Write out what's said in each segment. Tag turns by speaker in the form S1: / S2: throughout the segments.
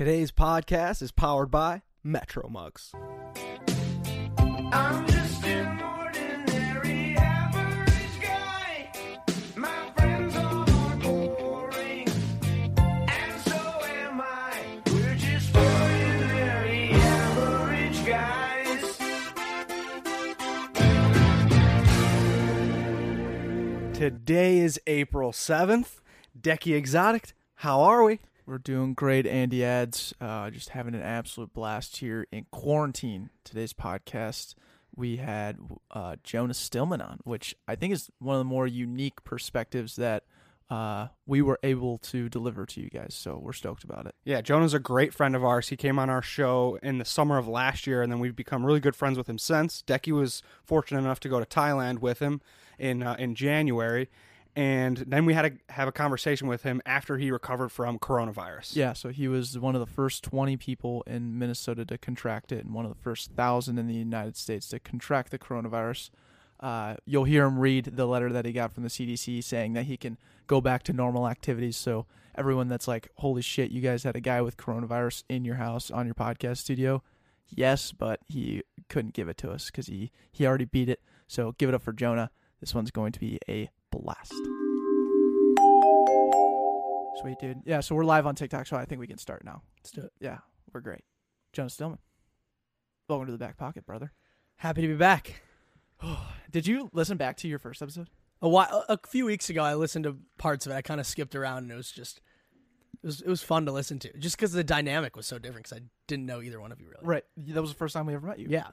S1: Today's podcast is powered by Metro Mugs.
S2: I'm just an ordinary average guy. My friends all are boring, and so am I. We're just ordinary average guys.
S1: Today is April 7th. Decky Exotic, how are we?
S3: We're doing great, Andy Ads. Uh, just having an absolute blast here in quarantine. Today's podcast, we had uh, Jonah Stillman on, which I think is one of the more unique perspectives that uh, we were able to deliver to you guys. So we're stoked about it.
S4: Yeah, Jonah's a great friend of ours. He came on our show in the summer of last year, and then we've become really good friends with him since. Decky was fortunate enough to go to Thailand with him in uh, in January, and then we had to have a conversation with him after he recovered from coronavirus.
S3: Yeah, so he was one of the first 20 people in Minnesota to contract it and one of the first 1,000 in the United States to contract the coronavirus. Uh, you'll hear him read the letter that he got from the CDC saying that he can go back to normal activities. So, everyone that's like, holy shit, you guys had a guy with coronavirus in your house on your podcast studio. Yes, but he couldn't give it to us because he, he already beat it. So, give it up for Jonah. This one's going to be a blast. Sweet, dude. Yeah, so we're live on TikTok, so I think we can start now.
S5: Let's do it.
S3: Yeah, we're great. Jonah Stillman. Welcome to the back pocket, brother.
S5: Happy to be back.
S3: Did you listen back to your first episode?
S5: A while, a few weeks ago, I listened to parts of it. I kind of skipped around, and it was just, it was, it was fun to listen to, just because the dynamic was so different. Because I didn't know either one of you really.
S3: Right. That was the first time we ever met you.
S5: Yeah.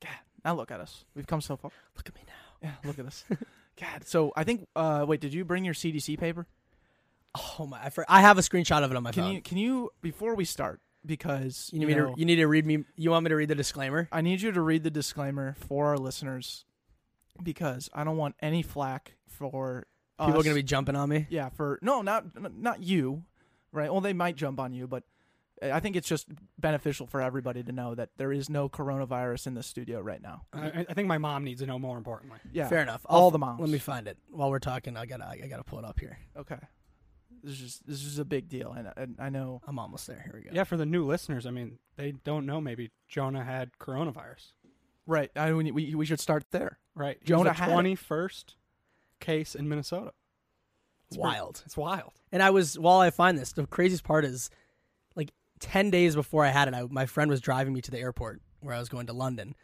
S3: God, now look at us. We've come so far.
S5: Look at me now.
S3: Yeah, look at us. God. So I think. Uh, wait, did you bring your CDC paper?
S5: Oh my! I, for, I have a screenshot of it on my
S3: Can
S5: phone.
S3: you? Can you? Before we start, because
S5: You need me
S3: know,
S5: to. You need to read me. You want me to read the disclaimer?
S3: I need you to read the disclaimer for our listeners, because I don't want any flack for
S5: People are gonna be jumping on me.
S3: Yeah, for no, not not you, right? Well, they might jump on you, but I think it's just beneficial for everybody to know that there is no coronavirus in the studio right now.
S4: I, I think my mom needs to know more importantly.
S3: Yeah,
S5: Fair enough.
S3: All
S5: I'll-
S3: the moms.
S5: Let me find it while we're talking. I gotta. I gotta pull it up here.
S3: Okay, this is just, this is a big deal, and, and I know.
S5: I'm almost there. Here we go.
S4: Yeah, for the new listeners, I mean, they don't know maybe Jonah had coronavirus.
S3: Right, I we we, we should start there.
S4: Right. He
S3: Jonah had
S4: the twenty first case in Minnesota.
S5: It's
S4: pretty-
S5: wild.
S4: It's wild.
S5: And I was while I find this, the craziest part is like ten days before I had it, I, my friend was driving me to the airport where I was going to London,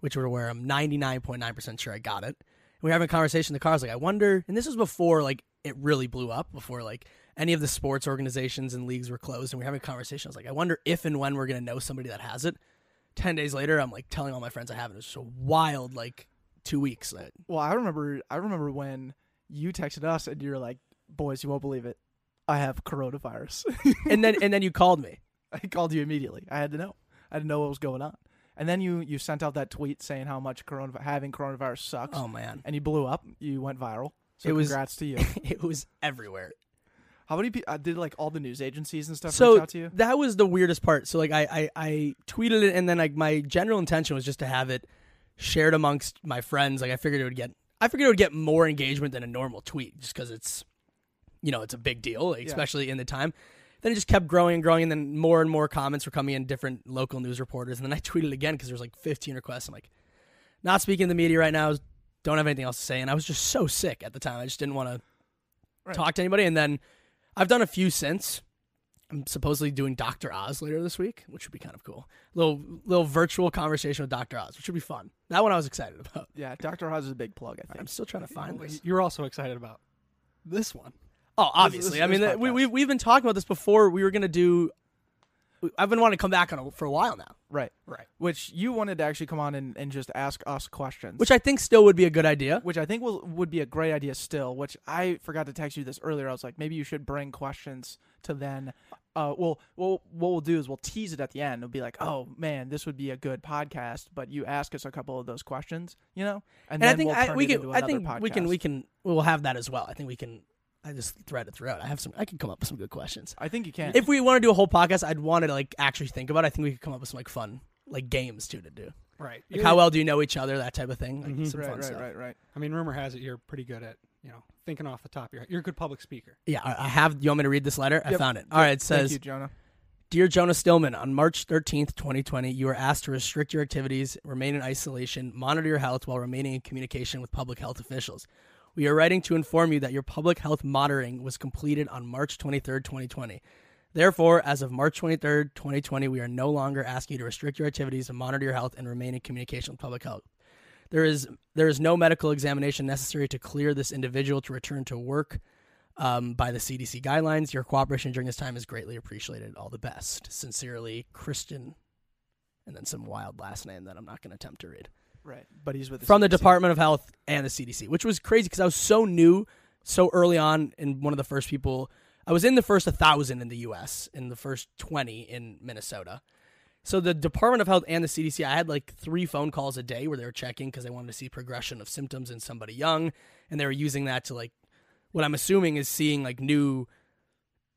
S5: which were where I'm ninety nine point nine percent sure I got it. And we were having a conversation in the car. I was like, I wonder, and this was before like it really blew up, before like any of the sports organizations and leagues were closed, and we were having a conversation. I was like, I wonder if and when we're gonna know somebody that has it. Ten days later, I'm like telling all my friends I have it. It was just a wild like two weeks. That
S3: Well, I remember I remember when you texted us and you're like, "Boys, you won't believe it, I have coronavirus."
S5: and then and then you called me.
S3: I called you immediately. I had to know. I had to know what was going on. And then you you sent out that tweet saying how much corona having coronavirus sucks,
S5: Oh man,
S3: and you blew up. You went viral. So
S5: It was-
S3: congrats to you.
S5: it was everywhere.
S3: How many people uh, did like all the news agencies and stuff
S5: so
S3: reach out to you?
S5: that was the weirdest part. So like I, I I tweeted it and then like my general intention was just to have it shared amongst my friends. Like I figured it would get I figured it would get more engagement than a normal tweet just because it's you know it's a big deal, like, especially in the time. Then it just kept growing and growing, and then more and more comments were coming in, different local news reporters, and then I tweeted again because there was like 15 requests. I'm like, not speaking to the media right now. Don't have anything else to say, and I was just so sick at the time. I just didn't want to
S3: Right.
S5: talk to anybody. And then I've done a few since. I'm supposedly doing Dr. Oz later this week, which would be kind of cool. Little little virtual conversation with Dr. Oz, which would be fun. That one I was excited about.
S3: Yeah, Dr. Oz is a big plug. I think.
S5: I'm still trying to find this.
S4: You're also excited about this one.
S5: Oh, obviously.
S3: this-
S5: I mean,
S3: this
S5: we, we, we've been talking about this before. We were gonna do. I've been wanting to come back on it for a while now,
S3: Right.
S4: Right.
S3: Which you wanted to actually come on and, and just ask us questions.
S5: which I think still would be a good idea.
S3: which I think will would be a great idea still. Which I forgot to text you this earlier. I was like, maybe you should bring questions to then. Uh, well, well, what we'll do is we'll tease it at the end. It'll be like, oh man, this would be a good podcast. But you ask us a couple of those questions, you know,
S5: And I
S3: then
S5: think
S3: we'll
S5: I, we
S3: it
S5: can.
S3: into
S5: I
S3: another
S5: think we can. We can. We'll have that as well. I think we can. I just thread it throughout. I have some. I can come up with some good questions.
S3: I think you can.
S5: If we want to do a whole podcast, I'd want to like actually think about. it. I think we could come up with some like fun like games too to do.
S4: Right.
S5: Like how well do you know each other? That type of thing. Like mm-hmm. some
S3: right,
S5: fun
S3: right,
S5: stuff.
S3: right, right.
S4: I mean, rumor has it you're pretty good at you know thinking off the top of your head. You're a good public speaker.
S5: Yeah, I I have. You want me to read this letter? I found it. All right. It
S3: Thank
S5: says,
S3: you, Jonah.
S5: Dear Jonah Stillman, on March 13th, 2020, you were asked to restrict your activities, remain in isolation, monitor your health while remaining in communication with public health officials. We are writing to inform you that your public health monitoring was completed on March 23rd, 2020. Therefore, as of March 23rd, 2020, we are no longer asking you to restrict your activities and monitor your health and remain in communication with public health. There is there is no medical examination necessary to clear this individual to return to work um, by the CDC guidelines. Your cooperation during this time is greatly appreciated. All the best. Sincerely, Christian. And then some wild last name that I'm not going to attempt to read
S3: Right. But he's with the
S5: from the Department of Health and the CDC, which was crazy because I was so new, so early on, and one of the first people. I was in the first 1,000 in the U.S., in the first 20 in Minnesota. So the Department of Health and the CDC, I had like three phone calls a day where they were checking because they wanted to see progression of symptoms in somebody young, and they were using that to like, what I'm assuming is seeing like new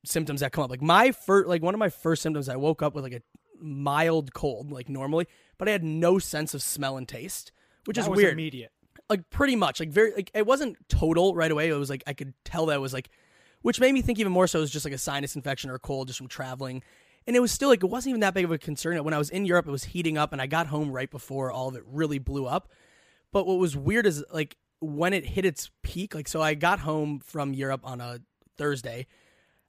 S5: symptoms that come up. Like my first, like one of my first symptoms, I woke up with like a mild cold, like normally, but I had no sense of smell and taste, which is
S4: was
S5: weird.
S4: Immediate.
S5: like pretty much like very like it wasn't total right away it was like i could tell that it was like which made me think even more so it was just like a sinus infection or a cold just from traveling and it was still like it wasn't even that big of a concern. When i was in europe it was heating up and i got home right before all of it really blew up but what was weird is like when it hit its peak like so i got home from europe on a thursday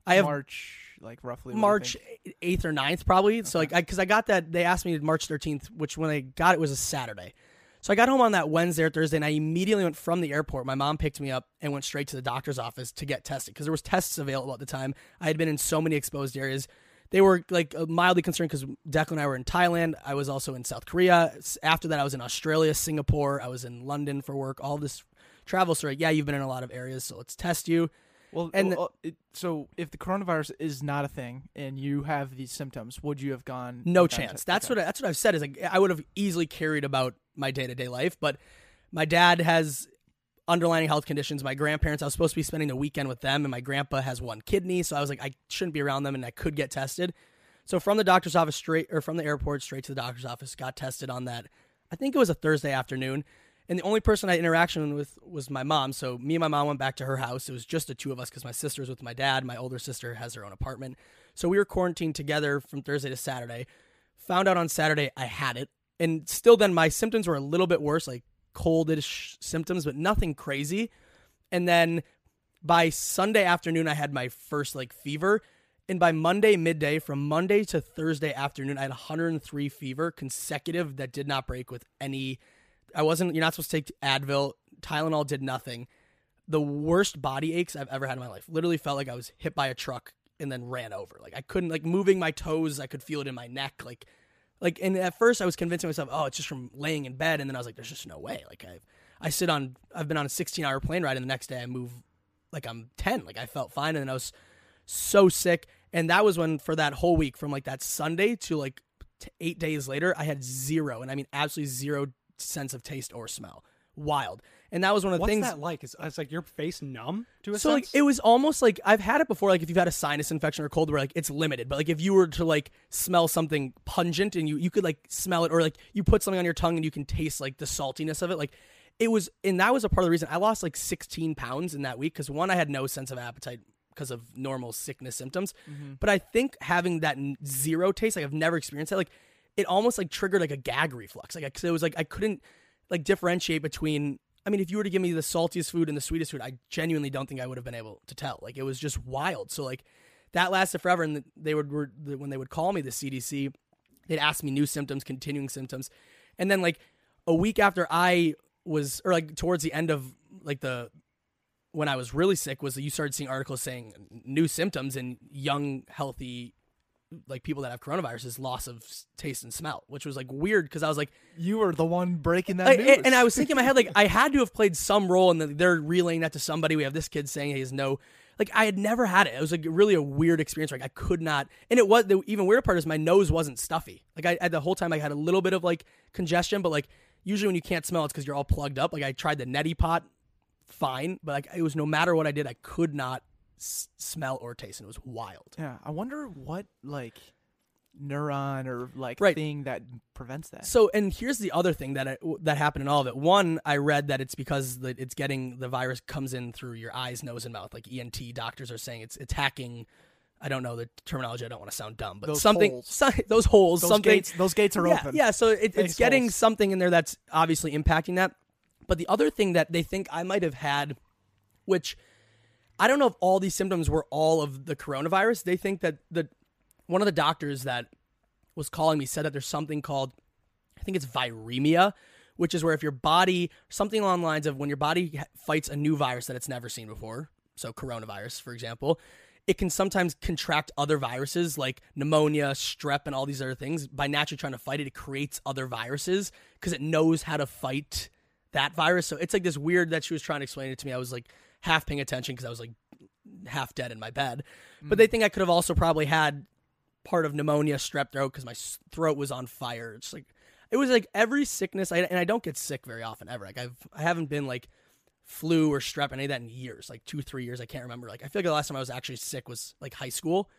S5: i have
S3: March, like roughly. what do you
S5: March 8th or 9th, probably. So, like, because I, got that, they asked me March 13th, which when I got it was a Saturday. So, I got home on that Wednesday or Thursday, and I immediately went from the airport. My mom picked me up and went straight to the doctor's office to get tested because there was tests available at the time. I had been in so many exposed areas. They were like uh, mildly concerned because Declan and I were in Thailand. I was also in South Korea. After that, I was in Australia, Singapore. I was in London for work. All this travel. So, like, yeah, you've been in a lot of areas. So, let's test you.
S3: Well,
S5: And
S3: well, uh, it, so if the coronavirus is not a thing and you have these symptoms, would you have gone?
S5: No chance. That's what I, that's what I've said. Is like I would have easily carried about my day to day life, but my dad has underlying health conditions. My grandparents, I was supposed to be spending the weekend with them, and my grandpa has one kidney, so I was like, I shouldn't be around them, and I could get tested. So from the doctor's office straight, or from the airport straight to the doctor's office, got tested on that. I think it was a Thursday afternoon, and the only person I had interaction with was my mom. So me and my mom went back to her house. It was just the two of us because my sister was with my dad. My older sister has her own apartment. So we were quarantined together from Thursday to Saturday. Found out on Saturday I had it, and still then my symptoms were a little bit worse, like coldish symptoms, but nothing crazy. And then by Sunday afternoon, I had my first like fever. And by Monday midday, from Monday to Thursday afternoon, I had 103 fever consecutive that did not break with any. I wasn't. You're not supposed to take Advil. Tylenol did nothing. The worst body aches I've ever had in my life. Literally felt like I was hit by a truck and then ran over. Like I couldn't like moving my toes. I could feel it in my neck. Like, like. And at first, I was convincing myself, oh, it's just from laying in bed. And then I was like, there's just no way. Like I, I sit on. I've been on a 16 hour plane ride, and the next day I move like I'm 10. Like I felt fine, and then I was so sick. And that was when, for that whole week, from like that Sunday to like eight days later, I had zero, and I mean absolutely zero sense of taste or smell. Wild. And that was one of the
S4: What's
S5: things.
S4: that like? Is it's like your face numb to a
S5: so like it was almost like I've had it before. Like if you've had a sinus infection or cold, where like it's limited. But like if you were to like smell something pungent and you you could like smell it, or like you put something on your tongue and you can taste like the saltiness of it. Like it was, and that was a part of the reason I lost like 16 pounds in that week because one, I had no sense of appetite because of normal sickness symptoms. Mm-hmm. But I think having that zero taste, like I've never experienced that, like it almost like triggered like a gag reflex. Like I, it was like I couldn't like differentiate between. I mean, if you were to give me the saltiest food and the sweetest food, I genuinely don't think I would have been able to tell. Like it was just wild. So like that lasted forever, and they would were, when they would call me the CDC, they'd ask me new symptoms, continuing symptoms, and then like a week after I was, or like towards the end of like the when I was really sick, was that you started seeing articles saying new symptoms in young, healthy, like people that have coronavirus is loss of taste and smell, which was like weird because I was like,
S3: You were the one breaking that
S5: like,
S3: news.
S5: and I was thinking in my head, like, I had to have played some role in the, they're relaying that to somebody. We have this kid saying he has no, like, I had never had it. It was like really a weird experience. Like, I could not, and it was the even weirder part is my nose wasn't stuffy. Like, I, I the whole time I had a little bit of like congestion, but like usually when you can't smell, it's because you're all plugged up. Like, I tried the neti pot, fine, but like it was no matter what I did, I could not s- smell or taste, and it was wild.
S3: yeah, I wonder what like neuron or like
S5: Right.
S3: thing that prevents that.
S5: So, and here's the other thing that I, that happened in all of it. One, I read that it's because the, it's getting the virus comes in through your eyes, nose, and mouth. Like ENT doctors are saying, it's attacking I don't know the terminology. I don't want to sound dumb, but
S3: Those
S5: something
S3: holes.
S5: so- those holes,
S3: Those
S5: something
S3: gates, those gates are
S5: yeah,
S3: open.
S5: Yeah, so it, it's getting
S3: holes.
S5: something in there that's obviously impacting that. But the other thing that they think I might have had, which I don't know if all these symptoms were all of the coronavirus. They think that the one of the doctors that was calling me said that there's something called, I think it's viremia, which is where if your body, something along the lines of when your body fights a new virus that it's never seen before, so coronavirus, for example, it can sometimes contract other viruses like pneumonia, strep, and all these other things. By naturally trying to fight it, it creates other viruses because it knows how to fight that virus. So it's like this weird that she was trying to explain it to me. I was like half paying attention because I was like half dead in my bed. But mm. they think I could have also probably had part of pneumonia, strep throat because my throat was on fire. It's like it was like every sickness, I, and I don't get sick very often ever. Like I've I haven't been like flu or strep any of that in years, like two three years. I can't remember. Like I feel like the last time I was actually sick was like high school,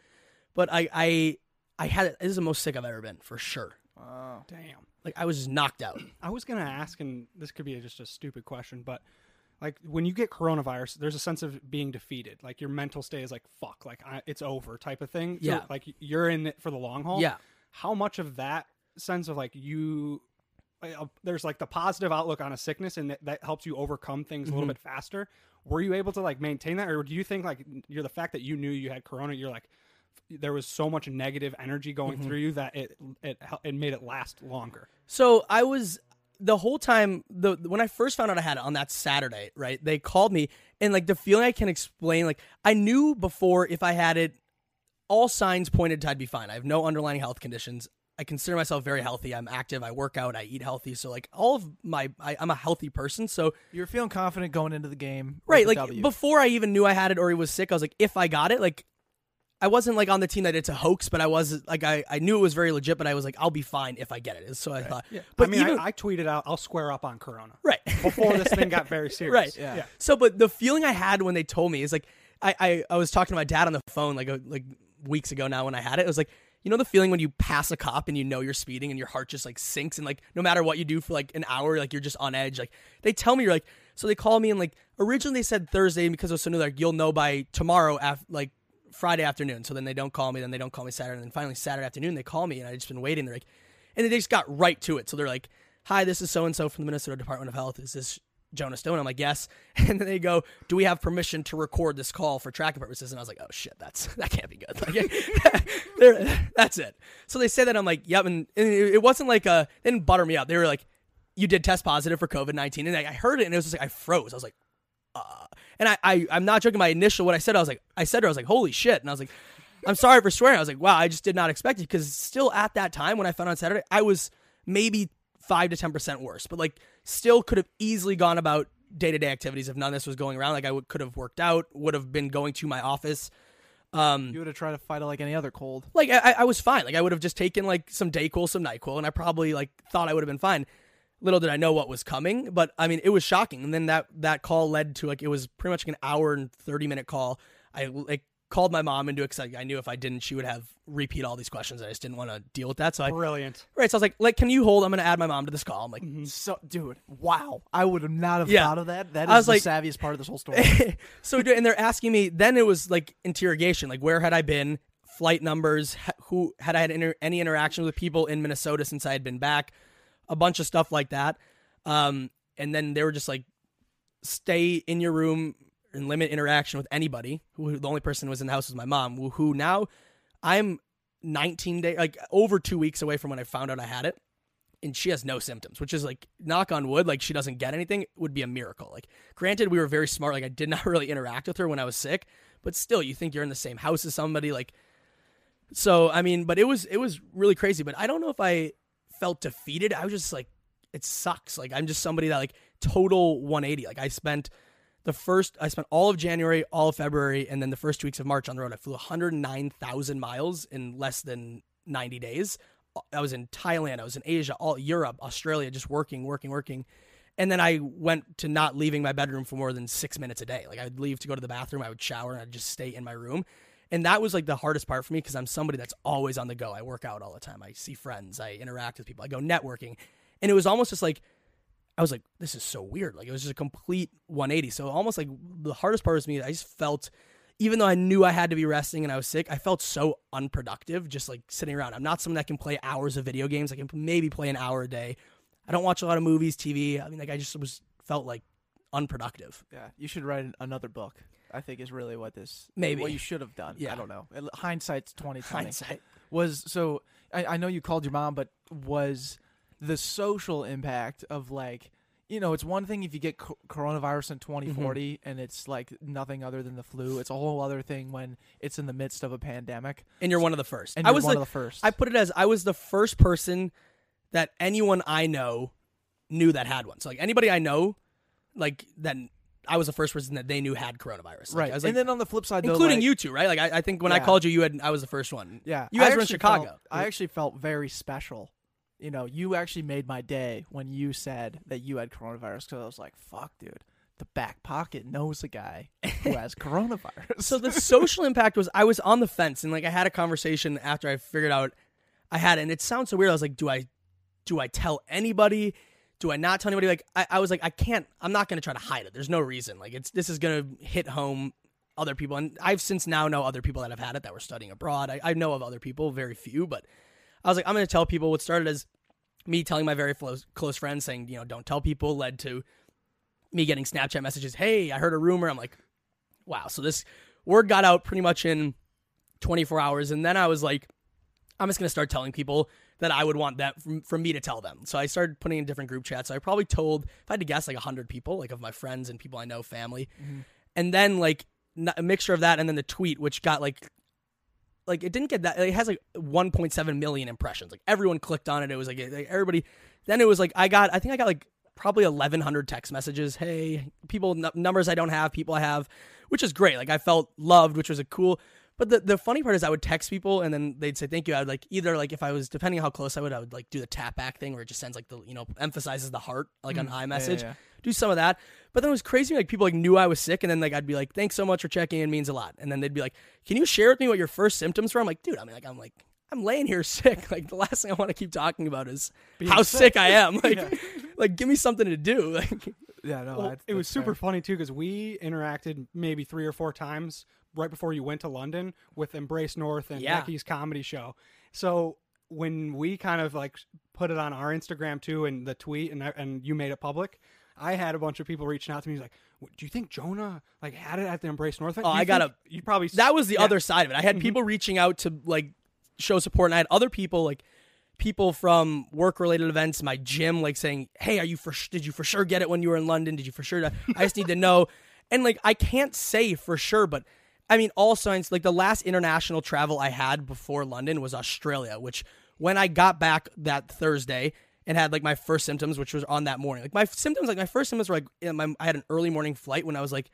S5: but I I I had this is the most sick I've ever been for sure. Oh.
S4: Damn.
S5: Like I was just knocked out.
S4: I was gonna ask, and this could be just a stupid question, but like when you get coronavirus, there's a sense of being defeated. Like your mental state is like "fuck," like I, it's over, type of thing. So,
S5: Yeah.
S4: like you're in it for the long haul.
S5: Yeah.
S4: How much of that sense of like you, uh, there's like the positive outlook on a sickness, and that, that helps you overcome things a
S5: Mm-hmm.
S4: little bit faster. Were you able to like maintain that, or do you think like you're the fact that you knew you had corona, you're like there was so much negative energy going
S5: Mm-hmm.
S4: through you that it it it made it last longer.
S5: So I was the whole time the when I first found out I had it on that Saturday, right? They called me and like the feeling I can explain, like I knew before if I had it, all signs pointed to I'd be fine. I have no underlying health conditions. I consider myself very healthy. I'm active. I work out. I eat healthy. So like all of my, I, I'm a healthy person. So
S3: You're feeling confident going into the game.
S5: right, like
S3: W.
S5: before I even knew I had it or he was sick, I was like, if I got it, like I wasn't like on the team that it's a hoax, but I was like I, I knew it was very legit, but I was like, I'll be fine if I get it. So I thought, but
S4: I mean,
S5: even,
S4: I, I tweeted out, "I'll square up on Corona."
S5: right
S4: before this thing got very serious.
S5: Right.
S3: Yeah.
S5: So, but the feeling I had when they told me is like, I, I, I was talking to my dad on the phone like a, like weeks ago now when I had it. It was like, you know, the feeling when you pass a cop and you know you're speeding and your heart just like sinks and like no matter what you do for like an hour, like you're just on edge. Like they tell me you're like, so they call me and like originally they said Thursday because it was so new, like you'll know by tomorrow after like Friday afternoon. So then they don't call me, then they don't call me Saturday, and then finally Saturday afternoon they call me and I just been waiting. They're like, and they just got right to it. So they're like, "Hi, this is so and so from the Minnesota Department of Health. Is this Jonas Stone?" I'm like, "Yes." And then they go, "Do we have permission to record this call for tracking purposes?" And I was like, "Oh shit, that's that can't be good." Like, that's it. So they say that I'm like, "Yep," and, it wasn't like a they didn't butter me up. They were like, "You did test positive for COVID 19," and I heard it and it was just like I froze. I was like. Uh, and I, I, I'm not joking. My initial, what I said, I was like, I said, to her, I was like, holy shit. And I was like, I'm sorry for swearing. I was like, wow, I just did not expect it because still at that time when I found on Saturday, I was maybe five to ten percent worse, but like still could have easily gone about day to day activities if none of this was going around. Like I would, could have worked out, would have been going to my office. Um,
S3: you would have tried to fight it like any other cold.
S5: like I, I was fine. Like I would have just taken like some Dayquil, some Nyquil, and I probably like thought I would have been fine. Little did I know what was coming, but I mean it was shocking. And then that that call led to like it was pretty much like an hour and thirty minute call. I like called my mom into it because I, I knew if I didn't, she would have repeat all these questions. I just didn't want to deal with that. So I
S4: Brilliant.
S5: right. So I was like, like, can you hold? I'm gonna add my mom to this call. I'm like, mm-hmm.
S3: So, dude, wow! I would not have
S5: Yeah.
S3: thought of that. That is
S5: I was
S3: the
S5: like-
S3: savviest part of this whole story.
S5: so and they're asking me then it was like interrogation like where had i been flight numbers who had i had inter- any interaction with people in minnesota since i had been back a bunch of stuff like that um, and then they were just like stay in your room and limit interaction with anybody who the only person who was in the house was my mom who, now i'm 19 days like over two weeks away from when i found out i had it and she has no symptoms, which is like knock on wood, like she doesn't get anything would be a miracle. Like granted, we were very smart. Like I did not really interact with her when I was sick, but still, you think you're in the same house as somebody. Like, so I mean, but it was it was really crazy. But I don't know if I felt defeated. I was just like, it sucks. Like I'm just somebody that like total 180. Like I spent the first, I spent all of January, all of February, and then the first two weeks of March on the road. I flew 109,000 miles in less than 90 days. I was in Thailand, I was in Asia, all Europe, Australia, just working, working, working. And then I went to not leaving my bedroom for more than six minutes a day. Like I'd leave to go to the bathroom, I would shower, and I'd just stay in my room. And that was like the hardest part for me because I'm somebody that's always on the go. I work out all the time. I see friends. I interact with people. I go networking. And it was almost just like I was like, this is so weird. Like it was just a complete 180. So almost like the hardest part was me. I just felt even though I knew I had to be resting and I was sick, I felt so unproductive just like sitting around. I'm not someone that can play hours of video games. I can maybe play an hour a day. I don't watch a lot of movies, TV. I mean, like I just was felt like unproductive.
S3: Yeah, you should write another book. I think is really what this
S5: Maybe.
S3: what you should have done.
S5: Yeah.
S3: I don't know. Hindsight's twenty twenty.
S5: Hindsight.
S3: Was so I, I know you called your mom, but was the social impact of like you know it's one thing if you get co- coronavirus in 2040
S5: Mm-hmm.
S3: and it's like nothing other than the flu. It's a whole other thing when it's in the midst of a pandemic.
S5: And you're one of the first.
S3: And
S5: I
S3: you're
S5: was
S3: one
S5: the,
S3: of the first.
S5: I put it as I was the first person that anyone I know knew that had one. So like anybody I know, like that I was the first person that they knew had coronavirus. Like,
S3: right,
S5: I was like,
S3: and then on the flip side, though,
S5: including
S3: like-
S5: you two, right? Like I, I think when I called you, you had I was the first one.
S3: Yeah,
S5: you guys were in Chicago.
S3: felt- I actually felt very special. You know, you actually made my day when you said that you had coronavirus because I was like, "Fuck, dude, the back pocket knows a guy who has coronavirus."
S5: so the social impact was I was on the fence and like I had a conversation after I figured out I had it and it sounds so weird. I was like, do I do I tell anybody? Do I not tell anybody? Like I, I was like, I can't I'm not gonna try to hide it. There's no reason. Like it's this is gonna hit home other people and I've since now know other people that have had it that were studying abroad. I, I know of other people, very few, but I was like, I'm gonna tell people what started as me telling my very close close friends saying, you know, don't tell people led to me getting Snapchat messages, hey, I heard a rumor. I'm like, wow. So this word got out pretty much in 24 hours. And then I was like, I'm just going to start telling people that I would want that from, from me to tell them. So I started putting in different group chats. So I probably told, if I had to guess, like 100 people, like of my friends and people I know, family. Mm-hmm. And then like a mixture of that and then the tweet, which got like, like it didn't get that. It has like 1.7 million impressions. Like everyone clicked on it. It was like, like everybody. Then it was like I got. I think I got like probably 1,100 text messages. Hey, people n- numbers I don't have, people I have, which is great. Like I felt loved, which was a cool. But the, the funny part is I would text people and then they'd say thank you. I would like either like if I was depending on how close I would, I would like do the tap back thing where it just sends like the you know emphasizes the heart like on mm, iMessage.
S3: yeah.
S5: Do some of that. But then it was crazy. Like people like knew I was sick, and then like I'd be like, "Thanks so much for checking in, means a lot." And then they'd be like, "Can you share with me what your first symptoms were?" I'm like, "Dude, I mean, like I'm like I'm laying here sick. Like the last thing I want to keep talking about is how sick. I am. Like, like give me something to do. Like,
S3: yeah, no,
S4: Well,
S3: that's-
S4: it was
S3: that's
S4: super funny too because we interacted maybe three or four times right before you went to London with Embrace North and
S5: Yeah.
S4: Becky's comedy show. So when we kind of like put it on our Instagram too and the tweet and and you made it public, I had a bunch of people reaching out to me like, "Do you think Jonah like had it at the Embrace North?"
S5: Oh, I got
S4: think- You probably
S5: that was the
S4: yeah. Mm-hmm.
S5: other side of it. I had people reaching out to like show support, and I had other people like people from work related events, my gym, like saying, "Hey, are you for? Did you for sure get it when you were in London? Did you for sure? I just need to know." And like, I can't say for sure, but I mean, all signs. Like the last international travel I had before London was Australia, which when I got back that Thursday. And had like my first symptoms, which was on that morning. Like my symptoms, like my first symptoms were like my, I had an early morning flight when I was like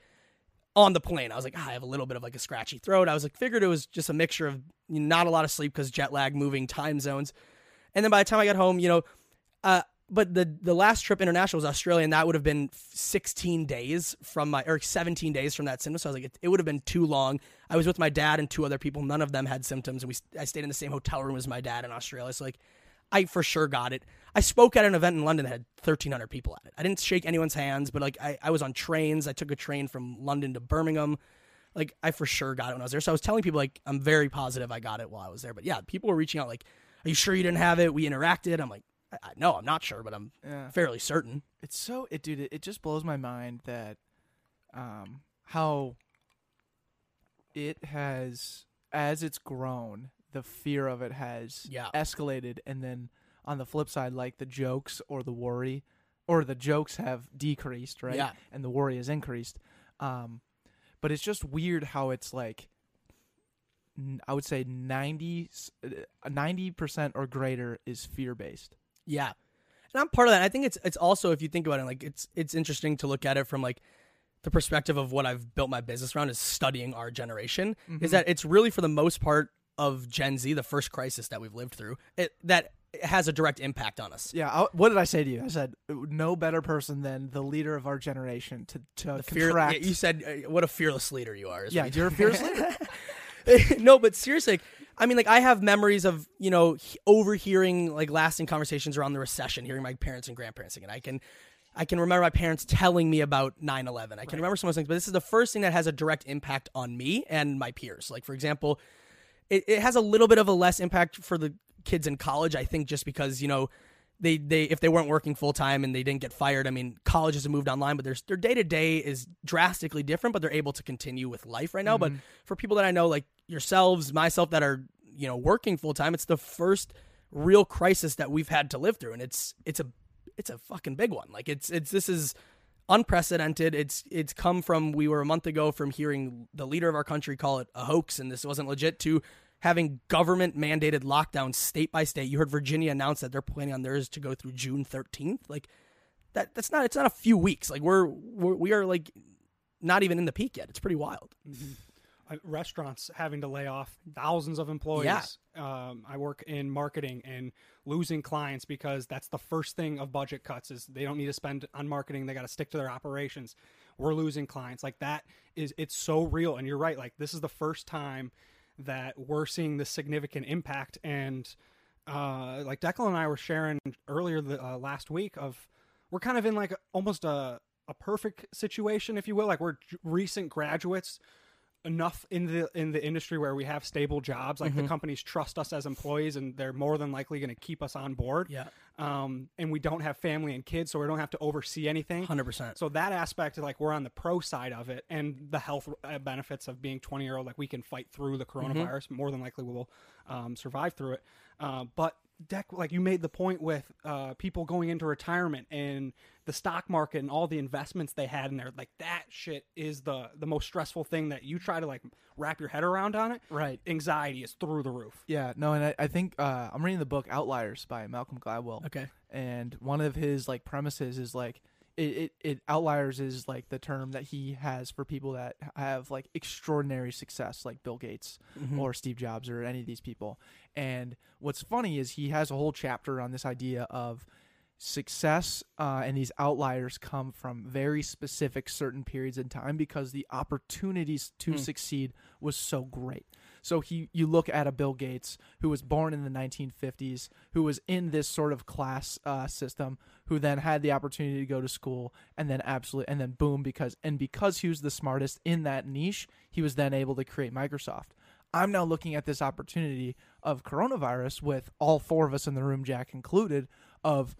S5: on the plane. I was like, ah, I have a little bit of like a scratchy throat. I was like, figured it was just a mixture of not a lot of sleep because jet lag, moving time zones. And then by the time I got home, you know, uh, but the the last trip international was Australia, and that would have been 16 days from my or 17 days from that symptom. So I was like, it, it would have been too long. I was with my dad and two other people. None of them had symptoms, and we I stayed in the same hotel room as my dad in Australia. So like, I for sure got it. I spoke at an event in London that had 1,300 people at it. I didn't shake anyone's hands, but like I, I was on trains. I took a train from London to Birmingham. Like I for sure got it when I was there. So I was telling people like I'm very positive I got it while I was there. But yeah, people were reaching out like, "Are you sure you didn't have it?" We interacted. I'm like, I, I, "No, I'm not sure, but I'm
S3: Yeah.
S5: fairly certain."
S3: It's so it dude, it, it just blows my mind that um how it has as it's grown, the fear of it has
S5: Yeah.
S3: escalated and then on the flip side like the jokes or the worry or the jokes have decreased, right?
S5: Yeah.
S3: And the worry has increased. Um but it's just weird how it's like I would say 90 uh, 90% or greater is fear based.
S5: Yeah. And I'm part of that. I think it's it's also if you think about it, like it's it's interesting to look at it from like the perspective of what I've built my business around is studying our generation. Is that it's really for the most part of Gen Z, the first crisis that we've lived through, it, that has a direct impact on us.
S3: Yeah, I, what did I say to you? I said no better person than the leader of our generation to to
S5: The fear,
S3: contract.
S5: yeah, you said uh, what a fearless leader you are.
S3: yeah,
S5: you-
S3: you're a fierce leader.
S5: no, but seriously, I mean, like I have memories of you know overhearing like lasting conversations around the recession, hearing my parents and grandparents again. I can I can remember my parents telling me about 9/11. I can remember some of those things, but this is the first thing that has a direct impact on me and my peers. Like for example, it, it has a little bit of a less impact for the kids in college. I think just because you know they they if they weren't working full time and they didn't get fired. I mean, colleges have moved online, but their their day to day is drastically different. But they're able to continue with life right now. But mm-hmm. for people that I know, like yourselves, myself, that are you know working full time, it's the first real crisis that we've had to live through, and it's it's a it's a fucking big one. Like it's it's this is unprecedented. It's it's come from we were a month ago from hearing the leader of our country call it a hoax and this wasn't legit to having government mandated lockdowns state by state. You heard Virginia announce that they're planning on theirs to go through June 13th. Like that that's not it's not a few weeks. Like we're, we're we are like not even in the peak yet. It's pretty wild.
S6: uh, restaurants having to lay off thousands of employees. Um, I work in marketing and losing clients because that's the first thing of budget cuts is they don't need to spend on marketing. They got to stick to their operations. We're losing clients. Like that is it's so real. And you're right. Like this is the first time that we're seeing this significant impact. And uh, like Declan and I were sharing earlier the, uh, last week of we're kind of in like almost a a perfect situation, if you will. Like we're recent graduates enough in the in the industry where we have stable jobs like the companies trust us as employees and they're more than likely going to keep us on board.
S5: Yeah.
S6: um and we don't have family and kids so we don't have to oversee anything.
S5: 100%.
S6: so that aspect like we're on the pro side of it and the health uh, benefits of being 20 year old like we can fight through the coronavirus. More than likely we will um, survive through it. Uh, but deck like you made the point with uh, people going into retirement and the stock market and all the investments they had in there like that shit is the the most stressful thing that you try to like wrap your head around on it
S3: Right.
S6: anxiety is through the roof
S3: Yeah, no, and I, I think uh, I'm reading the book Outliers by Malcolm Gladwell.
S5: Okay.
S3: and one of his like premises is like it, it, it outliers is like the term that he has for people that have like extraordinary success like bill gates or steve jobs or any of these people. And what's funny is he has a whole chapter on this idea of success uh, and these outliers come from very specific certain periods in time because the opportunities to succeed was so great so he you look at a Bill Gates who was born in the 1950s, who was in this sort of class uh, system, who then had the opportunity to go to school, and then absolutely, and then boom, because and because he was the smartest in that niche, he was then able to create Microsoft. I'm now looking at this opportunity of coronavirus with all four of us in the room, Jack included, of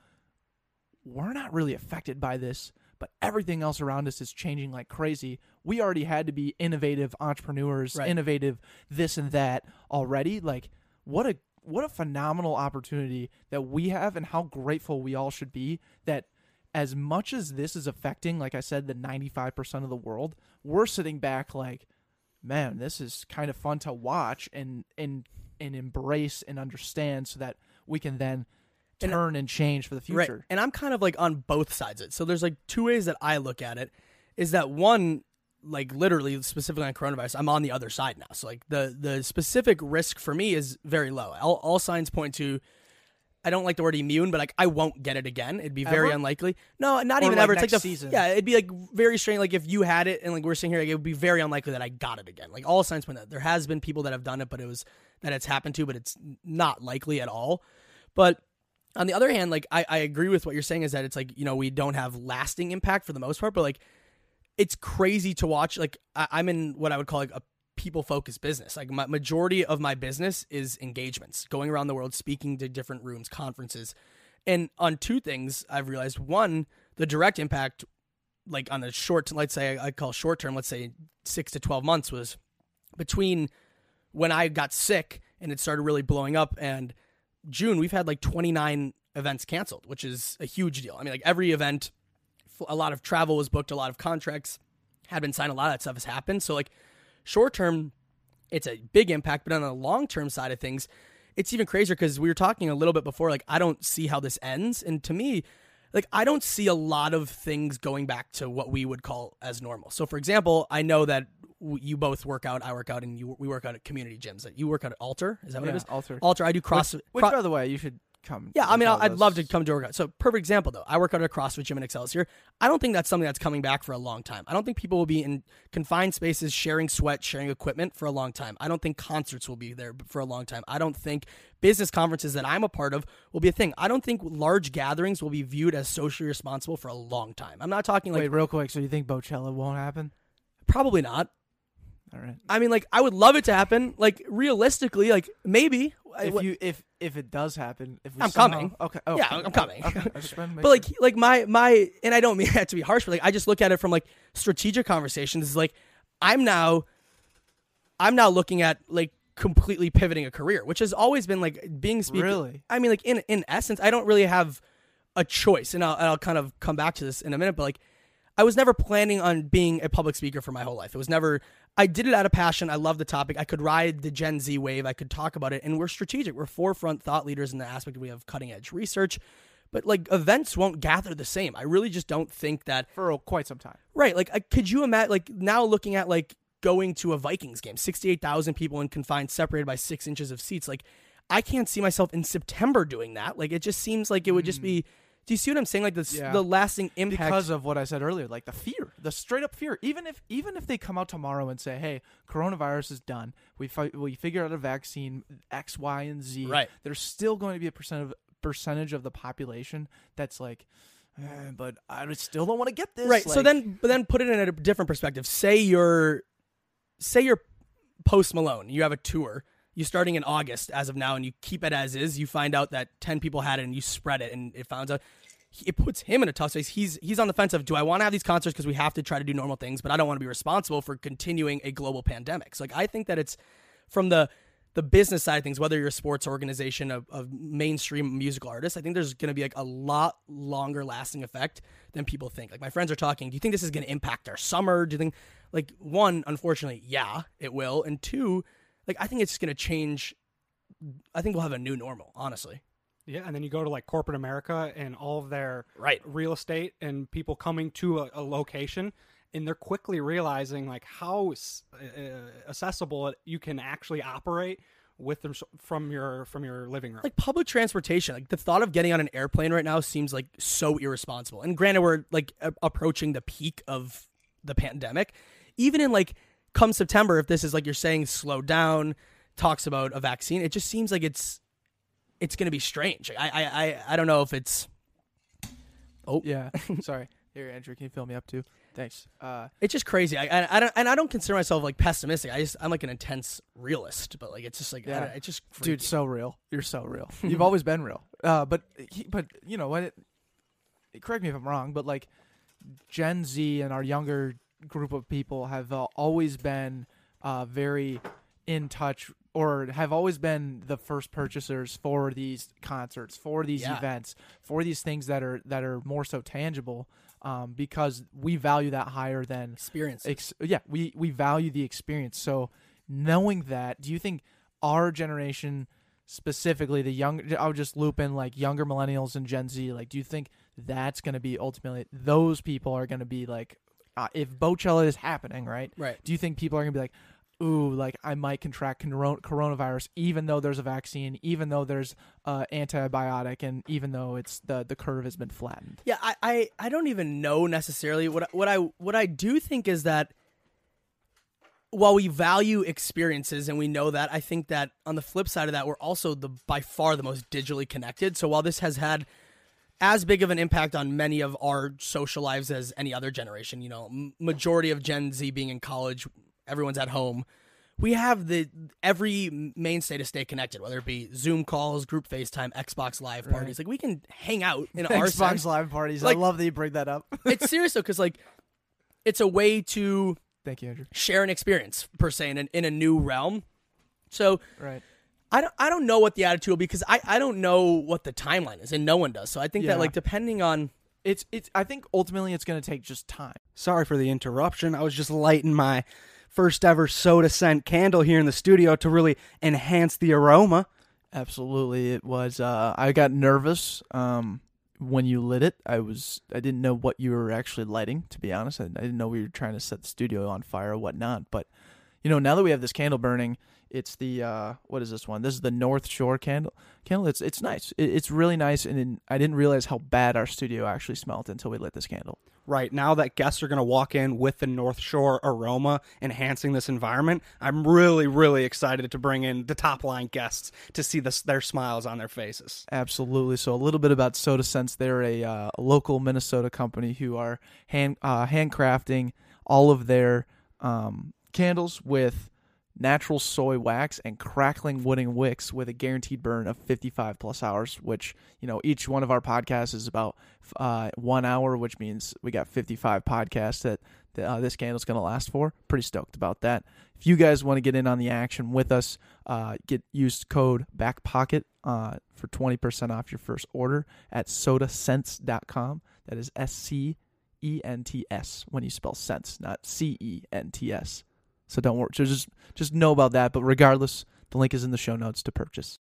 S3: we're not really affected by this, but everything else around us is changing like crazy. We already had to be innovative entrepreneurs,
S5: Right.
S3: innovative this and that already. Like what a what a phenomenal opportunity that we have and how grateful we all should be that as much as this is affecting like I said the 95% of the world, we're sitting back like man, this is kind of fun to watch and and and embrace and understand so that we can then turn and change for the
S5: Right.
S3: future.
S5: And I'm kind of like on both sides of it. So there's like two ways that I look at it. Is that one, like literally specifically on coronavirus, I'm on the other side now. So like the the specific risk for me is very low. All, all signs point to. I don't like the word immune, but like I won't get it again. It'd be very
S3: Ever?
S5: unlikely. No, not
S3: Or,
S5: even
S3: like,
S5: ever. It's like the
S3: season.
S5: yeah. It'd be like very strange. Like if you had it and like we're sitting here, like, it would be very unlikely that I got it again. Like all signs point that there has been people that have done it, but it was that it's happened to, but it's not likely at all. But on the other hand, like I, I agree with what you're saying is that it's like you know we don't have lasting impact for the most part, but like it's crazy to watch. Like I, I'm in what I would call like a people focused business. Like my majority of my business is engagements, going around the world, speaking to different rooms, conferences, and on two things I've realized. One, the direct impact, like on a short, let's say I call short term, let's say six to twelve months was between when I got sick and it started really blowing up and June, we've had like 29 events canceled, which is a huge deal. I mean, like every event, a lot of travel was booked, a lot of contracts had been signed, a lot of that stuff has happened. So, like, short term, it's a big impact, but on the long term side of things, it's even crazier because we were talking a little bit before, like, I don't see how this ends. And to me, like, I don't see a lot of things going back to what we would call as normal. So, for example, I know that w- you both work out, I work out, and you we work out at community gyms. That you work out at Alter, is that what it
S3: Yeah,
S5: is?
S3: Alter.
S5: Alter. I do CrossFit.
S3: Which,
S5: Cro-
S3: by the way, you should come.
S5: Yeah, I mean, I'd love to come to a workout. So, perfect example though. I work out at a CrossFit gym in Excelsior. I don't think that's something that's coming back for a long time. I don't think people will be in confined spaces, sharing sweat, sharing equipment for a long time. I don't think concerts will be there for a long time. I don't think business conferences that I'm a part of will be a thing. I don't think large gatherings will be viewed as socially responsible for a long time. I'm not talking like
S3: Wait, real quick. So you think Bocella won't happen?
S5: probably not.
S3: All right.
S5: I mean, like I would love it to happen. Like realistically, like maybe.
S3: If you if if it does happen, if we
S5: I'm
S3: somehow-
S5: coming.
S3: Okay. Oh,
S5: Yeah,
S3: okay.
S5: I'm coming.
S3: Okay. I just wanted to make
S5: but like
S3: sure.
S5: like my my and I don't mean that to be harsh, but like I just look at it from like strategic conversations. Is like I'm now I'm now looking at like completely pivoting a career, which has always been like being speaker.
S3: Really?
S5: I mean, like in in essence, I don't really have a choice, and I'll, and I'll kind of come back to this in a minute. But like, I was never planning on being a public speaker for my whole life. It was never. I did it out of passion. I love the topic. I could ride the Gen Z wave. I could talk about it, and we're strategic. We're forefront thought leaders in the aspect we have cutting edge research. But like events won't gather the same. I really just don't think that
S3: for quite some time.
S5: Right. Like, I, could you imagine, like, now looking at, like, going to a Vikings game, 68,000 people in confined, separated by six inches of seats. Like, I can't see myself in September doing that. Like, it just seems like it would just hmm. be. Do you see what I'm saying? Like, the,
S3: Yeah.
S5: the lasting impact.
S3: because of what I said earlier, like the fear, the straight up fear. Even if even if they come out tomorrow and say, "Hey, coronavirus is done. We fi- we figured out a vaccine X, Y, and Z."
S5: Right.
S3: There's still going to be a percent of percentage of the population that's like, eh, "But I still don't want to get this."
S5: right. so then, but then put it in a different perspective. Say you're, say you're post Malone. You have a tour. You're starting in August as of now, and you keep it as is. You find out that ten people had it, and you spread it, and it finds out. It puts him in a tough space. He's he's on the fence of do I want to have these concerts because we have to try to do normal things, but I don't want to be responsible for continuing a global pandemic. So like I think that it's from the the business side of things, whether you're a sports organization of, of mainstream musical artists, I think there's going to be like a lot longer lasting effect than people think. Like my friends are talking, do you think this is going to impact our summer? Do you think like one, unfortunately, yeah, it will, and two, like I think it's going to change. I think we'll have a new normal, honestly.
S4: Yeah, and then you go to like corporate America and all of their
S5: Right.
S4: real estate and people coming to a, a location, and they're quickly realizing like how uh, accessible you can actually operate with them from your from your living room.
S5: like public transportation like the thought of getting on an airplane right now seems like so irresponsible and granted we're like a- approaching the peak of the pandemic even in like come september if this is like you're saying slow down talks about a vaccine it just seems like it's it's going to be strange I, I i i don't know if it's oh
S3: yeah. Sorry. Here, Andrew, can you fill me up too? Thanks. Uh,
S5: it's just crazy I, I i don't and i don't consider myself like pessimistic i just i'm like an intense realist but like it's just like
S3: Yeah.
S5: yeah. it's just
S3: dude,
S5: freaky.
S3: so real. You're so real. You've always been real. Uh, but he, but you know what? It, correct me if I'm wrong, but like Gen Z and our younger group of people have uh, always been uh, very in touch or have always been the first purchasers for these concerts, for these
S5: Yeah.
S3: events, for these things that are that are more so tangible. Um, because we value that higher than
S5: experience
S3: ex- yeah, we we value the experience. So knowing that, do you think our generation specifically the young I'll just loop in like younger millennials and Gen Z, like do you think that's going to be ultimately those people are going to be like uh, if Bochella is happening, right?
S5: right
S3: Do you think people are going to be like Ooh, like I might contract coron- coronavirus, even though there's a vaccine, even though there's uh, antibiotic, and even though it's the the curve has been flattened.
S5: Yeah, I, I, I don't even know necessarily what what I what I do think is that while we value experiences and we know that, I think that on the flip side of that, we're also the by far the most digitally connected. So while this has had as big of an impact on many of our social lives as any other generation, you know, majority of Gen Z being in college, everyone's at home. We have the every mainstay to stay connected, whether it be Zoom calls, group FaceTime, Xbox Live parties. Like we can hang out in our
S3: Xbox
S5: sense
S3: Live parties.
S5: Like-
S3: I love that you bring that up.
S5: it's serious though because like it's a way to
S3: Thank you, Andrew.
S5: share an experience per se in, an, in a new realm so
S3: Right.
S5: I don't, I don't know what the attitude will be because I, I don't know what the timeline is and no one does so i think
S3: Yeah.
S5: that like depending on
S3: It's it's. I think ultimately it's going to take just time.
S4: Sorry for the interruption. I was just lighting my first ever Sota Scent candle here in the studio to really enhance the aroma.
S3: Absolutely, it was. Uh, I got nervous um, when you lit it. I was. I didn't know what you were actually lighting. To be honest, I, I didn't know we were trying to set the studio on fire or whatnot. But you know, now that we have this candle burning, It's the uh, what is this one? This is the North Shore candle. Candle. It's it's nice. It, it's really nice, and in, I didn't realize how bad our studio actually smelled until we lit this candle.
S4: Right now that guests are going to walk in with the North Shore aroma enhancing this environment, I'm really, really excited to bring in the top line guests to see this, their smiles on their faces.
S3: Absolutely. So a little bit about Sota Scents. They're a uh, local Minnesota company who are hand uh, handcrafting all of their um, candles with natural soy wax and crackling wooden wicks with a guaranteed burn of 55 plus hours. Which you know each one of our podcasts is about uh, one hour, which means we got 55 podcasts that. Uh, this candle's going to last for. Pretty stoked about that. If you guys want to get in on the action with us, uh, get use code BACKPOCKET uh, for 20% off your first order at sotascents.com. That is S C E N T S when you spell sense, not C E N T S. So don't worry. So just just know about that. But regardless, the link is in the show notes to purchase.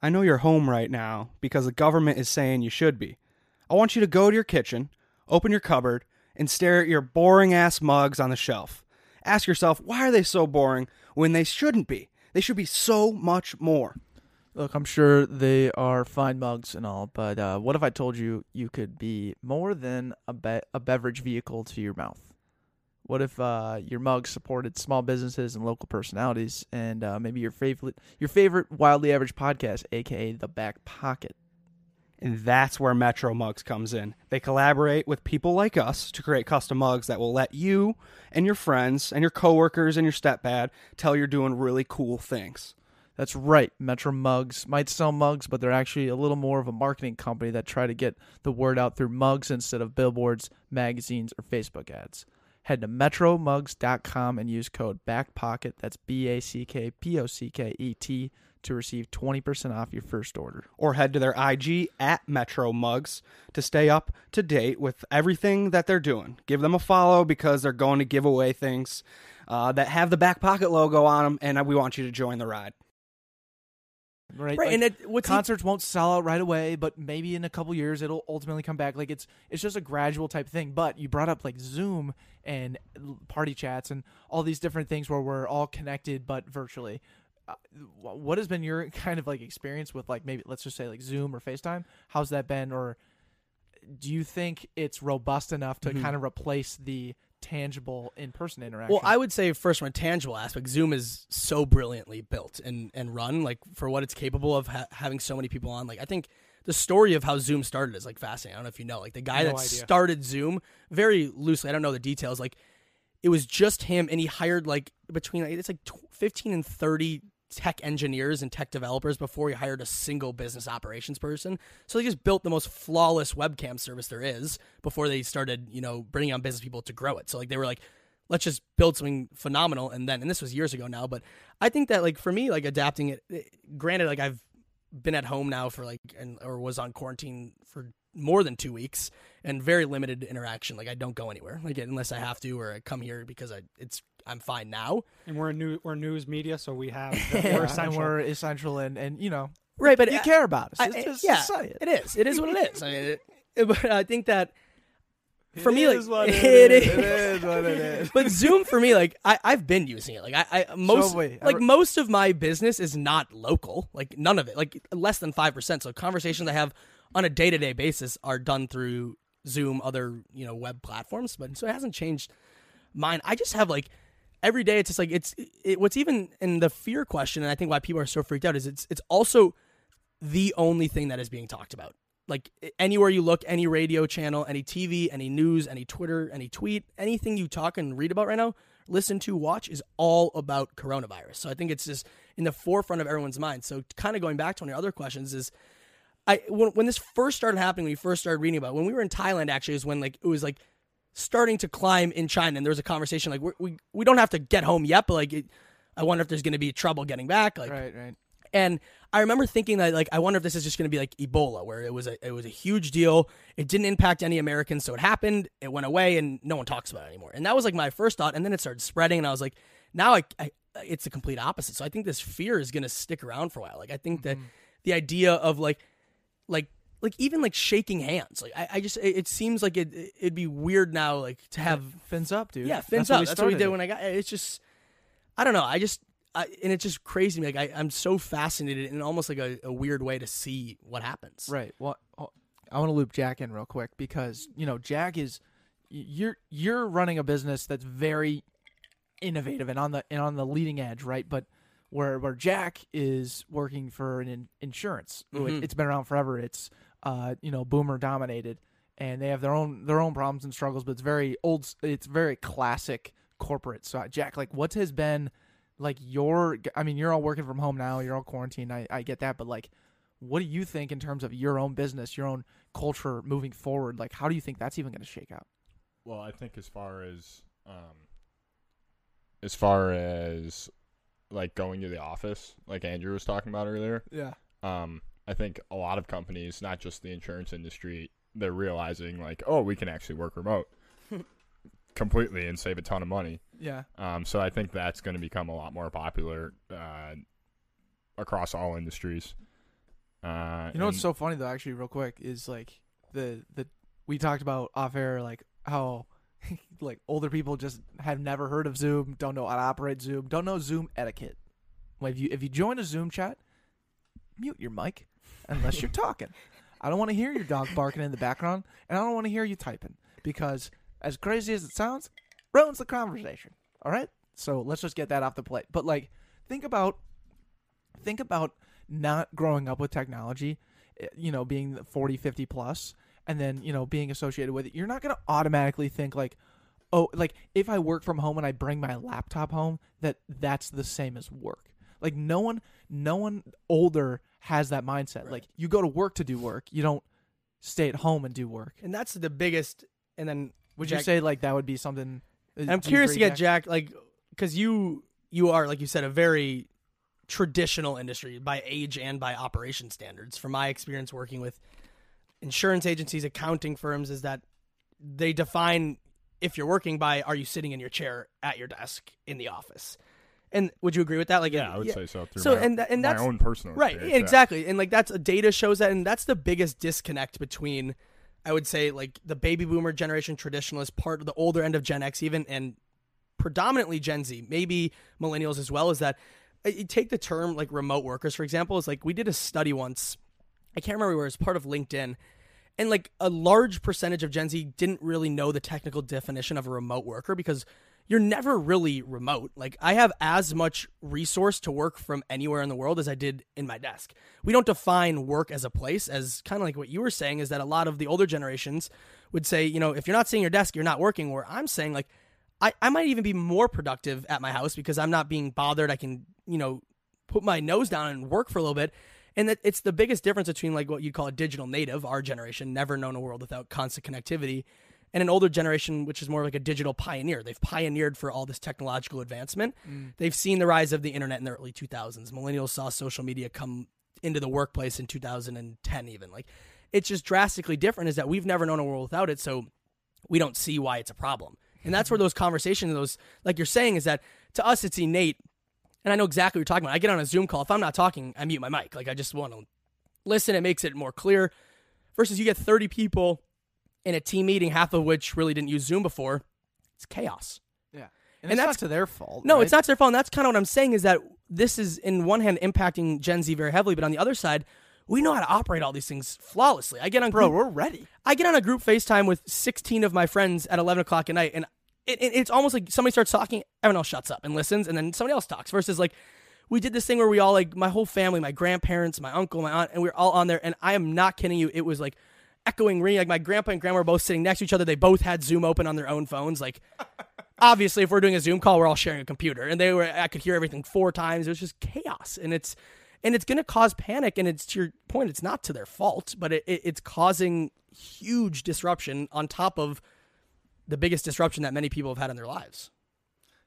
S4: I know you're home right now because the government is saying you should be. I want you to go to your kitchen, open your cupboard, and stare at your boring ass mugs on the shelf. Ask yourself, why are they so boring when they shouldn't be? They should be so much more.
S3: Look, I'm sure they are fine mugs and all, but uh, what if I told you you could be more than a, be- a beverage vehicle to your mouth? What if uh, your mug supported small businesses and local personalities, and uh, maybe your favorite your favorite wildly average podcast, aka the Back Pocket?
S4: And that's where Metro Mugs comes in. They collaborate with people like us to create custom mugs that will let you and your friends and your coworkers and your stepdad tell you're doing really cool things.
S3: That's right. Metro Mugs might sell mugs, but they're actually a little more of a marketing company that try to get the word out through mugs instead of billboards, magazines, or Facebook ads. Head to metromugs.com and use code BACKPOCKET, that's B A C K P O C K E T, to receive 20% off your first order.
S4: Or head to their IG at Metro Mugs to stay up to date with everything that they're doing. Give them a follow because they're going to give away things uh, that have the back pocket logo on them, and we want you to join the ride.
S3: Right.
S5: Right,
S3: Like,
S5: and it, what's
S3: concerts won't sell out right away, but maybe in a couple years it'll ultimately come back. Like it's it's just a gradual type thing. But you brought up like Zoom and party chats and all these different things where we're all connected but virtually. Uh, what has been your kind of like experience with like maybe let's just say like Zoom or FaceTime? How's that been? Or do you think it's robust enough to
S5: Mhm.
S3: kind of replace the tangible in person interaction?
S5: Well, I would say first from a tangible aspect, Zoom is so brilliantly built and, and run like for what it's capable of ha- having so many people on. Like I think the story of how Zoom started is like fascinating. I don't know if you know, like the guy
S4: No
S5: that
S4: idea.
S5: started Zoom very loosely. I don't know the details. Like it was just him, and he hired like between like, it's like tw- fifteen and thirty tech engineers and tech developers before he hired a single business operations person. So they just built the most flawless webcam service there is before they started, you know, bringing on business people to grow it. So like they were like, let's just build something phenomenal and then and this was years ago now, but I think that like for me like adapting it, it granted like I've been at home now for like and or was on quarantine for more than 2 weeks and very limited interaction. Like I don't go anywhere. Like unless I have to or I come here because I it's I'm fine now.
S6: And we're new, we're news media, so we have
S3: Yeah,
S6: we're
S3: and
S6: essential.
S3: we're essential and and you know
S5: Right, but
S3: you
S5: I-
S3: care about us.
S5: I-
S3: Just-
S5: I-
S3: just
S5: yeah,
S3: say it.
S5: it is. It is what it is. I mean, it, but I think that for
S3: It
S5: me, like
S3: is what it
S5: it
S3: is.
S5: is.
S3: It is what it is.
S5: but Zoom for me, like I, I've been using it. Like I, I most
S3: wait, I
S5: like
S3: re-
S5: most of my business is not local. Like none of it. Like less than five percent. So conversations I have on a day to day basis are done through Zoom, other you know web platforms. But so it hasn't changed mine. I just have like every day. It's just like it's it, what's even in the fear question, and I think why people are so freaked out is it's it's also the only thing that is being talked about. Like anywhere you look, any radio channel, any TV, any news, any Twitter, any tweet, anything you talk and read about right now, listen to, watch is all about coronavirus. So I think it's just in the forefront of everyone's mind. So kind of going back to one of your other questions is I when, when this first started happening, when we first started reading about it, when we were in Thailand actually is when like it was like starting to climb in China and there was a conversation like we we don't have to get home yet, but like it, I wonder if there's going to be trouble getting back. Like
S3: Right, right.
S5: and I remember thinking that like I wonder if this is just going to be like Ebola, where it was a it was a huge deal. It didn't impact any Americans, so it happened. It went away, and no one talks about it anymore. And that was like my first thought. And then it started spreading, and I was like, now I, I it's the complete opposite. So I think this fear is going to stick around for a while. Like I think that mm-hmm. the idea of like like like even like shaking hands, like I, I just it, it seems like it it'd be weird now like to have
S3: fins up, dude.
S5: yeah, fins
S3: That's what
S5: up.
S3: we
S5: That's what we did when I got. It's just, I don't know. I just, I, and it's just crazy. Like I, I'm so fascinated in almost like a, a weird way to see what happens.
S3: Right. Well, oh, I want to loop Jack in real quick because you know Jack is you're you're running a business that's very innovative and on the and on the leading edge, right? But where where Jack is working for an in, insurance, It-
S5: Mhm.
S3: it's been around forever. It's uh you know boomer dominated, and they have their own their own problems and struggles. But it's very old. It's very classic corporate. So uh, Jack, like, what has been like your? I mean, you're all working from home now. You're all quarantined. I I get that, but like what do you think in terms of your own business, your own culture moving forward? Like, how do you think that's even going to shake out?
S7: Well, I think as far as um, as far as like going to the office, like Andrew was talking about earlier,
S3: Yeah.
S7: um, I think a lot of companies, not just the insurance industry, they're realizing like, oh, we can actually work remote completely and save a ton of money.
S3: Yeah.
S7: Um, so I think that's going to become a lot more popular uh, across all industries. Uh,
S3: You know what's so funny though, actually, real quick, is like the the we talked about off air, like how like older people just have never heard of Zoom, don't know how to operate Zoom, don't know Zoom etiquette. Like if you if you join a Zoom chat, mute your mic unless you're talking. I don't want to hear your dog barking in the background, and I don't want to hear you typing because, as crazy as it sounds, ruins the conversation. All right, so let's just get that off the plate. But like, think about think about not growing up with technology, eh, you know, being 40, 50 plus, and then, you know, being associated with it. You're not going to automatically think like, oh, like if I work from home and I bring my laptop home, that that's the same as work. Like no one, no one older has that mindset. Like you go to work to do work. You don't stay at home and do work.
S5: And that's the biggest. And then
S3: Would
S5: Jack-
S3: you say like that would be something?
S5: I'm curious to get Jack, like, because you you are like you said a very traditional industry by age and by operation standards. From my experience working with insurance agencies, accounting firms, is that they define if you're working by are you sitting in your chair at your desk in the office. And would you agree with that? Like,
S7: yeah, I would say so. Through
S5: So,
S7: my,
S5: and tha- and
S7: my
S5: that's-
S7: own personal
S5: right
S7: yeah.
S5: exactly and like that's data shows that and that's the biggest disconnect between i would say like the baby boomer generation traditionalist part of the older end of gen x even and predominantly gen z maybe millennials as well is that uh, you take the term like remote workers for example is like we did a study once i can't remember where it was part of linkedin and like a large percentage of gen z didn't really know the technical definition of a remote worker because you're never really remote. Like I have as much resource to work from anywhere in the world as I did in my desk. We don't define work as a place as kind of like what you were saying is that a lot of the older generations would say, you know, if you're not seeing your desk, you're not working. Where I'm saying like I, I might even be more productive at my house because I'm not being bothered. I can, you know, put my nose down and work for a little bit. And that it's the biggest difference between like what you'd call a digital native, our generation, never known a world without constant connectivity, and an older generation, which is more like a digital pioneer. They've pioneered for all this technological advancement. Mm. They've seen the rise of the internet in the early 2000s. Millennials saw social media come into the workplace in 2010, even. Like, it's just drastically different, is that we've never known a world without it. So we don't see why it's a problem. And that's where mm-hmm. those conversations, those, like you're saying, is that to us, it's innate. And I know exactly what you're talking about. I get on a Zoom call. If I'm not talking, I mute my mic. Like, I just want to listen. It makes it more clear. Versus you get 30 people in a team meeting, half of which really didn't use Zoom before. It's chaos.
S3: Yeah,
S5: And
S3: and, it's
S5: that's-
S3: not to their fault.
S5: No,
S3: right?
S5: it's not their fault. And that's kind of what I'm saying is that this is, in one hand, impacting Gen Z very heavily, but on the other side, we know how to operate all these things flawlessly. I get on
S3: bro.
S5: group,
S3: We're ready.
S5: I get on a group FaceTime with 16 of my friends at 11 o'clock at night, and it, it- it's almost like somebody starts talking, everyone else shuts up and listens, and then somebody else talks. Versus like we did this thing where we all like my whole family, my grandparents, my uncle, my aunt, and we are all on there. And I am not kidding you. It was like echoing ring. Like my grandpa and grandma were both sitting next to each other. They both had Zoom open on their own phones. Like obviously, if we're doing a Zoom call, we're all sharing a computer, and they were. I could hear everything four times. It was just chaos, and it's and it's going to cause panic. And it's to your point, it's not to their fault, but it, it, it's causing huge disruption on top of the biggest disruption that many people have had in their lives.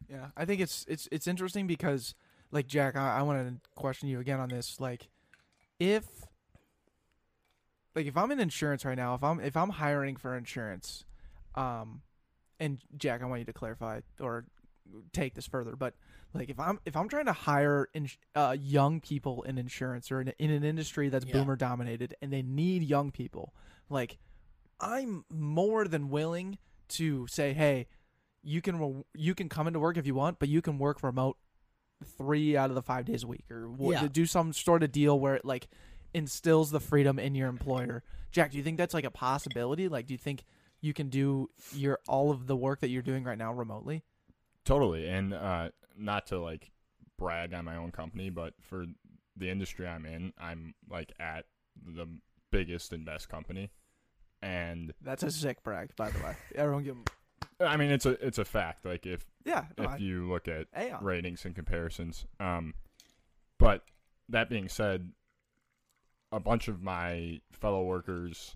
S3: Yeah, I think it's it's it's interesting because like Jack, I, I want to question you again on this. Like, if like if I'm in insurance right now, if I'm if I'm hiring for insurance, um, and Jack, I want you to clarify or take this further, but like if I'm if I'm trying to hire in, uh, young people in insurance or in, in an industry that's
S5: Yeah.
S3: boomer dominated and they need young people, like I'm more than willing to say, hey, you can re- you can come into work if you want, but you can work remote three out of the five days a week, or wha-
S5: Yeah.
S3: do some sort of deal where it like instills the freedom in your employer. Jack, do you think that's like a possibility? Like, do you think you can do your all of the work that you're doing right now remotely?
S7: Totally, and uh, not to like brag on my own company, but for the industry I'm in, I'm like at the biggest and best company, and
S3: That's a sick brag, by the way. Everyone give 'em-
S7: I mean it's a it's a fact. Like if
S3: Yeah. no,
S7: if
S3: I-
S7: you look at ratings and comparisons. Um, but that being said, a bunch of my fellow workers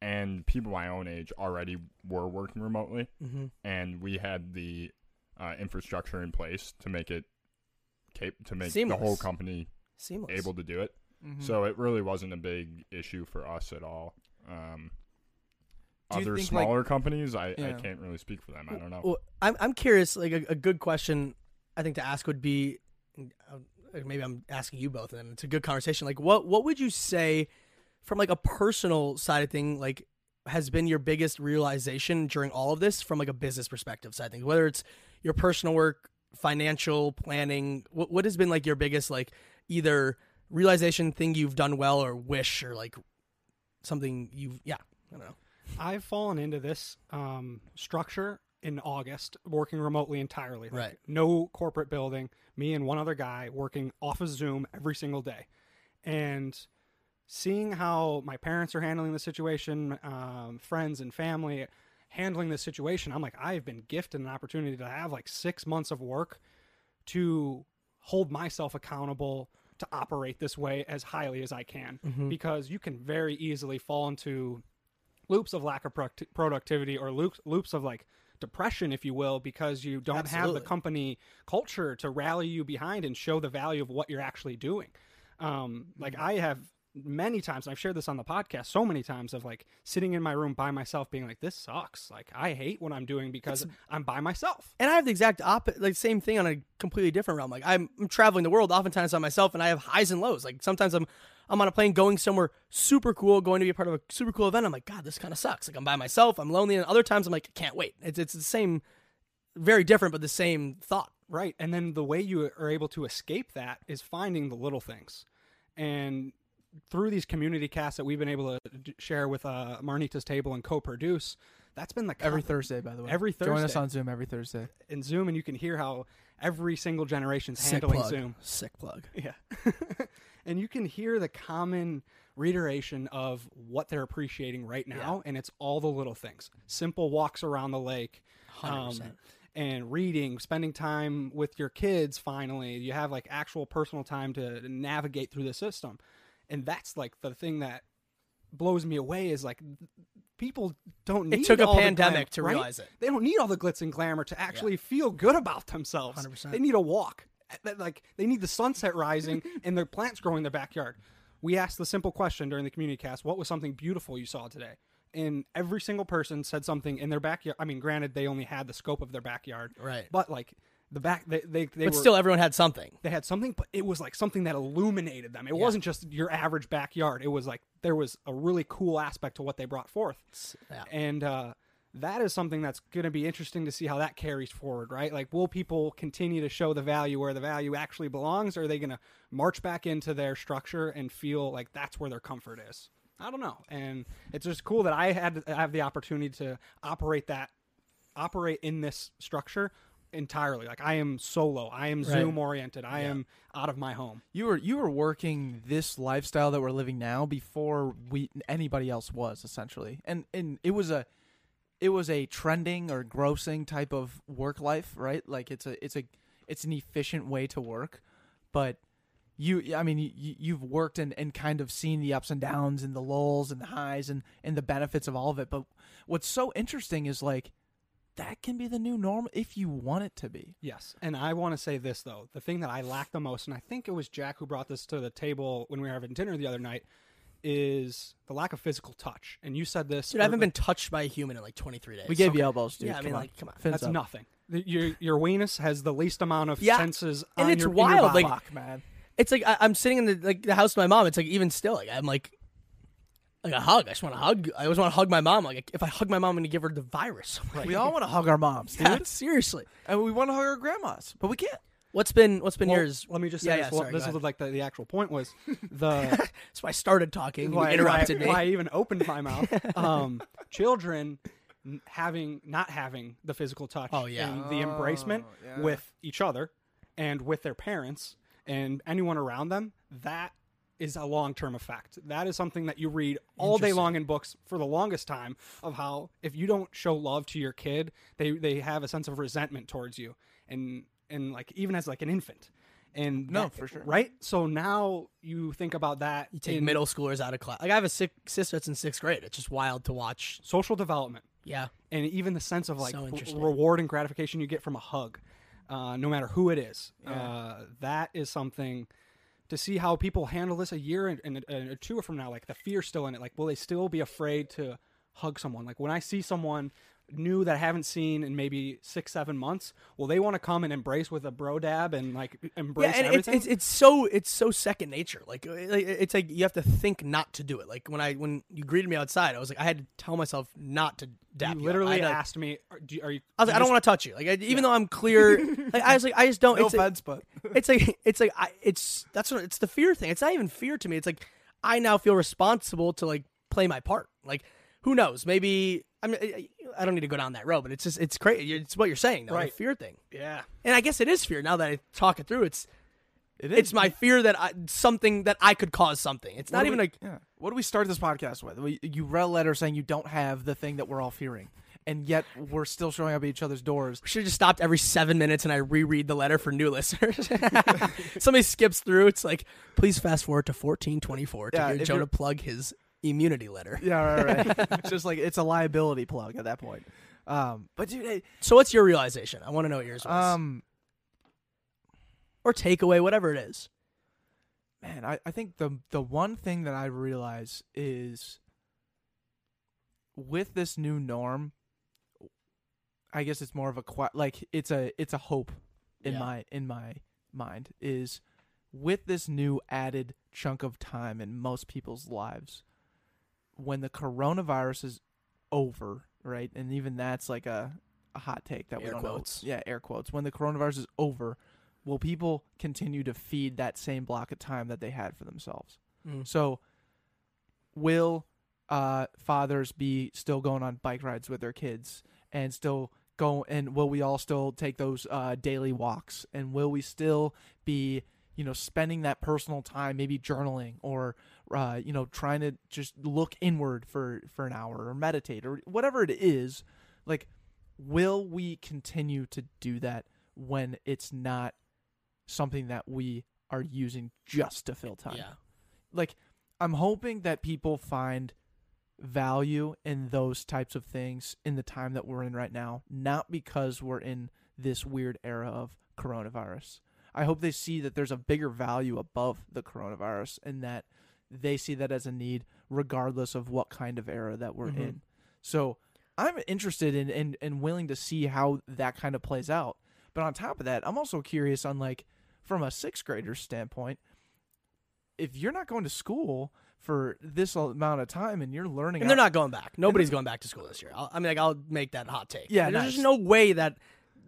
S7: and people my own age already were working remotely,
S5: Mm-hmm.
S7: and we had the uh, infrastructure in place to make it cap- to make the whole company
S5: Seamless.
S7: able to do it.
S3: mhm.
S7: So it really wasn't a big issue for us at all. Um, other
S3: think, like-
S7: smaller companies, I, I can't really speak for them. I don't know.
S5: Well, I'm I'm curious. Like a, a good question, I think to ask would be, maybe I'm asking you both, and it's a good conversation. Like, what what would you say, from like a personal side of thing, like has been your biggest realization during all of this, from like a business perspective side of things, whether it's your personal work, financial planning, what what has been like your biggest like either realization thing you've done well or wish or like something you've yeah I don't know
S6: I've fallen into this um, structure in August, working remotely entirely. Like,
S5: Right.
S6: No corporate building. Me and one other guy working off of Zoom every single day, and seeing how my parents are handling the situation, um, friends and family handling this situation, I'm like, I've been gifted an opportunity to have like six months of work to hold myself accountable to operate this way as highly as I can because you can very easily fall into loops of lack of product- productivity or loops loops of like depression if you will because you don't have the company culture to rally you behind and show the value of what you're actually doing um like
S5: Mm-hmm.
S6: i have many times and i've shared this on the podcast so many times of like sitting in my room by myself being like this sucks like i hate what i'm doing because i'm by myself
S5: and I have the exact opposite, like same thing on a completely different realm. Like I'm, I'm traveling the world oftentimes by myself, and I have highs and lows. Like sometimes I'm, I'm on a plane going somewhere super cool, going to be a part of a super cool event. I'm like, God, this kind of sucks. Like I'm by myself, I'm lonely, and other times I'm like, I can't wait. It's it's the same, very different, but the same thought.
S6: Right. And then the way you are able to escape that is finding the little things. And through these community casts that we've been able to share with uh, Marnita's Table and co produce, that's been the
S3: every Thursday, by the way.
S6: Every Thursday,
S3: Join us on Zoom every Thursday.
S6: in Zoom, and you can hear how every single generation's
S5: Sick
S6: handling
S5: plug.
S6: Zoom.
S5: Sick plug.
S6: Yeah. and you can hear the common reiteration of what they're appreciating right now, and it's all the little things. Simple walks around the lake. um,
S5: 100%.
S6: and reading, spending time with your kids finally. You have like actual personal time to navigate through the system. And that's like the thing that blows me away is like people don't need
S5: It took a pandemic
S6: glam-
S5: to
S6: right?
S5: realize it.
S6: They don't need all the glitz and glamour to actually feel good about themselves.
S5: 100%.
S6: They need a walk. Like they need the sunset rising and their plants growing in their backyard. We asked the simple question during the community cast, what was something beautiful you saw today? And every single person said something in their backyard. I mean, granted, they only had the scope of their backyard,
S5: Right.
S6: But like the back, they they, they
S5: But
S6: were,
S5: still, everyone had something.
S6: they had something, but it was like something that illuminated them. It wasn't just your average backyard. It was like there was a really cool aspect to what they brought forth,
S5: Yeah.
S6: and uh, that is something that's going to be interesting to see how that carries forward. Right? Like, will people continue to show the value where the value actually belongs, or are they going to march back into their structure and feel like that's where their comfort is? I don't know, and it's just cool that I had I have the opportunity to operate that operate in this structure entirely. Like I am solo. I am Zoom oriented. I am out of my home.
S3: You were you were working this lifestyle that we're living now before we anybody else was essentially, and and it was a it was a trending or grossing type of work life, right? Like it's a it's a it's an efficient way to work, but you I mean you, you've worked and, and kind of seen the ups and downs and the lulls and the highs and and the benefits of all of it. But what's so interesting is like that can be the new norm if you want it to be.
S6: Yes. And I want to say this though. The thing that I lack the most, and I think it was Jack who brought this to the table when we were having dinner the other night, is the lack of physical touch. And you said this.
S5: Dude, I haven't been touched by a human in like 23 days.
S3: We gave
S5: Okay.
S3: you elbows, dude.
S5: Yeah, I
S3: Come
S5: mean,
S3: on.
S5: like, come on.
S3: Fins
S6: That's
S3: up.
S6: nothing. The- Your your weenus has the least amount of
S5: Yeah.
S6: senses,
S5: And
S6: on
S5: it's
S6: your, in your
S5: wild,
S6: body.
S5: like-
S3: Fuck, man.
S5: It's like I, I'm sitting in the like the house with my mom. It's like even still, like I'm like like a hug. I just want to hug. I always want to hug my mom. Like if I hug my mom, I'm gonna give her the virus. Like,
S3: We all want to hug our moms, dude.
S5: yeah, seriously.
S3: and we want to hug our grandmas, but we can't.
S5: What's been what's been
S6: Well,
S5: yours?
S6: Let me just
S5: Yeah,
S6: say
S5: yeah,
S6: this. Well,
S5: sorry,
S6: this
S5: go
S6: is like the, the actual point was the
S5: so I started talking. You
S6: why,
S5: interrupted
S6: why,
S5: me.
S6: why I even opened my mouth. Um, children having not having the physical touch
S5: Oh, yeah.
S6: and the embracement
S3: Oh, yeah.
S6: with each other and with their parents and anyone around them that is a long-term effect that is something that you read all day long in books for the longest time of how if you don't show love to your kid they they have a sense of resentment towards you and and like even as like an infant and
S3: No,
S6: that-
S3: for sure.
S6: right so now you think about that
S5: you take
S6: in
S5: middle schoolers out of class. Like I have a sick sister that's in sixth grade. It's just wild to watch.
S6: social development
S5: Yeah.
S6: and even the sense of like
S5: So
S6: reward and gratification you get from a hug, uh, no matter who it is. Uh, that is something to see how people handle this a year and, and, and or two from now. Like the fear still in it. Like, will they still be afraid to hug someone? Like when I see someone new that I haven't seen in maybe six, seven months, Well, they want to come and embrace with a bro dab and like embrace
S5: yeah, and it's,
S6: everything?
S5: it's it's so it's so second nature. Like uh, it's like you have to think not to do it. Like when I when you greeted me outside, I was like I had to tell myself not to dab.
S6: you
S5: you.
S6: literally
S5: I,
S6: asked me, are, do, are you?
S5: I was like, I don't want to touch you. Like I, even though I'm clear, like I was like I just don't.
S3: No
S5: it's like-
S3: offense, but
S5: it's like it's like I, it's that's what it's the fear thing. It's not even fear to me. It's like I now feel responsible to like play my part. Like who knows? Maybe I mean I- don't need to go down that road, but it's just it's crazy. It's what you're saying, though, the
S6: Right.
S5: fear thing.
S6: Yeah.
S5: And I guess it is fear. Now that I talk it through, it's
S3: it
S5: it's my fear that I something that I could cause something. It's not
S3: What
S5: even
S3: we-
S5: like
S3: yeah. What do we start this podcast with? We, you read a letter saying you don't have the thing that we're all fearing, and yet we're still showing up at each other's doors.
S5: we should have just stopped every seven minutes and I reread the letter for new listeners. Somebody skips through. It's like, please fast forward to fourteen twenty four to
S3: Yeah,
S5: hear
S3: if
S5: Joe
S3: you're-
S5: to plug his immunity letter.
S3: Yeah, right, right. it's just like it's a liability plug at that point. Um, but dude,
S5: So what's your realization? I want to know what yours was.
S3: um,
S5: or takeaway, whatever it is.
S3: man, I, I think the the one thing that I realize is with this new norm, I guess it's more of a like it's a it's a hope in
S5: Yeah.
S3: my in my mind is with this new added chunk of time in most people's lives when the coronavirus is over, right? And even that's like a, a hot take that we
S5: Air
S3: don't
S5: quotes.
S3: know. Yeah, air quotes. When the coronavirus is over, will people continue to feed that same block of time that they had for themselves?
S5: Mm.
S3: So, will uh, fathers be still going on bike rides with their kids and still go? And will we all still take those uh, daily walks? And will we still be, you know, spending that personal time, maybe journaling or, uh, you know, trying to just look inward for for an hour or meditate or whatever it is? Like, will we continue to do that when it's not something that we are using just to fill time?
S5: Yeah.
S3: like I'm hoping that people find value in those types of things in the time that we're in right now, not because we're in this weird era of coronavirus. I hope they see that there's a bigger value above the coronavirus and that they see that as a need regardless of what kind of era that we're
S5: Mhm.
S3: in. So I'm interested in, in and willing to see how that kind of plays out. But on top of that, I'm also curious on like from a sixth grader's standpoint, if you're not going to school for this amount of time and you're learning,
S5: And they're
S3: out-
S5: not going back. Nobody's going back to school this year. I'll, I mean, like, I'll make that hot take.
S3: Yeah,
S5: there's
S3: nice.
S5: just no way that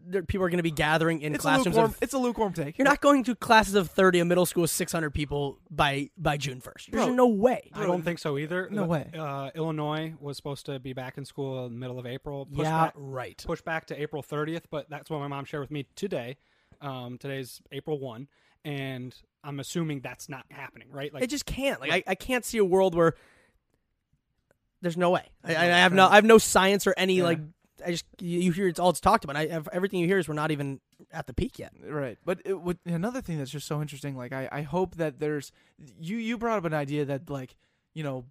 S5: there, people are going to be gathering in
S3: it's a
S5: classrooms.
S3: lukewarm.
S5: Of,
S3: it's a lukewarm take.
S5: you're not going to classes of 30 a middle school with 600 people by by June 1st. There's
S3: Bro,
S5: no way.
S6: I don't think so either.
S3: No way.
S6: Uh, Illinois was supposed to be back in school in the middle of April. Pushed
S5: Yeah,
S6: back,
S5: right.
S6: pushed back to April 30th, but that's what my mom shared with me today. Um, today's April 1, and I'm assuming that's not happening, right? Like
S5: it just can't. Like I, I can't see a world where there's no way. I, I have no I have no science or any
S3: Yeah.
S5: like. I just you, hear it's all it's talked about. I everything you hear is we're not even at the peak yet.
S3: Right, but it would, another thing that's just so interesting. Like, I, I hope that there's you you brought up an idea that like you know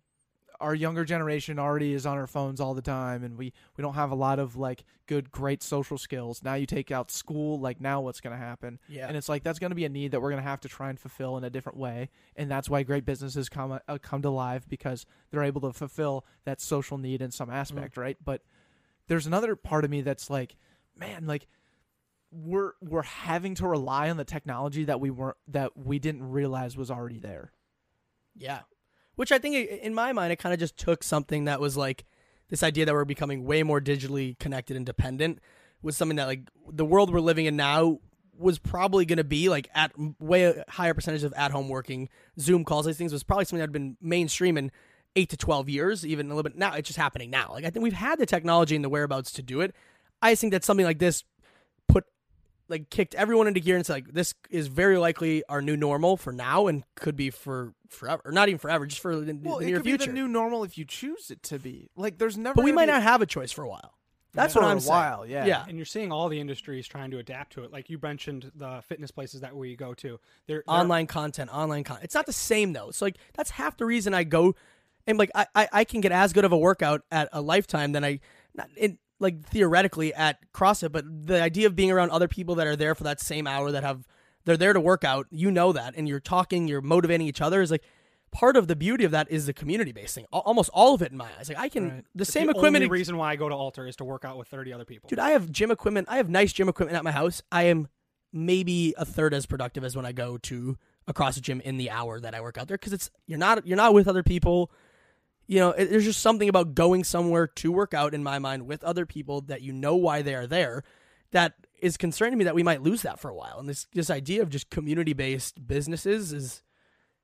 S3: our younger generation already is on our phones all the time, and we we don't have a lot of like good great social skills. Now you take out school, like now what's going to happen?
S5: Yeah.
S3: and it's like that's going to be a need that we're going to have to try and fulfill in a different way, and that's why great businesses come uh, come to life because they're able to fulfill that social need in some aspect, right? But there's another part of me that's like, man, like we're we're having to rely on the technology that we weren't that we didn't realize was already there.
S5: Yeah. Which I think, in my mind, it kind of just took something that was like this idea that we're becoming way more digitally connected and dependent was something that, like, the world we're living in now was probably going to be like at way higher percentage of at home working Zoom calls. These things was probably something that had been mainstream in eight to twelve years, even a little bit. Now it's just happening now. Like I think we've had the technology and the whereabouts to do it. I think that something like this put like kicked everyone into gear and said like this is very likely our new normal for now and could be for forever or not even forever just for the,
S3: Well,
S5: the
S3: it
S5: near
S3: could
S5: future.
S3: be the new normal if you choose it to be. Like, there's never.
S5: but we might
S3: be-
S5: not have a choice for a while. That's
S3: for
S5: what I'm
S3: a
S5: saying.
S3: while. Yeah.
S5: Yeah.
S6: and you're seeing all the industries trying to adapt to it. Like you mentioned, the fitness places that we go to, they're, they're
S5: online content, online content. It's not the same though. So like that's half the reason I go and like I, I, I can get as good of a workout at a lifetime than I not in like theoretically at CrossFit, but the idea of being around other people that are there for that same hour that have they're there to work out, you know that, and you're talking, you're motivating each other is like part of the beauty of that is the community based thing. Almost all of it in my eyes. Like I can
S3: Right.
S5: the
S6: It's
S5: same
S6: the
S5: equipment
S6: Only reason why I go to Alter is to work out with 30 other people.
S5: Dude, I have gym equipment. I have nice gym equipment at my house. I am maybe a third as productive as when I go to across the gym in the hour that I work out there because it's you're not you're not with other people. You know, it, there's just something about going somewhere to work out in my mind with other people that you know why they are there that is concerning me that we might lose that for a while. And this this idea of just community based businesses is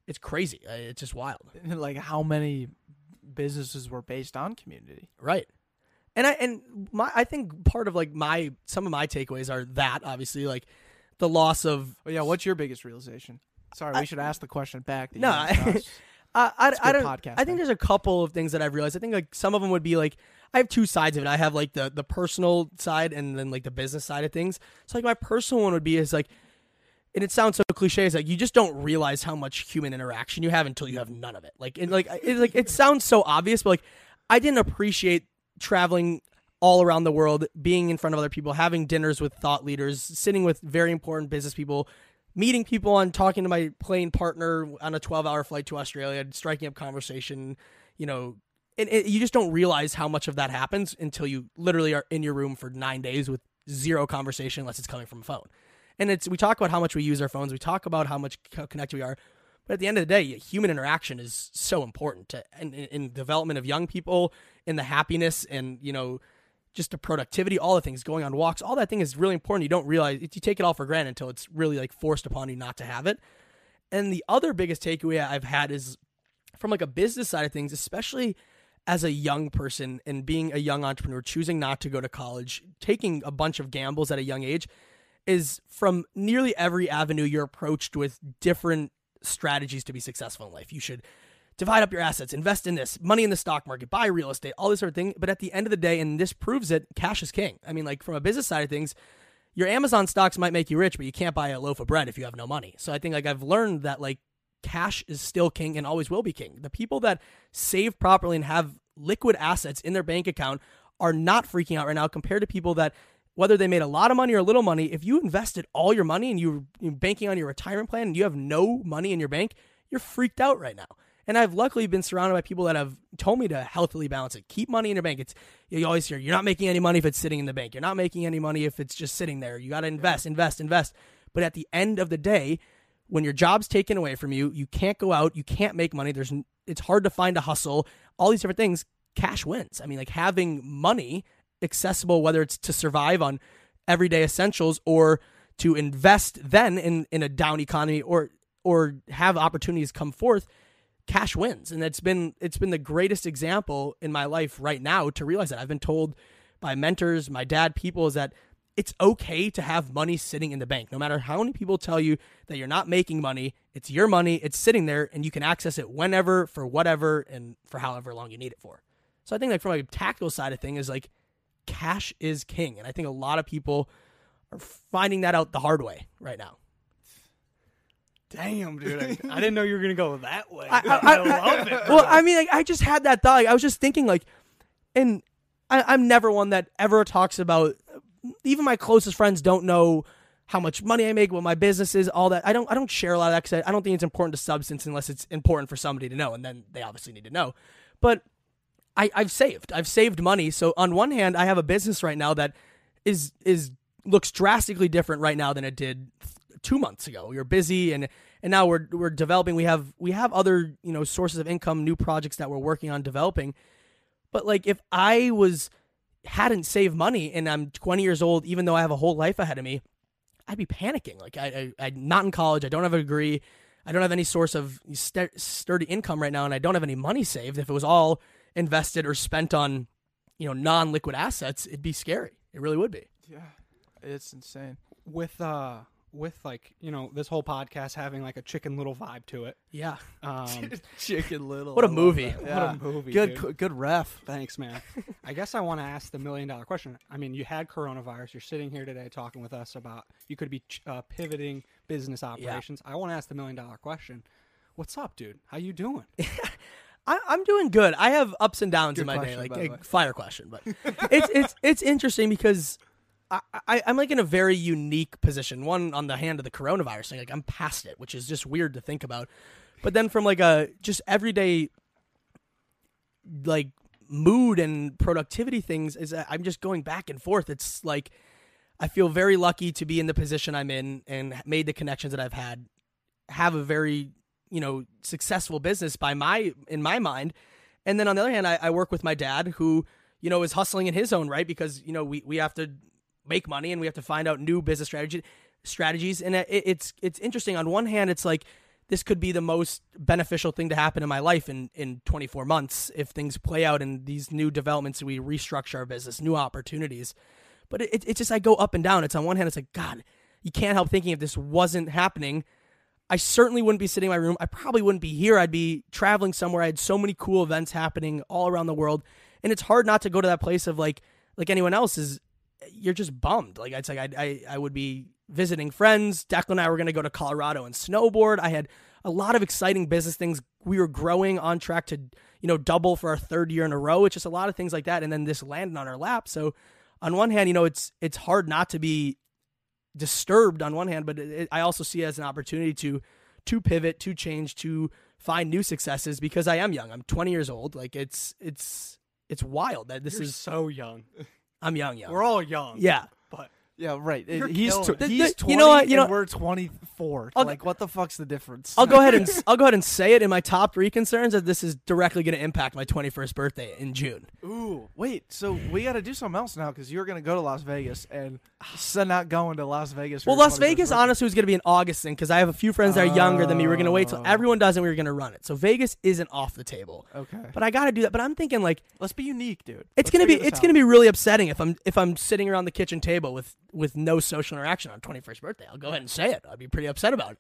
S5: it's crazy. It's just wild.
S3: like how many businesses were based on community?
S5: Right. And I and my I think part of like my some of my takeaways are that obviously like the loss of
S3: But yeah, what's your biggest realization? Sorry, we should ask the question back.
S5: No, I- I I,
S3: It's
S5: I
S3: good
S5: don't I think there's a couple of things that I've realized. I think like some of them would be like I have two sides of it. I have like the the personal side and then like the business side of things. So like my personal one would be is like and it sounds so cliche. Is like you just don't realize how much human interaction you have until you have none of it. Like and like it like it sounds so obvious, but like I didn't appreciate traveling all around the world, being in front of other people, having dinners with thought leaders, sitting with very important business people, meeting people and talking to my plane partner on a 12 hour flight to Australia, striking up conversation, you know, and, and you just don't realize how much of that happens until you literally are in your room for nine days with zero conversation unless it's coming from a phone. And it's we talk about how much we use our phones, we talk about how much co- connected we are, but at the end of the day, human interaction is so important to in, in development of young people, in the happiness and you know just the productivity, all the things going on walks, all that thing is really important. You don't realize you take it all for granted until it's really like forced upon you not to have it. And the other biggest takeaway I've had is from like a business side of things, especially as a young person and being a young entrepreneur, choosing not to go to college, taking a bunch of gambles at a young age, is from nearly every avenue you're approached with different strategies to be successful in life. You should divide up your assets, invest in this, money in the stock market, buy real estate, all this sort of thing. But at the end of the day, and this proves it, cash is king. I mean, like from a business side of things, your Amazon stocks might make you rich, but you can't buy a loaf of bread if you have no money. So I think like I've learned that like cash is still king and always will be king. The people that save properly and have liquid assets in their bank account are not freaking out right now compared to people that whether they made a lot of money or a little money, if you invested all your money and you- you're banking on your retirement plan and you have no money in your bank, you're freaked out right now. And I've luckily been surrounded by people that have told me to healthily balance it. Keep money in your bank. It's you always hear you're not making any money if it's sitting in the bank. You're not making any money if it's just sitting there. You got to invest, invest, invest. But at the end of the day, when your job's taken away from you, you can't go out, you can't make money. There's it's hard to find a hustle. All these different things. Cash wins. I mean, like having money accessible, whether it's to survive on everyday essentials or to invest then in in a down economy or or have opportunities come forth cash wins. And it's been it's been the greatest example in my life right now to realize that. I've been told by mentors my dad people is that it's okay to have money sitting in the bank. No matter how many people tell you that you're not making money it's your money it's sitting there and you can access it whenever for whatever and for however long you need it for. So i think like from a tactical side of thing is like cash is king. And i think a lot of people are finding that out the hard way right now
S1: Damn, dude. I, I didn't know you were going to go that way.
S5: I, I, I love it. Well, I mean, like, I just had that thought. Like, I was just thinking, like, and I, I'm never one that ever talks about. Even my closest friends don't know how much money I make, what my business is, all that. I don't. I don't share a lot of that because I, I don't think it's important to substance unless it's important for somebody to know, and then they obviously need to know. But I, I've saved. I've saved money. So on one hand, I have a business right now that is is looks drastically different right now than it did th- two months ago. You're busy and and now we're we're developing. We have we have other you know sources of income, new projects that we're working on developing. But like if I was hadn't saved money and I'm 20 years old, even though I have a whole life ahead of me, I'd be panicking. Like I, I I'm not in college. I don't have a degree. I don't have any source of st- sturdy income right now, and I don't have any money saved. If it was all invested or spent on, you know, non-liquid assets, it'd be scary. It really would be.
S3: Yeah, it's insane.
S6: with uh with like you know this whole podcast having like a chicken little vibe to it
S5: Yeah.
S6: um
S3: Chicken Little.
S5: What a
S3: I love
S5: movie.
S3: that.
S6: What a movie,
S3: Good,
S6: dude.
S3: good ref.
S6: thanks man i guess i want to ask the million dollar question i mean you had coronavirus you're sitting here today talking with us about you could be ch- uh, pivoting business operations i want to ask the million dollar question what's up dude how you doing
S5: I, I'm doing good. I have ups and downs in
S3: Good
S5: my day, like a fire question, but it's it's it's interesting because I, I I'm like in a very unique position. One on the hand of the coronavirus thing, like I'm past it, which is just weird to think about. But then from like a just everyday like mood and productivity things is uh, I'm just going back and forth. It's like I feel very lucky to be in the position I'm in and made the connections that I've had, have a very you know successful business by my in my mind. And then on the other hand, I, I work with my dad who you know is hustling in his own right because you know we we have to make money and we have to find out new business strategy strategies. And it, it's it's interesting. On one hand, it's like this could be the most beneficial thing to happen in my life in, in 24 months if things play out and these new developments we restructure our business new opportunities. But it, it's just i go up and down. It's on one hand it's like god you can't help thinking if this wasn't happening i certainly wouldn't be sitting in my room. I probably wouldn't be here. I'd be traveling somewhere. I had so many cool events happening all around the world. And it's hard not to go to that place of like like anyone else is you're just bummed. Like it's like I I, I would be visiting friends. Declan and I were going to go to Colorado and snowboard. I had a lot of exciting business things. We were growing on track to you know double for our third year in a row. It's just a lot of things like that, and then this landed on our lap. So on one hand, you know it's it's hard not to be disturbed on one hand, but it, it- I also see it as an opportunity to to pivot, to change, to find new successes because I am young. I'm 20 years old. Like it's it's it's wild that this
S6: You're
S5: is
S6: so young
S5: I'm young, young.
S6: we're all young
S5: yeah.
S3: Yeah, right. He's tw- he's 20
S5: you know what, you know-
S3: we're 24.
S5: I'll-
S3: like, what the fuck's the difference?
S5: I'll go ahead and I'll go ahead and say it in my top three concerns that this is directly going to impact my 21st birthday in June.
S3: Ooh, wait. So we got to do something else now because you're gonna go to Las Vegas and Sen not going to Las Vegas. for
S5: Well, Las Vegas
S3: birthday.
S5: honestly was going to be in August thing because I have a few friends that are younger than me. We're going to wait till
S3: Oh.
S5: everyone does and we're going to run it. So Vegas isn't off the table.
S3: Okay,
S5: But I got to do that. But I'm thinking like
S3: let's be unique, dude.
S5: it's going to be it's going to be really upsetting if I'm if I'm sitting around the kitchen table with with no social interaction on 21st birthday. I'll go ahead and say it. I'd be pretty upset about it.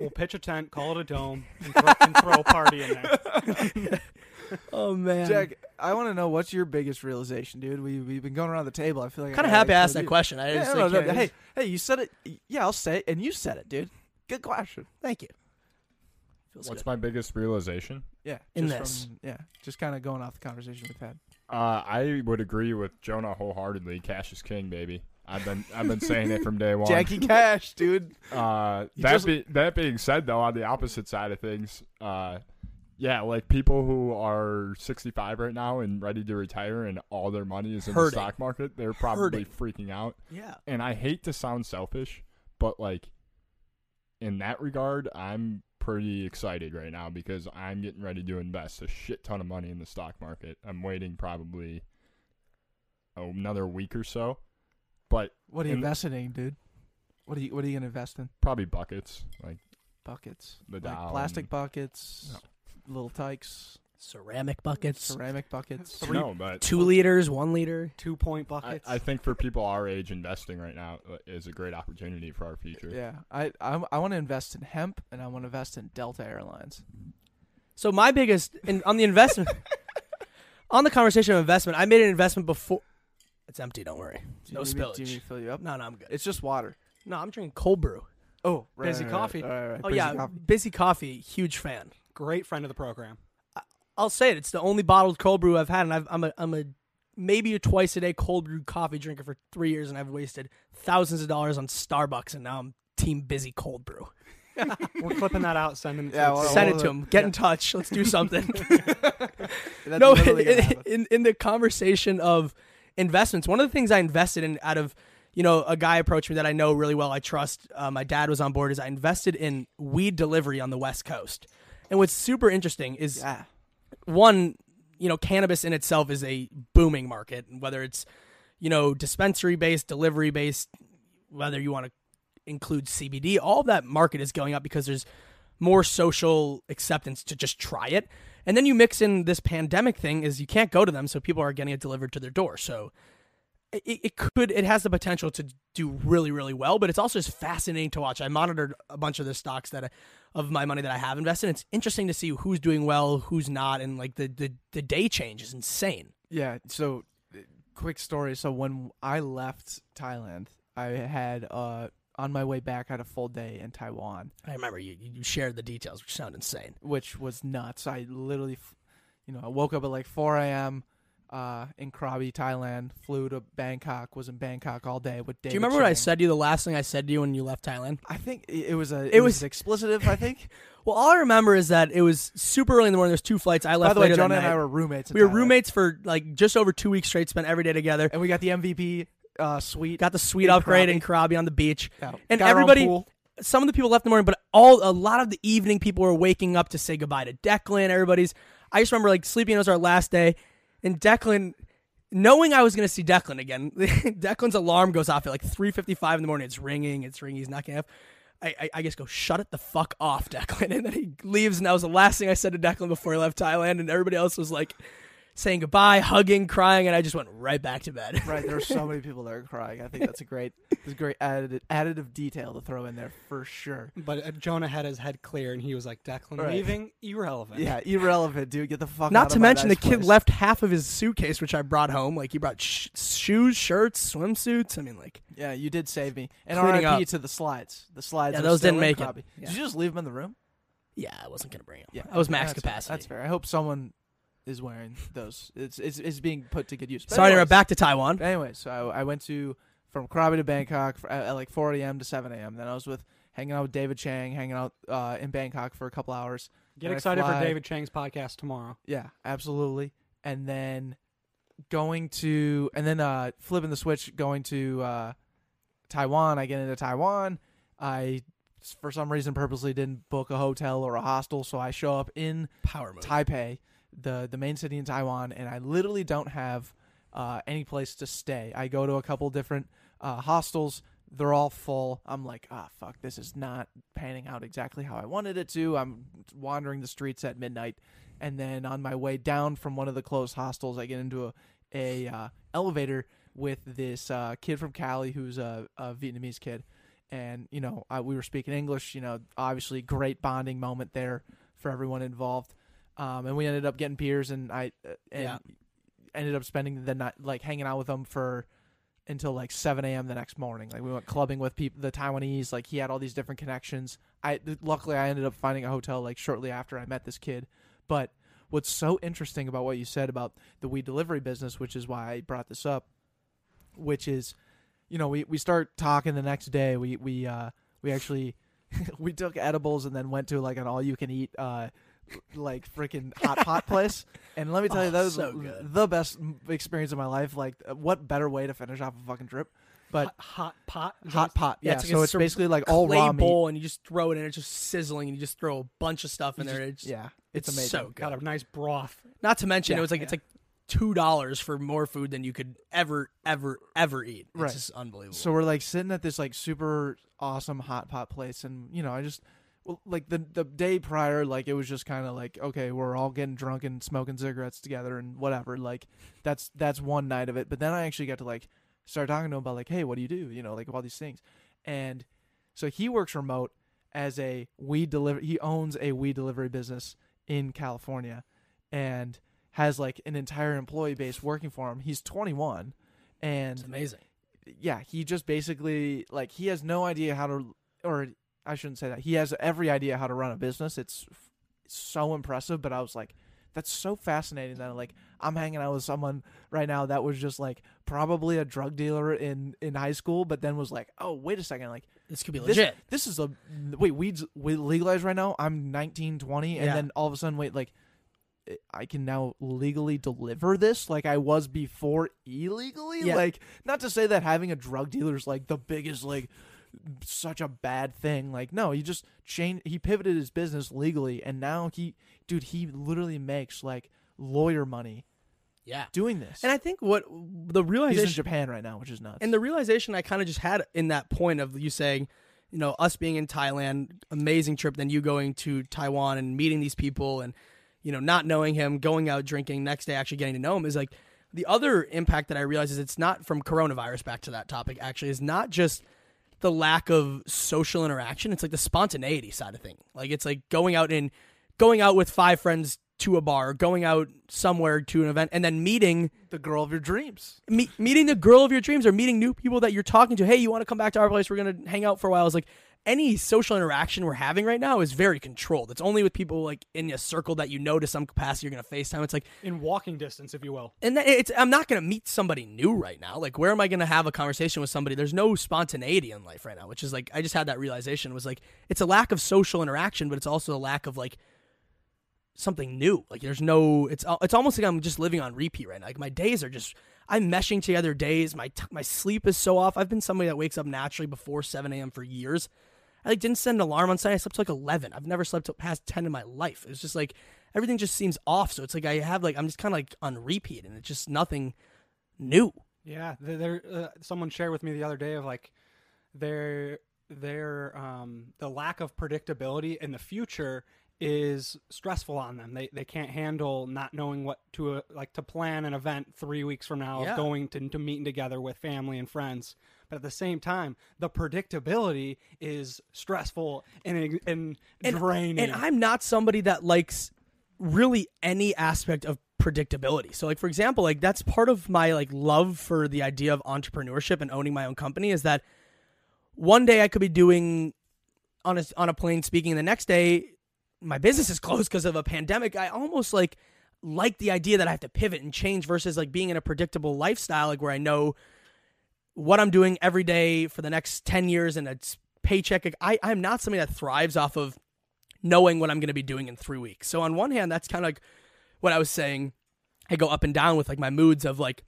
S6: we'll pitch a tent call it a dome and throw, and throw a party in there
S5: Oh man.
S3: Jack, I want to know what's your biggest realization, dude. We we've been going around the table. I feel like I'm
S5: kind of happy I
S3: gotta
S5: asked that
S3: you.
S5: question. I
S3: Yeah,
S5: just
S3: no,
S5: like,
S3: no, hey, hey, you said it. Yeah, I'll say it, and you said it, dude. Good question.
S5: thank you. Feels
S7: What's
S5: good.
S7: my biggest realization?
S3: Yeah,
S5: In
S3: just
S5: this.
S3: from- yeah, just kind of going off the conversation we've had.
S7: Uh, I would agree with Jonah wholeheartedly. Cash is king, baby. I've been I've been saying it from day one.
S3: Jackie Cash, dude.
S7: Uh, that
S3: just-
S7: be, that being said, though, on the opposite side of things, uh, yeah, like people who are 65 right now and ready to retire, and all their money is in
S5: Hurting.
S7: the stock market, they're probably freaking out.
S5: Yeah.
S7: And I hate to sound selfish, but like in that regard, I'm pretty excited right now because I'm getting ready to invest a shit ton of money in the stock market. I'm waiting probably another week or so, but
S3: What are you
S7: in-
S3: investing in, dude? What are you What are you gonna invest in?
S7: probably buckets like
S3: Buckets,
S7: The
S3: like
S7: Dow
S3: plastic
S7: and-
S3: buckets, Little Tikes,
S5: Ceramic buckets,
S3: ceramic buckets.
S6: Three-
S7: no, but
S5: two liters, one liter.
S6: two point
S7: I,
S6: buckets
S7: I think for people our age, investing right now uh, is a great opportunity for our future.
S3: Yeah, I I, I want to invest in hemp and I want to invest in Delta Airlines.
S5: So my biggest in, on the investment on the conversation of investment, I made an investment before. It's empty. Don't worry.
S3: Do
S5: No
S3: you need me- Do you
S5: spillage.
S3: need me to fill you up?
S5: No, no, I'm good.
S3: It's just water.
S5: No, I'm drinking cold brew.
S3: Oh,
S6: Bizzy coffee.
S3: Right, right, right.
S5: Oh
S3: Bizzy
S5: yeah,
S3: coffee.
S5: Bizzy coffee. Huge fan.
S6: great friend of the program uh,
S5: I'll say it. It's the only bottled cold brew I've had, and I've, I'm a I'm a maybe a twice a day cold brew coffee drinker for three years, and I've wasted thousands of dollars on Starbucks, and now I'm team Bizzy cold brew.
S6: we're clipping that out sending it to
S3: Yeah, well.
S5: Send it to him. Get
S3: yeah.
S5: in touch. Let's do something.
S3: That's
S5: no,
S3: literally gonna
S5: in,
S3: happen.
S5: in in the conversation of investments, one of the things I invested in out of you know a guy approached me that I know really well, I trust. Uh, my dad was on board. Is I invested in weed delivery on the West Coast, and what's super interesting is
S3: Yeah.
S5: one, you know, cannabis in itself is a booming market, whether it's, you know, dispensary based, delivery based, whether you want to include CBD. All of that market is going up because there's more social acceptance to just try it. And then you mix in this pandemic thing is you can't go to them, so people are getting it delivered to their door. So it, it could it has the potential to do really really well but it's also just fascinating to watch i monitored a bunch of the stocks that I, of my money that i have invested it's interesting to see who's doing well who's not and like the the, the day change is insane
S3: Yeah. So, uh, quick story. So when I left Thailand, I had uh on my way back, I had a full day in Taiwan,
S5: i remember you you shared the details which sound insane
S3: which was nuts. I literally, f- you know, I woke up at like 4 a.m. Uh, in Krabi, Thailand. Flew to Bangkok. Was in Bangkok all day with David.
S5: do you remember what i
S3: Chang.
S5: said to you the last thing i said to you when you left thailand
S3: I think it it was a. It, was,
S5: was-
S3: explicitive. I think.
S5: well all i remember is that it was super early in the morning there's two flights i left
S3: By the way,
S5: later that
S3: Jonah and I were roommates. in
S5: we were
S3: Thailand.
S5: roommates for like just over two weeks straight spent every day together
S3: and we got the MVP uh, suite.
S5: got the suite
S3: In
S5: upgrade
S3: Krabi.
S5: in Krabi on the beach
S3: Yeah.
S5: and
S3: Got
S5: everybody some of the people left in the morning, but all a lot of the evening people were waking up to say goodbye to Declan. Everybody's. I just remember like sleeping. It was our last day, and Declan, knowing I was going to see Declan again, Declan's alarm goes off at like three fifty five in the morning. It's ringing. It's ringing. He's to have. I, I, I just go shut it the fuck off, Declan, and then he leaves, and that was the last thing I said to Declan before he left Thailand, and everybody else was like saying goodbye, hugging, crying, and I just went right back to bed.
S3: Right, there are so many people that are crying. I think that's a great, it's a great added additive detail to throw in there for sure.
S6: But uh, Jonah had his head clear and he was like, Declan
S3: Right.
S6: leaving? Irrelevant.
S3: Yeah, irrelevant, dude. Get the fuck. out
S5: Not
S3: of
S5: to
S3: my
S5: mention
S3: nice
S5: the kid
S3: place.
S5: left half of his suitcase, which I brought home. Like he brought sh- shoes, shirts, swimsuits. I mean, like
S3: Yeah, you did save me. And
S5: Cleaning
S3: RIP
S5: up.
S3: to the slides. The slides.
S5: Yeah, those didn't
S3: in
S5: make it. Yeah.
S3: Did you just leave them in the room?
S5: yeah, I wasn't gonna bring them.
S3: Yeah,
S5: I was max
S3: that's,
S5: capacity.
S3: That's fair. I hope someone is wearing those. It's it's, it's being put to good use. But
S5: Sorry, to
S3: anyways,
S5: interrupt. back to Taiwan.
S3: Anyway, so I, I went to from Krabi to Bangkok for, at, at like 4 a.m. to 7 a.m. Then I was with hanging out with David Chang, hanging out uh, in Bangkok for a couple hours.
S6: Get
S3: Then
S6: excited for David Chang's podcast tomorrow.
S3: Yeah, absolutely. And then going to and then uh flipping the switch going to uh Taiwan. I get into Taiwan. I for some reason purposely didn't book a hotel or a hostel, so I show up in
S5: Power move.
S3: Taipei, the the main city in Taiwan, and I literally don't have uh, any place to stay. I go to a couple different uh, hostels. They're all full. I'm like, ah, fuck, this is not panning out exactly how I wanted it to. I'm wandering the streets at midnight, and then on my way down from one of the closed hostels, I get into a a uh, elevator with this uh, kid from Cali who's a, a Vietnamese kid, and you know uh, we were speaking English. You know, obviously great bonding moment there for everyone involved. Um, and we ended up getting beers, and I uh, and
S5: Yeah.
S3: ended up spending the night like hanging out with them for until like 7 a.m. the next morning. Like we went clubbing with people, the Taiwanese. Like he had all these different connections. I luckily I ended up finding a hotel like shortly after I met this kid. But what's so interesting about what you said about the weed delivery business, which is why I brought this up, which is, you know, we we start talking the next day. We we uh we actually we took edibles and then went to like an all you can eat uh like freaking hot pot place. And let me tell you,
S5: Oh,
S3: that was
S5: so
S3: the best experience of my life. Like, uh, what better way to finish off a fucking trip? But
S6: hot, hot pot.
S3: Hot pot,
S5: Yeah,
S3: yeah.
S5: it's like
S3: so it's basically like all raw meat.
S5: bowl, and you just throw it in. It's just sizzling, and you just throw a bunch of stuff in
S3: You
S5: there.
S3: just-
S5: It's
S3: yeah, it's, amazing.
S5: so good.
S6: Got a nice broth.
S5: Not to mention,
S3: Yeah,
S5: it was like it's like two dollars for more food than you could ever, ever, ever eat. It's
S3: Right.
S5: just unbelievable.
S3: So we're like sitting at this like super awesome hot pot place, and you know, I just well, like the the day prior, like it was just kind of like okay, we're all getting drunk and smoking cigarettes together and whatever. Like that's that's one night of it. But then I actually got to like start talking to him about like, hey, what do you do? You know, like all these things. And so he works remote as a weed deliver. He owns a weed delivery business in California, and has like an entire employee base working for him. He's 21, and
S5: it's amazing.
S3: yeah, he just basically like he has no idea how to, or I shouldn't say that. He has every idea how to run a business. It's f- so impressive. But I was like, that's so fascinating that like I'm hanging out with someone right now that was just like probably a drug dealer in in high school, but then was like, oh wait a second, like
S5: This could be
S3: this,
S5: legit.
S3: this is a wait weeds we legalized right now. I'm 19, 20, and
S5: Yeah.
S3: then all of a sudden, wait, like eh, I can now legally deliver this like I was before illegally.
S5: Yeah.
S3: Like not to say that having a drug dealer is like the biggest like such a bad thing. Like no, he just changed. He pivoted his business legally, and now he, dude, he literally makes like lawyer money
S5: yeah.
S3: doing this.
S5: And I think what the realization
S3: He's in Japan right now, which is nuts.
S5: and the realization I kind of just had in that point of you saying, you know, us being in Thailand, amazing trip, then you going to Taiwan and meeting these people and, you know, not knowing him, going out drinking, next day actually getting to know him is like the other impact that I realize is it's not from coronavirus back to that topic actually is not just the lack of social interaction. It's like the spontaneity side of thing. Like it's like going out and going out with five friends to a bar, going out somewhere to an event, and then meeting
S3: The girl of your dreams.
S5: me- meeting the girl of your dreams or meeting new people that you're talking to. Hey, you want to come back to our place? We're gonna hang out for a while. It's like any social interaction we're having right now is very controlled. It's only with people like in a circle that you know to some capacity. You're gonna Facetime. It's like
S6: in walking distance, if you will.
S5: and it's I'm not gonna meet somebody new right now. Like, where am I gonna have a conversation with somebody? There's no spontaneity in life right now, which is like I just had that realization. Was like it's a lack of social interaction, but it's also a lack of like something new. Like, there's no. It's it's almost like I'm just living on repeat right now. Like my days are just I'm meshing together days. My t- my sleep is so off. I've been somebody that wakes up naturally before 7 a.m. for years. I like didn't set an alarm on Sunday. I slept till like 11. I've never slept till past 10 in my life. It's just like everything just seems off. So it's like I have like I'm just kind of like on repeat, and it's just nothing new.
S6: Yeah, there. Uh, someone shared with me the other day of like their their um the lack of predictability in the future is stressful on them. They they can't handle not knowing what to uh, like to plan an event three weeks from now
S5: Yeah.
S6: of going to to meeting together with family and friends. But at the same time, the predictability is stressful and and,
S5: And,
S6: draining.
S5: and I'm not somebody that likes really any aspect of predictability. So like for example, like that's part of my like love for the idea of entrepreneurship and owning my own company is that one day I could be doing on a on a plane speaking and the next day my business is closed because of a pandemic. I almost like like the idea that I have to pivot and change versus like being in a predictable lifestyle like where I know what I'm doing every day for the next 10 years and it's paycheck. I, I'm not somebody that thrives off of knowing what I'm going to be doing in three weeks. So on one hand, that's kind of like what I was saying. I go up and down with like my moods of like,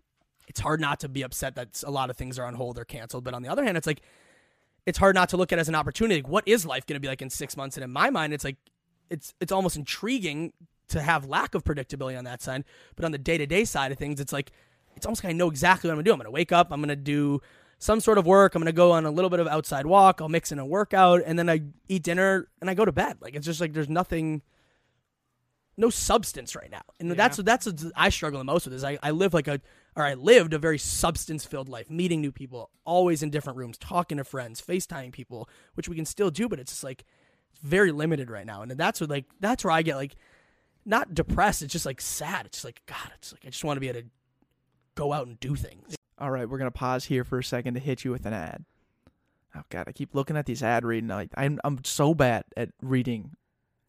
S5: it's hard not to be upset that a lot of things are on hold or canceled. But on the other hand, it's like, it's hard not to look at as an opportunity. Like, what is life going to be like in six months? And in my mind, it's like, it's, it's almost intriguing to have lack of predictability on that side. But on the day to day side of things, it's like, it's almost like I know exactly what I'm gonna do. I'm gonna wake up, I'm gonna do some sort of work, I'm gonna go on a little bit of outside walk, I'll mix in a workout, and then I eat dinner and I go to bed. Like it's just like there's nothing no substance right now. And that's that's what I struggle the most with is I, I live like a or I lived a very substance filled life, meeting new people, always in different rooms, talking to friends, FaceTiming people, which we can still do, but it's just like very limited right now. And that's what like that's where I get like not depressed, it's just like sad. It's just like God, it's like I just want to be able to go out and do things.
S3: All right, we're gonna pause here for a second to hit you with an ad. Oh God, I keep looking at these ad reading. Like I'm I'm so bad at reading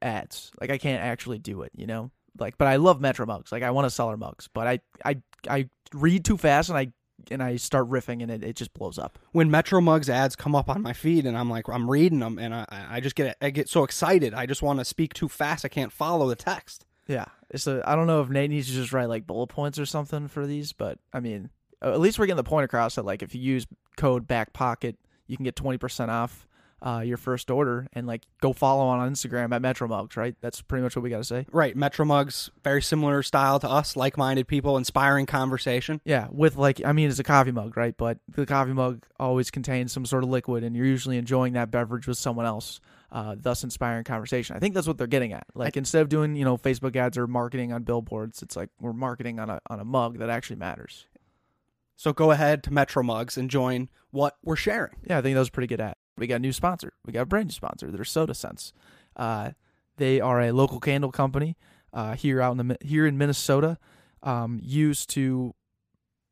S3: ads. Like I can't actually do it. You know. Like, but I love Metro mugs. Like I want to sell our mugs, but I I I read too fast and I and I start riffing and it, it just blows up.
S4: when Metro Mugs ads come up on my feed and I'm like I'm reading them and I, I just get I get so excited I just want to speak too fast I can't follow the text.
S3: Yeah, it's a, I don't know if Nate needs to just write like bullet points or something for these, but I mean, at least we're getting the point across that like if you use code back pocket, you can get twenty percent off uh, your first order, and like go follow on Instagram at Metro Mugs, right? That's pretty much what we got to say.
S4: Right, Metro Mugs very similar style to us, like-minded people, inspiring conversation.
S3: Yeah, with like I mean, it's a coffee mug, right? But the coffee mug always contains some sort of liquid, and you're usually enjoying that beverage with someone else, uh, thus inspiring conversation. I think that's what they're getting at. Like instead of doing you know Facebook ads or marketing on billboards, it's like we're marketing on a on a mug that actually matters.
S4: So go ahead to Metro Mugs and join what we're sharing.
S3: Yeah, I think that was pretty good ad. We got a new sponsor. We got a brand new sponsor. They're Sota Scents. Uh, they are a local candle company uh, here out in the here in Minnesota, um, used to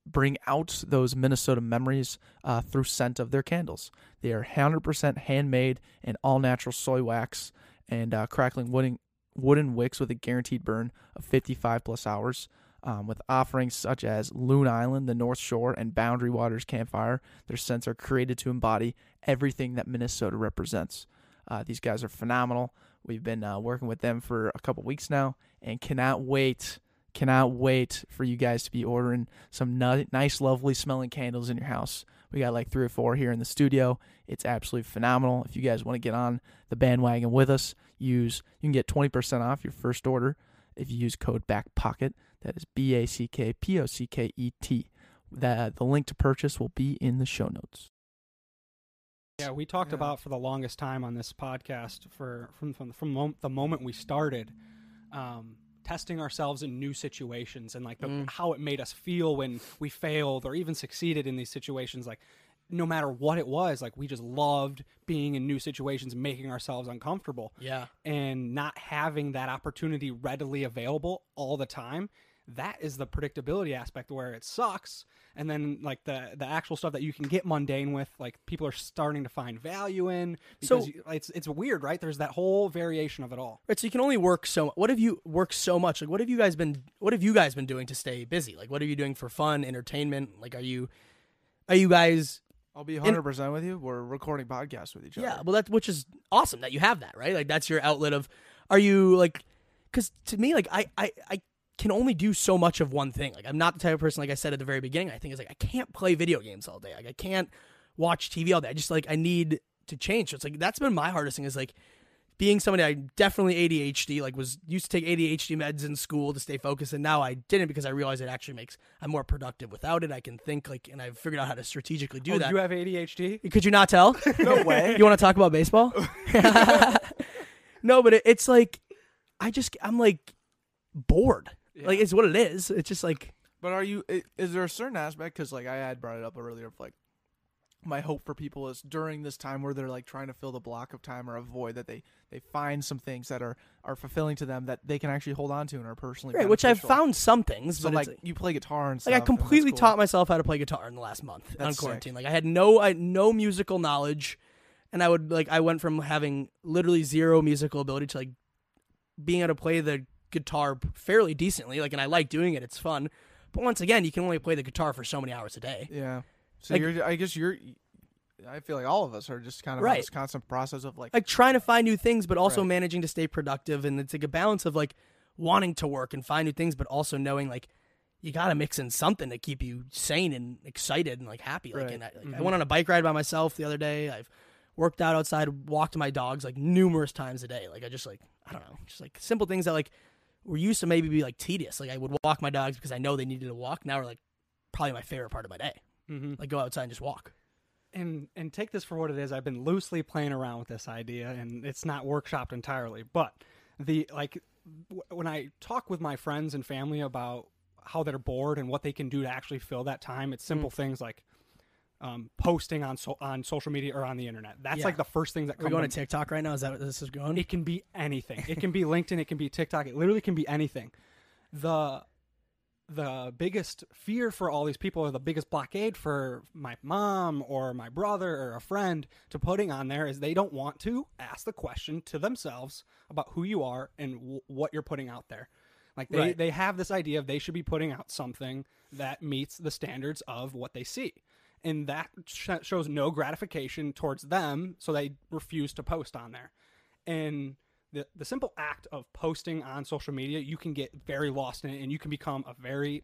S3: bring out those Minnesota memories uh, through scent of their candles. They are 100% handmade and all natural soy wax and uh, crackling wooden wooden wicks with a guaranteed burn of 55 plus hours. Um, with offerings such as Loon Island, the North Shore, and Boundary Waters Campfire, their scents are created to embody everything that Minnesota represents. Uh, these guys are phenomenal. We've been uh, working with them for a couple weeks now, and cannot wait, cannot wait for you guys to be ordering some ni- nice, lovely smelling candles in your house. We got like three or four here in the studio. It's absolutely phenomenal. If you guys want to get on the bandwagon with us, use you can get twenty percent off your first order if you use code BACKPOCKET. That is B A C K P O C K E T. The the link to purchase will be in the show notes.
S6: Yeah, we talked
S3: Yeah.
S6: about for the longest time on this podcast for from from, from mom- the moment we started, um, testing ourselves in new situations and like the,
S5: Mm.
S6: how it made us feel when we failed or even succeeded in these situations. Like, no matter what it was, like we just loved being in new situations, making ourselves uncomfortable,
S5: Yeah.
S6: and not having that opportunity readily available all the time. That is the predictability aspect where it sucks and then like the the actual stuff that you can get mundane with like people are starting to find value in because
S5: So-
S6: you, it's it's weird right there's that whole variation of it all
S5: Right, so you can only work so. What have you worked so much? Like, what have you guys been? What have you guys been doing to stay busy? Like, what are you doing for fun, entertainment? Like, are you, are you guys?
S3: I'll be 100 percent with you. We're recording podcasts with each other.
S5: Yeah, well, that which is awesome that you have that, right? Like, that's your outlet of. Are you like? Because to me, like, I, I, I can only do so much of one thing. Like, I'm not the type of person, like I said at the very beginning. I think is like I can't play video games all day. Like, I can't watch TV all day. I just like I need to change. So it's like that's been my hardest thing is like being somebody I definitely ADHD like was used to take ADHD meds in school to stay focused and now I didn't because I realized it actually makes I'm more productive without it. I can think like and I've figured out how to strategically do
S6: oh,
S5: that.
S6: you have adhd
S5: Could you not tell?
S3: No way.
S5: you want to talk about baseball? no, but it, it's like I just I'm like bored. Like it's what it is. It's just like
S3: But are you? Is there a certain aspect? Because like I had brought it up earlier. Of like my hope for people is during this time where they're like trying to fill the block of time or avoid that they they find some things that are are fulfilling to them that they can actually hold on to and are personally
S5: right, which I've
S3: beneficial.
S5: found some things,
S3: So
S5: but
S3: like you play guitar and stuff.
S5: like I
S3: and that's
S5: completely
S3: cool.
S5: taught myself how to play guitar in the last month on
S3: That's sick.
S5: quarantine. Like I had no I had no musical knowledge, and I would like I went from having literally zero musical ability to like being able to play the guitar fairly decently. Like, and I like doing it; it's fun. But once again, you can only play the guitar for so many hours a day.
S3: Yeah. So
S5: Like-
S3: you're. I guess you're. I feel like all of us are just kind of
S5: Right.
S3: this constant process of like.
S5: like trying to find new things, but also
S3: Right.
S5: managing to stay productive. And it's like a balance of like wanting to work and find new things, but also knowing like you got to mix in something to keep you sane and excited and like happy. Like,
S3: Right.
S5: and I, like, I mm-hmm. went on a bike ride by myself the other day. I've worked out outside, walked my dogs like numerous times a day. Like I just like I don't know, just like simple things that like were used to maybe be like tedious. Like I would walk my dogs because I know they needed to walk. Now we're like probably my favorite part of my day.
S6: mm-hmm.
S5: Like go outside and just walk.
S6: and and take this for what it is. I've been loosely playing around with this idea, and it's not workshopped entirely. But the like w- when I talk with my friends and family about how they're bored and what they can do to actually fill that time, it's simple things like um, posting on so, on social media or on the internet. That's
S5: Yeah.
S6: like the first things that
S5: Are we going
S6: to
S5: to TikTok right now? Is that what this is going?
S6: it can be anything. It can be LinkedIn. It can be TikTok. It literally can be anything. The the biggest fear for all these people, or the biggest blockade for my mom or my brother or a friend to putting on there is they don't want to ask the question to themselves about who you are and w- what you're putting out there. Like they,
S5: Right.
S6: they have this idea of they should be putting out something that meets the standards of what they see. And that sh- shows no gratification towards them, so they refuse to post on there. And the, the simple act of posting on social media, you can get very lost in it and you can become a very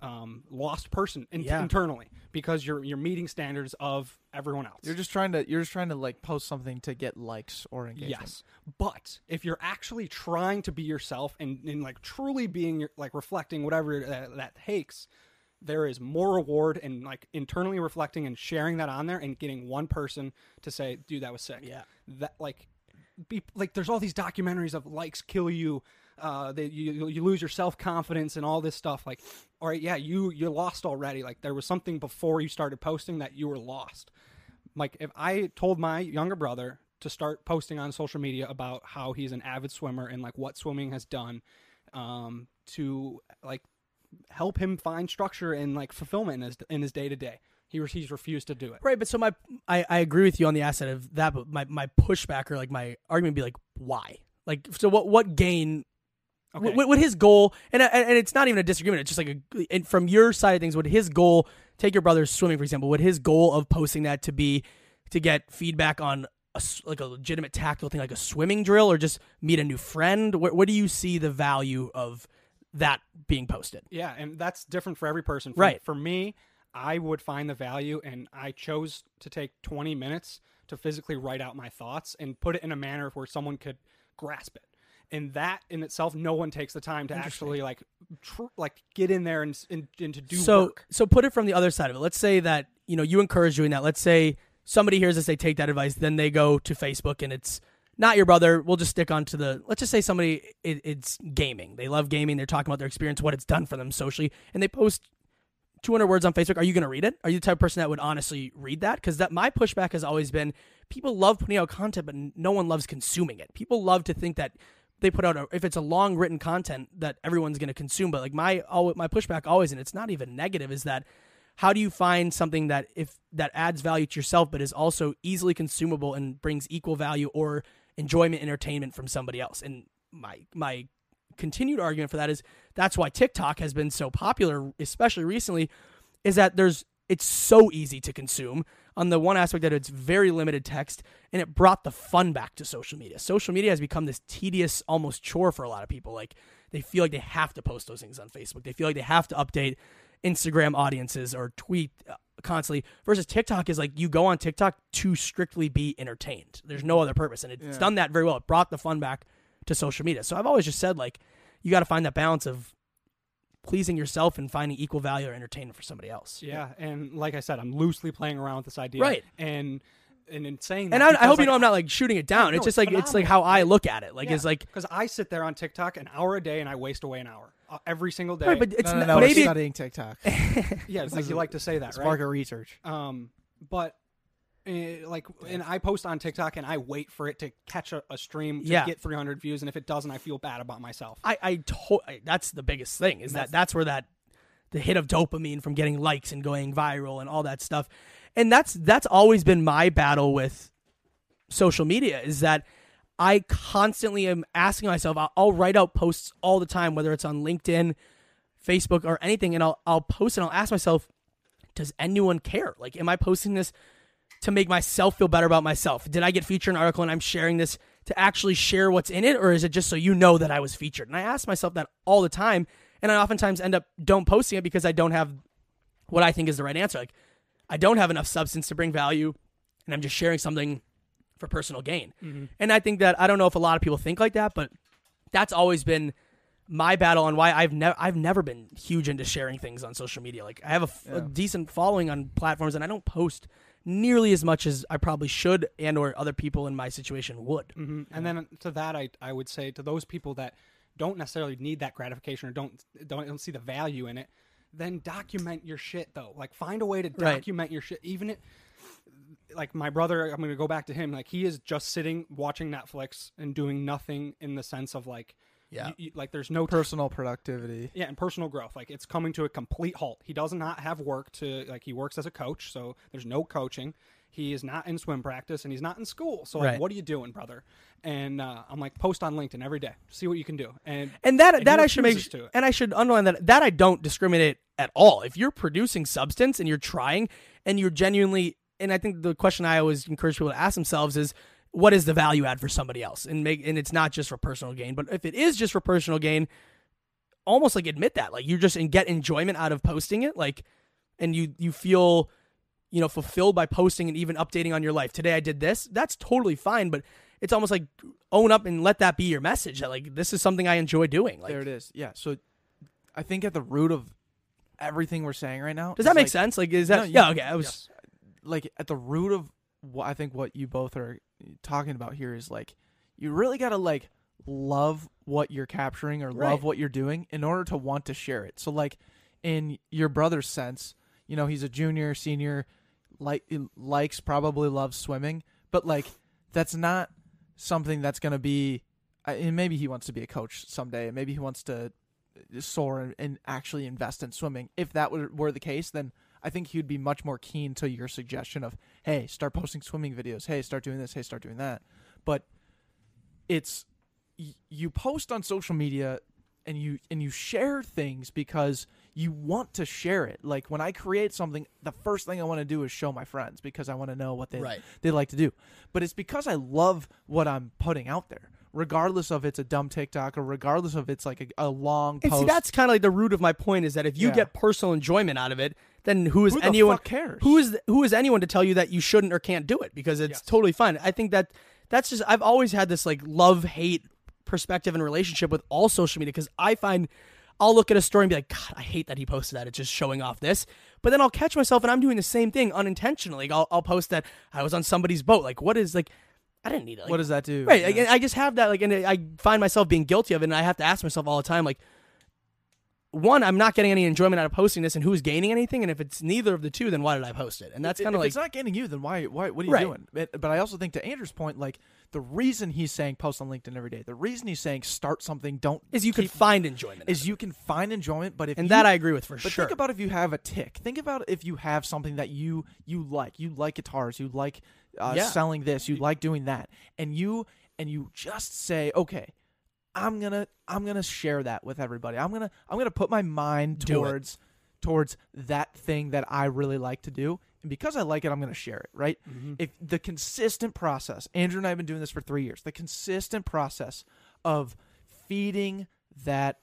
S6: um, lost person in-
S5: Yeah.
S6: internally because you're, you're meeting standards of everyone else.
S3: You're just trying to. You're just trying to like post something to get likes or engagement.
S6: Yes, but if you're actually trying to be yourself and, and like truly being your, like reflecting whatever that, that takes, there is more reward in like internally reflecting and sharing that on there and getting one person to say, "Dude, that was sick."
S5: Yeah.
S6: that like be like there's all these documentaries of likes kill you uh that you you lose your self-confidence and all this stuff like all right yeah you you're lost already like there was something before you started posting that you were lost like if i told my younger brother to start posting on social media about how he's an avid swimmer and like what swimming has done um to like help him find structure and like fulfillment in his in his day to day he he's refused to do it
S5: Right, but so my I, I agree with you on the asset of that, but my, my pushback or like my argument would be like, why? Like, so what what gain?
S6: Okay.
S5: Would, would his goal and and it's not even a disagreement. It's just like a and from your side of things, would his goal take your brother's swimming for example? Would his goal of posting that to be to get feedback on a like a legitimate tactical thing like a swimming drill or just meet a new friend? Where, where do you see the value of that being posted?
S6: Yeah, and that's different for every person. For,
S5: Right.
S6: For me, I would find the value, and I chose to take 20 minutes to physically write out my thoughts and put it in a manner where someone could grasp it. And that in itself, no one takes the time to actually like, tr- like get in there and, and, and to do
S5: so
S6: work.
S5: so put it from the other side of it. Let's say that you know you encourage doing that. Let's say somebody hears us, they take that advice, then they go to Facebook and it's not your brother. We'll just stick on to the. Let's just say somebody it, it's gaming. They love gaming. They're talking about their experience, what it's done for them socially, and they post 200 words on Facebook. Are you going to read it? Are you the type of person that would honestly read that? Because that my pushback has always been people love putting out content, but no one loves consuming it. People love to think that they put out a, if it's a long written content that everyone's going to consume. But like my al- my pushback always, and it's not even negative, is that how do you find something that if that adds value to yourself, but is also easily consumable and brings equal value or enjoyment, entertainment from somebody else? And my my continued argument for that is that's why TikTok has been so popular, especially recently, is that there's it's so easy to consume. On the one aspect that it's very limited text, and it brought the fun back to social media. Social media has become this tedious, almost chore for a lot of people. Like they feel like they have to post those things on Facebook. They feel like they have to update Instagram audiences or tweet constantly. Versus TikTok is like you go on TikTok to strictly be entertained. There's no other purpose, and it's done that very well. It brought the fun back to social media. So I've always just said like you got to find that balance of pleasing yourself and finding equal value or entertainment for somebody else.
S6: Yeah, and like I said, I'm loosely playing around with this idea.
S5: Right.
S6: And and in saying
S5: And I, I hope
S6: because,
S5: you know I'm not like shooting it down.
S6: No,
S5: it's just
S6: it's
S5: like it's like how I look at it. Like
S6: Yeah,
S5: it's like
S6: because I sit there on TikTok an hour a day and I waste away an hour uh, every single day.
S5: right, but it's
S3: no, no,
S5: n-
S3: no, we're
S5: maybe
S3: studying TikTok.
S6: yeah, it's like you like to say that,
S3: It's
S6: right?
S3: market research.
S6: Um, but uh, like, and I post on TikTok and I wait for it to catch a, a stream to
S5: Yeah.
S6: get 300 views, and if it doesn't, I feel bad about myself.
S5: I I to- I- that's the biggest thing is that that's where that the hit of dopamine from getting likes and going viral and all that stuff. And that's that's always been my battle with social media is that I constantly am asking myself I'll, I'll write out posts all the time whether it's on LinkedIn, Facebook or anything and I'll I'll post and I'll ask myself does anyone care? Like am I posting this to make myself feel better about myself? Did I get featured in an article and I'm sharing this to actually share what's in it, or is it just so you know that I was featured? And I ask myself that all the time, and I oftentimes end up don't posting it because I don't have what I think is the right answer. Like I don't have enough substance to bring value, and I'm just sharing something for personal gain. And I think that I don't know if a lot of people think like that, but that's always been my battle on why I've never I've never been huge into sharing things on social media. Like I have a decent following on platforms, and I don't post nearly as much as I probably should, and or other people in my situation would.
S6: hmm And then to that, I I would say to those people that don't necessarily need that gratification or don't don't, don't see the value in it, then document your shit though. Like find a way to
S5: Right.
S6: document your shit, even it. Like my brother, I'm going to go back to him. Like he is just sitting watching Netflix and doing nothing in the sense of like,
S5: Yeah.
S6: you- you- like there's no
S3: Personal productivity.
S6: yeah, and personal growth. Like it's coming to a complete halt. He does not have work to like he works as a coach, so there's no coaching. He is not in swim practice and he's not in school. So like
S5: Right.
S6: what are you doing, brother? And uh, I'm like post on LinkedIn every day. See what you can do. And
S5: And that
S6: and
S5: that I should make
S6: to it.
S5: and I should underline that that I don't discriminate at all. If you're producing substance and you're trying and you're genuinely and I think the question I always encourage people to ask themselves is what is the value add for somebody else? And make and it's not just for personal gain, but if it is just for personal gain, almost like admit that. Like you just and get enjoyment out of posting it, like and you you feel you know fulfilled by posting and even updating on your life. Today I did this. That's totally fine, but it's almost like own up and let that be your message that like this is something I enjoy doing. Like
S3: there it is. Yeah. So I think at the root of everything we're saying right now
S5: does that make
S3: like-
S5: sense? Like is that
S3: No,
S5: yeah,
S3: you-
S5: okay. I was
S6: Yes.
S3: Like at the root of what I think what you both are talking about here is like you really got to like love what you're capturing or
S5: Right.
S3: love what you're doing in order to want to share it. So like in your brother's sense, you know, he's a junior, senior, like likes probably loves swimming, but like that's not something that's going to be I- and maybe he wants to be a coach someday and maybe he wants to soar and, and actually invest in swimming. If that were, were the case, then I think he'd be much more keen to your suggestion of, hey, start posting swimming videos. Hey, start doing this. Hey, start doing that. But it's y- you post on social media and you and you share things because you want to share it. Like when I create something, the first thing I want to do is show my friends because I want to know what they
S5: Right.
S3: they like to do. But it's because I love what I'm putting out there, regardless of it's a dumb TikTok or regardless of it's like a, a long
S5: and
S3: post.
S5: see that's kind of like the root of my point is that if you
S3: Yeah.
S5: get personal enjoyment out of it, then who is
S3: Who
S5: anyone
S3: cares?
S5: Who is who is anyone to tell you that you shouldn't or can't do it because it's
S6: Yes.
S5: totally fine. I think that that's just I've always had this like love hate perspective and relationship with all social media because I find I'll look at a story and be like, God, I hate that he posted that. It's just showing off this. But then I'll catch myself and I'm doing the same thing unintentionally. I'll, I'll post that I was on somebody's boat. Like, what is like? I didn't need it. Like,
S3: what does that do?
S5: Right.
S3: Yeah.
S5: Like, I just have that, like, and I find myself being guilty of it, and I have to ask myself all the time, like, one, I'm not getting any enjoyment out of posting this, and who's gaining anything? And if it's neither of the two, then why did I post it? And that's kind of like if
S3: it's not getting you, then why? Why? What are you
S5: Right.
S3: doing? But, but I also think to Andrew's point, like the reason he's saying post on LinkedIn every day, the reason he's saying start something, don't
S5: is you can find enjoyment.
S3: is you can find enjoyment, but if
S5: and
S3: you,
S5: that I agree with for
S3: But
S5: sure.
S3: But think about if you have a tick. Think about if you have something that you you like. You like guitars. You like uh,
S5: Yeah.
S3: selling this. You like doing that, and you and you just say, okay, I'm gonna I'm gonna share that with everybody. I'm gonna I'm gonna put my mind
S5: Do it.
S3: towards towards that thing that I really like to do. And because I like it, I'm going to share it, right?
S5: Mm-hmm.
S3: If the consistent process, Andrew and I have been doing this for three years, the consistent process of feeding that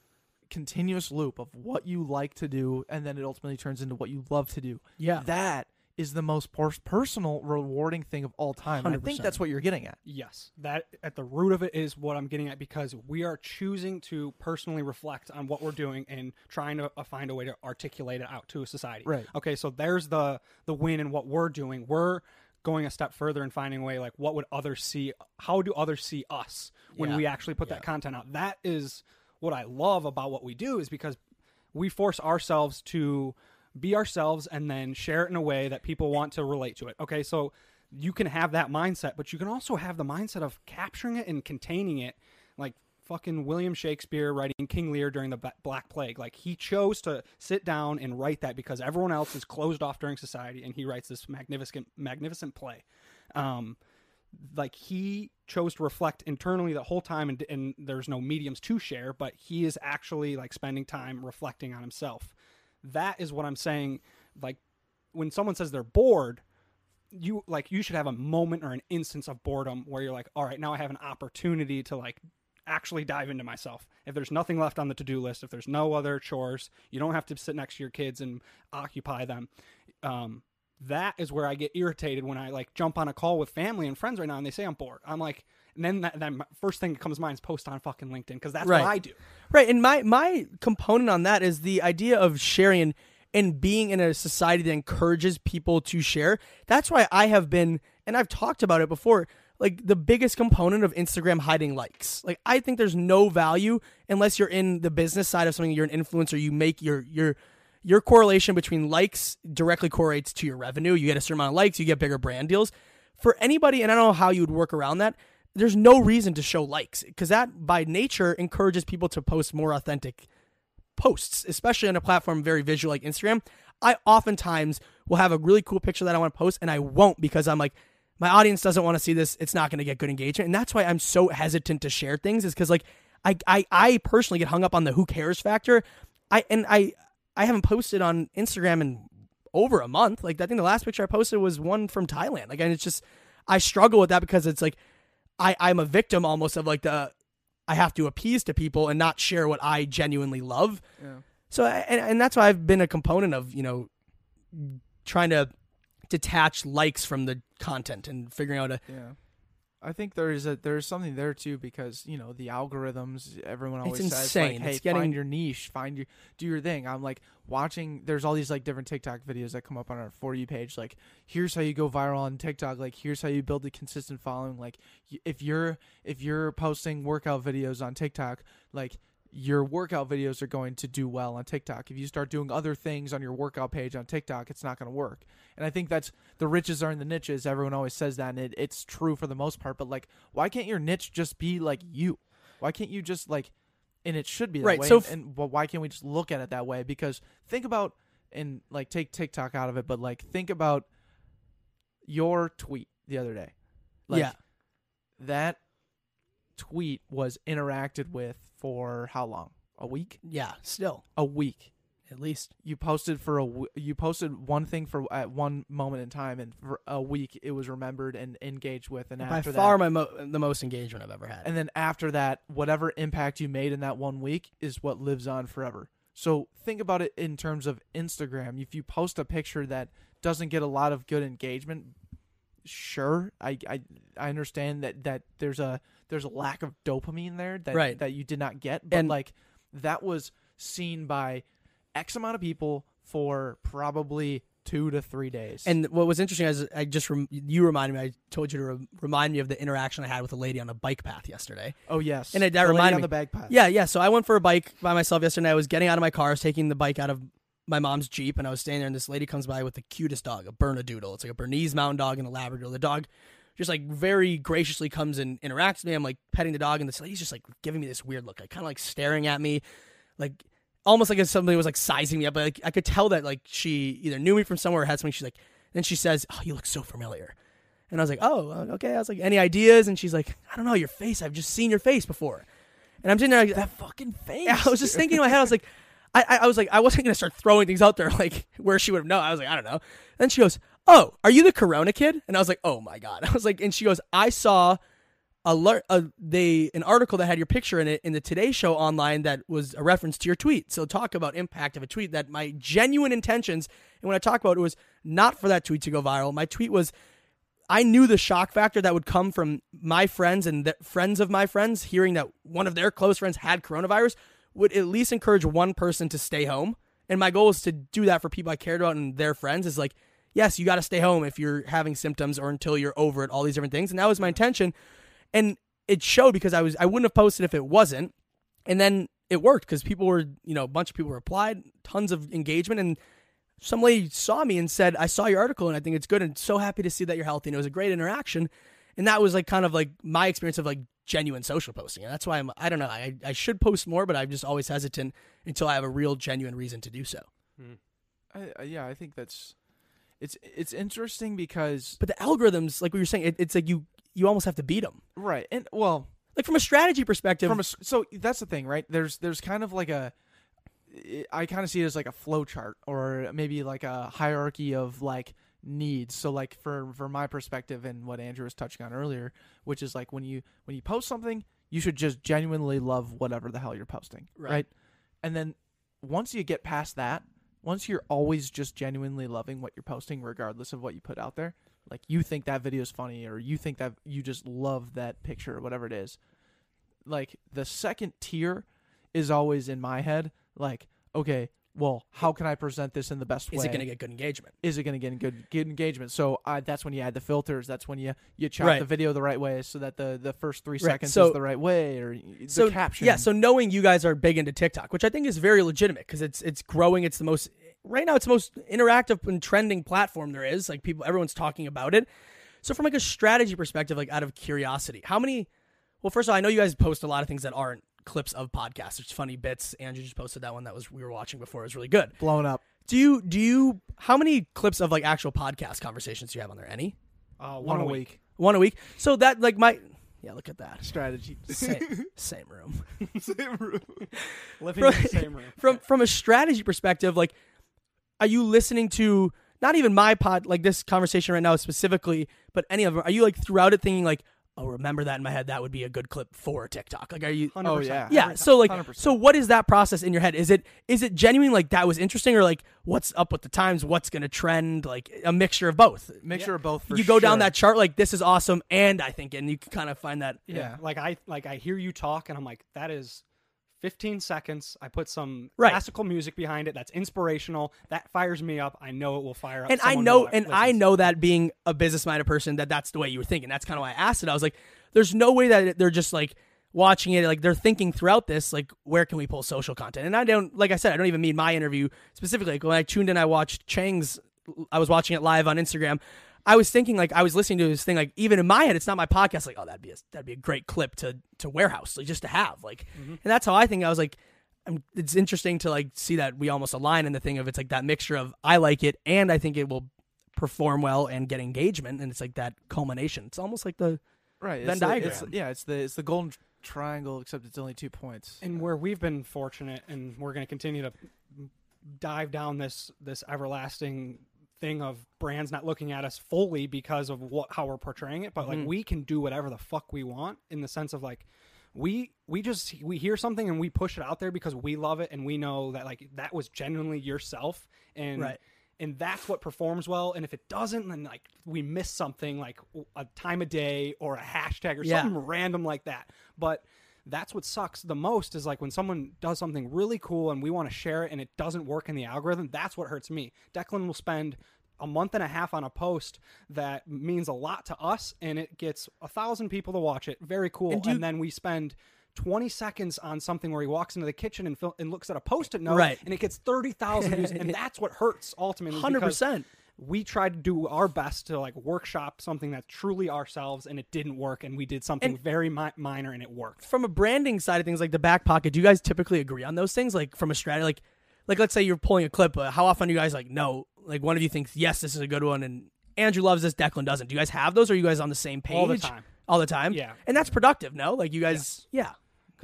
S3: continuous loop of what you like to do, and then it ultimately turns into what you love to do.
S5: Yeah.
S3: That is the most per- personal, rewarding thing of all time. And I think that's what you're getting at.
S6: Yes, that at the root of it is what I'm getting at because we are choosing to personally reflect on what we're doing and trying to uh, find a way to articulate it out to a society.
S3: Right.
S6: Okay, so there's the the win in what we're doing. We're going a step further and finding a way like what would others see? How do others see us when
S5: Yeah.
S6: we actually put that content out? That is what I love about what we do is because we force ourselves to be ourselves and then share it in a way that people want to relate to it. Okay, so you can have that mindset, but you can also have the mindset of capturing it and containing it, like fucking William Shakespeare writing King Lear during the Black Plague. Like he chose to sit down and write that because everyone else is closed off during society, and he writes this magnificent, magnificent play. Um, like he chose to reflect internally the whole time and, and there's no mediums to share but he is actually like spending time reflecting on himself that is what i'm saying like when someone says they're bored you like you should have a moment or an instance of boredom where you're like all right now i have an opportunity to like actually dive into myself if there's nothing left on the to-do list if there's no other chores you don't have to sit next to your kids and occupy them um, that is where I get irritated when I like jump on a call with family and friends right now and they say I'm bored. I'm like, and then that, that first thing that comes to mind is post on fucking LinkedIn because that's
S5: Right.
S6: what I do.
S5: Right, and my my component on that is the idea of sharing and, and being in a society that encourages people to share. That's why I have been, and I've talked about it before. Like the biggest component of Instagram hiding likes. Like I think there's no value unless you're in the business side of something. You're an influencer. You make your your your correlation between likes directly correlates to your revenue. You get a certain amount of likes, you get bigger brand deals. For anybody, and I don't know how you would work around that. There's no reason to show likes because that by nature encourages people to post more authentic posts, especially on a platform very visual like Instagram. I oftentimes will have a really cool picture that I want to post and I won't because I'm like, my audience doesn't want to see this. It's not going to get good engagement. And that's why I'm so hesitant to share things is because like I, I, I personally get hung up on the who cares factor. I, and I, I haven't posted on Instagram in over a month. Like I think the last picture I posted was one from Thailand. Like, and it's just, I struggle with that because it's like, I, I'm a victim almost of like the, I have to appease to people and not share what I genuinely love. So, and, and that's why I've been a component of, you know, trying to detach likes from the content and figuring out a,
S3: Yeah. I think there is a there's something there too because you know the algorithms. Everyone always says
S5: insane.
S3: like, "Hey,
S5: It's getting-
S3: find your niche, find your do your thing." I'm like watching. There's all these like different TikTok videos that come up on our for you page. Like, here's how you go viral on TikTok. Like, here's how you build a consistent following. Like, if you're if you're posting workout videos on TikTok, like your workout videos are going to do well on TikTok. If you start doing other things on your workout page on TikTok, it's not going to work. And I think that's the riches are in the niches. Everyone always says that, and it, it's true for the most part. But like, why can't your niche just be like you? Why can't you just like, and it should be that
S5: Right,
S3: way.
S5: so
S3: and,
S5: f-
S3: and why can't we just look at it that way? Because think about and like take TikTok out of it, but like think about your tweet the other day. Like,
S5: Yeah.
S3: that tweet was interacted with for how long? A week?
S5: yeah, still
S3: A week.
S5: at least.
S3: You posted for a w- you posted one thing for at one moment in time, and for a week it was remembered and engaged with. And
S5: By
S3: after
S5: far
S3: that,
S5: my mo- the most engagement I've ever had.
S3: and then after that, whatever impact you made in that one week is what lives on forever. So think about it in terms of Instagram. If you post a picture that doesn't get a lot of good engagement, sure, I I, I understand that, that there's a there's a lack of dopamine there that
S5: Right.
S3: that you did not get, but
S5: And-
S3: like that was seen by X amount of people for probably two to three days.
S5: And what was interesting is I just rem- you reminded me. I told you to re- remind me of the interaction I had with a lady on a bike path yesterday.
S3: oh yes,
S5: And it- that
S3: The
S5: reminded
S3: on
S5: me-
S3: the bike path.
S5: Yeah, yeah. So I went for a bike by myself yesterday. I was getting out of my car, I was taking the bike out of my mom's Jeep, and I was standing there, and this lady comes by with the cutest dog, a Bernedoodle. It's like a Bernese Mountain Dog and a Labrador. The dog just like very graciously comes and interacts with me. I'm like petting the dog, and this lady's just like giving me this weird look, like kind of like staring at me, like almost like if somebody was like sizing me up. But like I could tell that like she either knew me from somewhere or had something. She's like, then she says, "Oh, you look so familiar." And I was like, "Oh, uh, okay." I was like, "Any ideas?" And she's like, "I don't know, your face. I've just seen your face before." And I'm sitting there like,
S3: that fucking face.
S5: I was just thinking in my head, I was like, I, I, I was like, I wasn't gonna start throwing things out there like where she would have known. I was like, I don't know. Then she goes, Oh, are you the Corona kid? And I was like, Oh my god. I was like, and she goes, I saw a, a they an article that had your picture in it in the Today Show online that was a reference to your tweet. So talk about impact of a tweet. That my genuine intentions, and when I talk about it, was not for that tweet to go viral. My tweet was I knew the shock factor that would come from my friends and the friends of my friends hearing that one of their close friends had coronavirus would at least encourage one person to stay home. And my goal is to do that for people I cared about and their friends is like, yes, you got to stay home if you're having symptoms or until you're over it, all these different things. And that was my intention. And it showed because I was, I wouldn't have posted if it wasn't. And then it worked because people were, you know, a bunch of people replied, tons of engagement. And some lady saw me and said, I saw your article and I think it's good and so happy to see that you're healthy. And it was a great interaction. And that was like kind of like my experience of like genuine social posting. And that's why I'm, I don't know, I, I should post more, but I'm just always hesitant until I have a real genuine reason to do so. Hmm.
S3: I, I, yeah, I think that's it's it's interesting because
S5: But the algorithms, like we were saying, it, it's like you, you almost have to beat them.
S3: right and well
S5: Like from a strategy perspective,
S3: from a s so that's the thing right there's there's kind of like a i kind of see it as like a flow chart or maybe like a hierarchy of like needs so like for for my perspective and what andrew was touching on earlier which is like when you when you post something you should just genuinely love whatever the hell you're posting
S5: Right.
S3: right, and then once you get past that once you're always just genuinely loving what you're posting regardless of what you put out there like you think that video is funny or you think that you just love that picture or whatever it is like the second tier is always in my head like okay well how can i present this in the best way
S5: is it going to get good engagement?
S3: is it going to get good good engagement? So uh, that's when you add the filters that's when you you chop
S5: Right.
S3: the video the right way so that the the first three
S5: Right,
S3: seconds
S5: so-
S3: is the right way or
S5: so
S3: the caption.
S5: yeah so knowing you guys are big into tiktok which i think is very legitimate because it's it's growing it's the most right now it's the most interactive and trending platform there is like people everyone's talking about it. So from like a strategy perspective like out of curiosity how many well first of all i know you guys post a lot of things that aren't clips of podcasts. It's funny bits. Andrew just posted that one that was we were watching before. It was really good.
S3: Blown up.
S5: Do you do you how many clips of like actual podcast conversations do you have on there? Any?
S6: Uh,
S3: one a week.
S5: one a week? So that like my yeah look at that.
S3: Strategy.
S5: Same, room. same room.
S6: Living
S5: From-
S6: in the same room.
S5: from from a strategy perspective, like, are you listening to not even my pod, like this conversation right now specifically, but any of them? Are you like throughout it thinking like, oh, remember that in my head? That would be a good clip for TikTok. Like, are you?
S6: 100%.
S3: Oh, yeah.
S5: Yeah.
S6: Every
S5: So like,
S3: 100%.
S5: so what is that process in your head? Is it is it genuine like that was interesting, or like what's up with the times? What's gonna trend? Like a mixture of both.
S3: make of both for
S5: you go down that chart like this is awesome, and I think, and you can kind of find that.
S6: Yeah.
S3: Yeah.
S6: Like I like I hear you talk and I'm like, that is 15 seconds. I put some
S5: Right.
S6: classical music behind it. That's inspirational. That fires me up. I know it will fire up.
S5: and I know, and I know that being a business minded person, that that's the way you were thinking. That's kind of why I asked it. I was like, there's no way that they're just like watching it, like they're thinking throughout this, like where can we pull social content? And I don't, like I said, I don't even mean my interview specifically. Like when I tuned in, I watched Chang's. I was watching it live on Instagram. I was thinking like I was listening to this thing like even in my head it's not my podcast like oh that'd be a, that'd be a great clip to to warehouse like just to have like mm-hmm. and that's how I think I was like I'm, it's interesting to like see that we almost align in the thing of it's like that mixture of I like it and I think it will perform well and get engagement and it's like that culmination. It's almost like the
S3: right
S5: Venn
S3: it's the-
S5: diagram.
S3: it's- yeah it's the it's the golden triangle except it's only two points
S6: and where we've been fortunate and we're going to continue to dive down this this everlasting thing of brands not looking at us fully because of what how we're portraying it but like mm-hmm. we can do whatever the fuck we want in the sense of like we we just we hear something and we push it out there because we love it and we know that like that was genuinely yourself and
S5: Right.
S6: and that's what performs well and if it doesn't then like we miss something like a time of day or a hashtag or
S5: Yeah.
S6: something random like that but that's what sucks the most is like when someone does something really cool and we want to share it and it doesn't work in the algorithm. That's what hurts me. Declan will spend a month and a half on a post that means a lot to us and it gets a thousand people to watch it. Very cool.
S5: And
S6: And, then we spend 20 seconds on something where he walks into the kitchen and, fil- and looks at a post-it note
S5: Right.
S6: and it gets 30,000 views and that's what hurts ultimately
S5: 100%.
S6: We tried to do our best to like workshop something that's truly ourselves and it didn't work and we did something
S5: And-
S6: very mi- minor and it worked
S5: from a branding side of things, like the back pocket, do you guys typically agree on those things? Like from a strategy, like like let's say you're pulling a clip, uh, how often do you guys like no? Like one of you thinks yes, this is a good one, and Andrew loves this, Declan doesn't. Do you guys have those? Or are you guys on the same page
S6: All the time.
S5: All the time.
S6: Yeah.
S5: and that's productive. No, like you guys, yeah.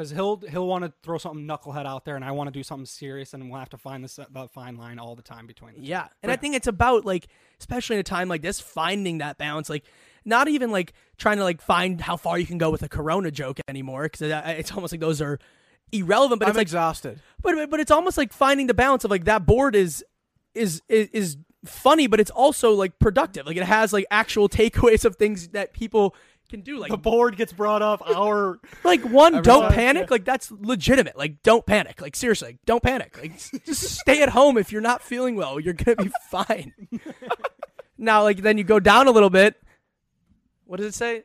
S6: Because he'll he'll want to throw something knucklehead out there and i want to do something serious and we'll have to find this the fine line all the time between the two.
S5: Yeah. And I think it's about like especially in a time like this finding that balance like not even like trying to like find how far you can go with a corona joke anymore cuz it's almost like those are irrelevant but
S3: I'm
S5: it's like
S3: exhausted.
S5: but but- but it's almost like finding the balance of like that board is is is, is funny but it's also like productive like it has like actual takeaways of things that people can do like
S6: the board gets brought up our
S5: like one don't
S6: time,
S5: panic? like that's legitimate. Like don't panic. Like seriously like, don't panic. Like just stay at home if you're not feeling well. You're gonna be fine. Now like then you go down a little bit. What does it say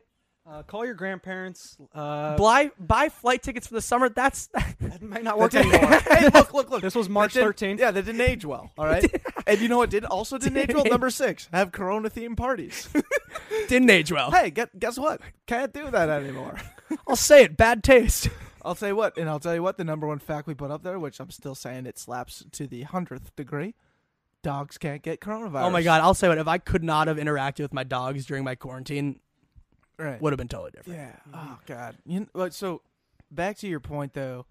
S6: uh, call your grandparents uh,
S5: buy buy flight tickets for the summer that's
S6: that might not work anymore
S3: hey, look, look, look.
S6: this was march
S3: That
S6: 13th
S3: Yeah, that didn't age well. All right. and you know what did also didn't age well? Number six, have Corona themed parties.
S5: didn't age well
S3: hey, get, guess what? Can't do that anymore.
S5: i'll say it bad taste
S3: I'll say what, and I'll tell you what. The number one fact we put up there, which I'm still saying it slaps to the hundredth degree. Dogs can't get coronavirus.
S5: oh my god i'll say what if i could not have interacted with my dogs during my quarantine
S3: Right.
S5: would have been totally different
S3: Yeah. Mm-hmm. Oh God. You know, but so back to your point though,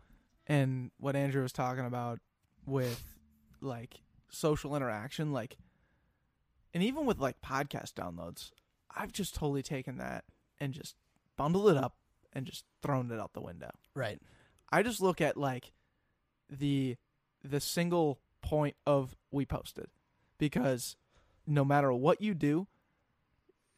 S3: and what Andrew was talking about with like social interaction, like, and even with like podcast downloads, I've just totally taken that and just bundled it up and just thrown it out the window.
S5: right
S3: I just look at like the the single point of we posted because no matter what you do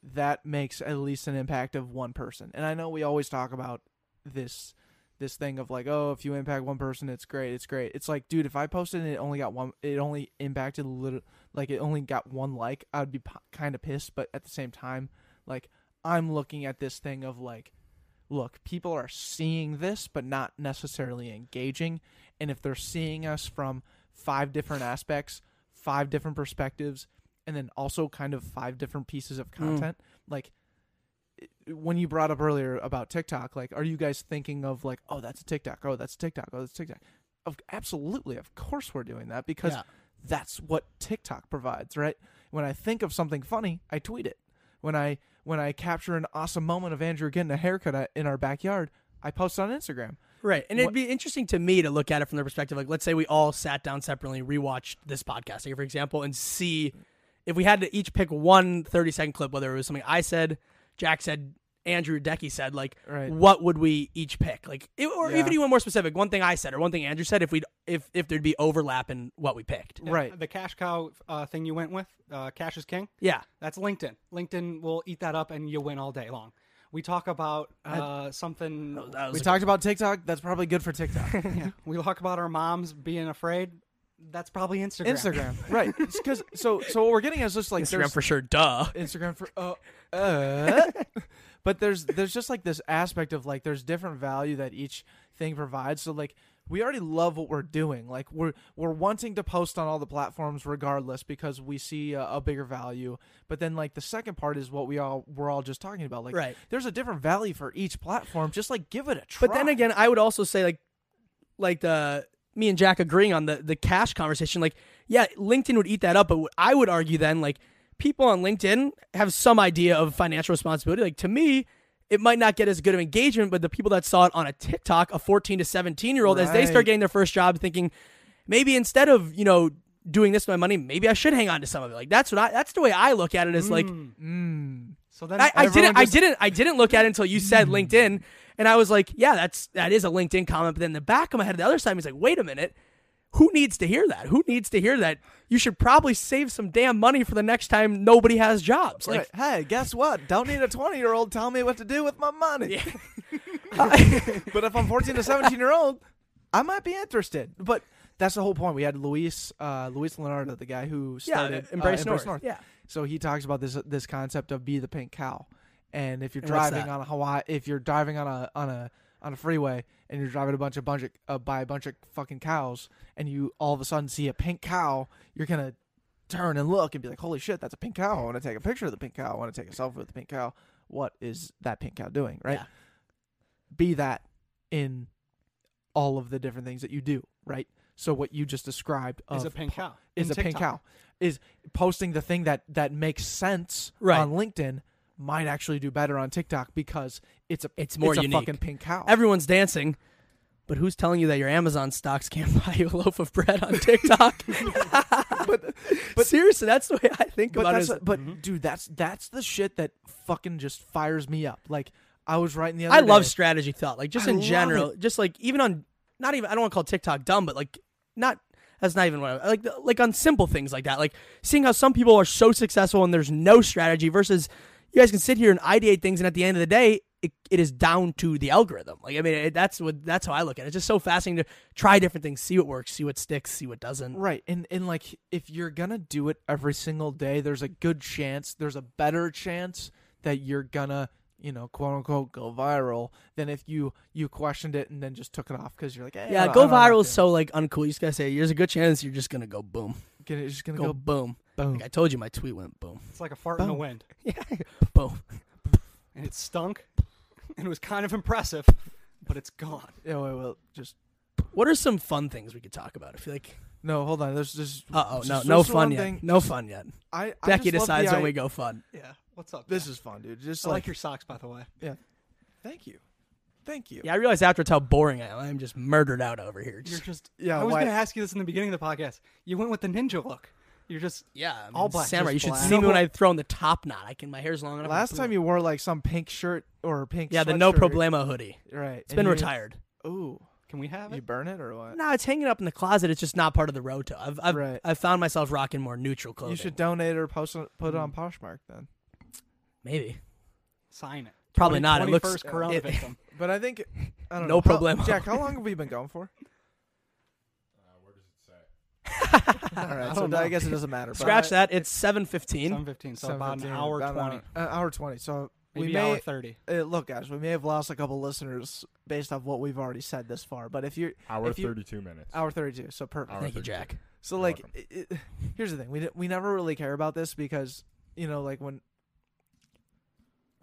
S3: that makes at least an impact of one person. And I know we always talk about this this thing of like, oh, if you impact one person, it's great, it's great. It's like, dude, if I posted and it only got one, it only impacted a little, like it only got one like, I would be p- kind of pissed. But at the same time, like I'm looking at this thing of like, look, people are seeing this, but not necessarily engaging. And if they're seeing us from five different aspects, five different perspectives, and then also kind of five different pieces of mm. content, like when you brought up earlier about TikTok, like, are you guys thinking of like, oh, that's a TikTok, oh, that's a TikTok, oh, that's TikTok? Of absolutely, of course, we're doing that because
S5: Yeah.
S3: that's what TikTok provides, right? When I think of something funny, I tweet it. When I when I capture an awesome moment of Andrew getting a haircut uh, in our backyard, I post on Instagram.
S5: Right. And it'd be interesting to me to look at it from the perspective like let's say we all sat down separately rewatched this podcast, like, for example, and see if we had to each pick one 30 second clip, whether it was something I said, Jack said, Andrew Decky said, like
S3: Right.
S5: what would we each pick? Like it, or
S3: Yeah.
S5: even even more specific, one thing I said or one thing Andrew said if we'd if if there'd be overlap in what we picked.
S3: Right.
S6: the cash cow uh, thing you went with uh, cash is king
S5: Yeah.
S6: That's LinkedIn. LinkedIn will eat that up and you'll win all day long. We talk about uh, something.
S5: That was
S3: We talked about TikTok. That's probably good for TikTok.
S6: yeah, we talk about our moms being afraid. That's probably Instagram.
S3: Instagram, right? Because so so what we're getting is just like
S5: Instagram
S3: there's
S5: for sure, duh.
S3: Instagram for uh, uh but there's there's just like this aspect of like there's different value that each thing provides. So like we already love what we're doing. Like we're we're wanting to post on all the platforms regardless because we see a, a bigger value. But then like the second part is what we all we're all just talking about. Like
S5: Right.
S3: there's a different value for each platform. Just like give it a try.
S5: But then again, I would also say like like the me and Jack agreeing on the the cash conversation. Like, yeah, LinkedIn would eat that up, but I would argue then like people on LinkedIn have some idea of financial responsibility. Like to me. It might not get as good of engagement, but the people that saw it on a TikTok, a 14 to 17 year old, as they start getting their first job, thinking maybe instead of you know doing this with my money, maybe I should hang on to some of it. Like that's what I that's the way I look at it. Is like
S3: Mm.
S6: So then
S5: I, I didn't. I didn't. I didn't look at it until you said LinkedIn, and I was like, "Yeah, that's that is a LinkedIn comment." But then the back of my head, the other side, was like, "Wait a minute, who needs to hear that? Who needs to hear that? You should probably save some damn money for the next time nobody has jobs." Like,
S3: Right. hey, guess what? Don't need a 20 year old telling me what to do with my money. but if I'm 14 to 17 year old, I might be interested. But that's the whole point. We had Luis, uh, Luis Leonardo, the guy who started uh,
S5: embrace, North. Yeah.
S3: So he talks about this this concept of be the pink cow. And if you're
S5: And
S3: driving on a Hawaii, if you're driving on a on a on a freeway and you're driving a bunch of bunch of, uh, by a bunch of fucking cows, and you all of a sudden see a pink cow, you're gonna turn and look and be like, "Holy shit, that's a pink cow! I want to take a picture of the pink cow. I want to take a selfie with the pink cow. What is that pink cow doing?" Right?
S5: Yeah.
S3: Be that in all of the different things that you do. Right? So what you just described
S6: Is a pink cow.
S3: is
S6: In
S3: a pink cow is posting the thing that that makes sense
S5: Right.
S3: on LinkedIn might actually do better on TikTok because it's a
S5: It's more it's
S3: a
S5: unique.
S3: fucking pink cow.
S5: Everyone's dancing, but who's telling you that your Amazon stocks can't buy you a loaf of bread on TikTok? but, but seriously, that's the way I think
S3: but
S5: about
S3: that's
S5: it. is-
S3: but mm-hmm. dude, that's that's the shit that fucking just fires me up. Like I was writing the other
S5: I love strategy thought, like just
S3: I
S5: in
S3: love
S5: general, just like even on not even I don't want to call TikTok dumb, but like not that's not even what I, like like on simple things like that, like seeing how some people are so successful and there's no strategy versus you guys can sit here and ideate things, and at the end of the day, it, it is down to the algorithm. Like I mean, it, that's what that's how I look at it. It's just so fascinating to try different things, see what works, see what sticks, see what doesn't.
S3: Right. And and like if you're gonna do it every single day, there's a good chance, there's a better chance that you're gonna, you know, quote unquote go viral than if you you questioned it and then just took it off because you're like, I
S5: Yeah, go
S3: I don't have
S5: viral is so like uncool. You just gotta say there's a good chance you're just gonna go boom,
S3: Gonna- it's just gonna
S5: go,
S3: go,
S5: boom.
S3: Boom.
S5: Like I told you, my tweet went boom,
S6: It's like a fart in the wind,
S5: yeah, boom.
S6: and it stunk, and it was kind of impressive, but it's gone.
S3: Yeah, wait, well, just
S5: What are some fun things we could talk about? I feel like
S3: no. Hold on. There's just.
S5: Uh oh, no,
S3: just
S5: no
S3: one
S5: fun yet.
S3: thing.
S5: No fun yet.
S3: I, I
S5: Becky decides when
S3: i-
S5: we go fun.
S6: Yeah. What's up?
S3: This
S6: Jack?
S3: is fun, dude. Just
S6: I
S3: like,
S6: like your socks, by the way. Yeah.
S3: Thank you, thank you.
S5: Yeah, I realized afterwards how boring I am. I'm just murdered out over here.
S6: You're
S5: Just,
S6: just.
S3: Yeah,
S6: I was
S3: why-
S6: going to ask you this in the beginning of the podcast. You went with the ninja look. You're just.
S5: yeah, I mean,
S6: all black,
S5: Samurai.
S6: just
S5: You should
S6: black.
S5: see me when I throw in the top knot. I can. My hair's long enough.
S3: Last time you wore like some pink shirt or pink.
S5: Yeah, the no
S3: sweatshirt.
S5: problemo hoodie.
S3: Right.
S5: It's been retired.
S3: Ooh,
S6: Can we have it?
S3: you burn it or what?
S5: No, it's hanging up in the closet. It's just not part of the roto. I've I've,
S3: Right.
S5: I've found myself rocking more neutral clothing.
S3: You should donate or post it, put it hmm. on Poshmark then.
S5: maybe.
S6: Sign it.
S5: Probably
S6: 20
S5: not. It looks
S6: 21st Corona
S5: it-
S6: victim.
S3: But I think I don't
S5: No
S3: know. How-
S5: problemo.
S3: Jack, how long have we been going for?
S7: where does it say?
S3: All right,
S6: I
S3: so
S6: don't
S3: I guess it doesn't matter.
S5: Scratch that. It's seven fifteen.
S6: 715, so about an
S3: 7:15,
S6: hour
S3: about
S6: 20.
S3: An hour, an hour twenty. So
S6: Maybe
S3: we
S6: hour
S3: may
S6: 30.
S3: uh, look, guys. We may have lost a couple listeners based off what we've already said this far. But if you're
S7: Hour
S3: If you-
S7: 32 minutes.
S3: hour thirty-two, so perfect.
S7: Hour
S5: Thank you,
S7: 32.
S5: Jack.
S3: So
S7: You're
S3: like,
S7: welcome.
S3: it, it, here's the thing: we di- we never really care about this because you know, like when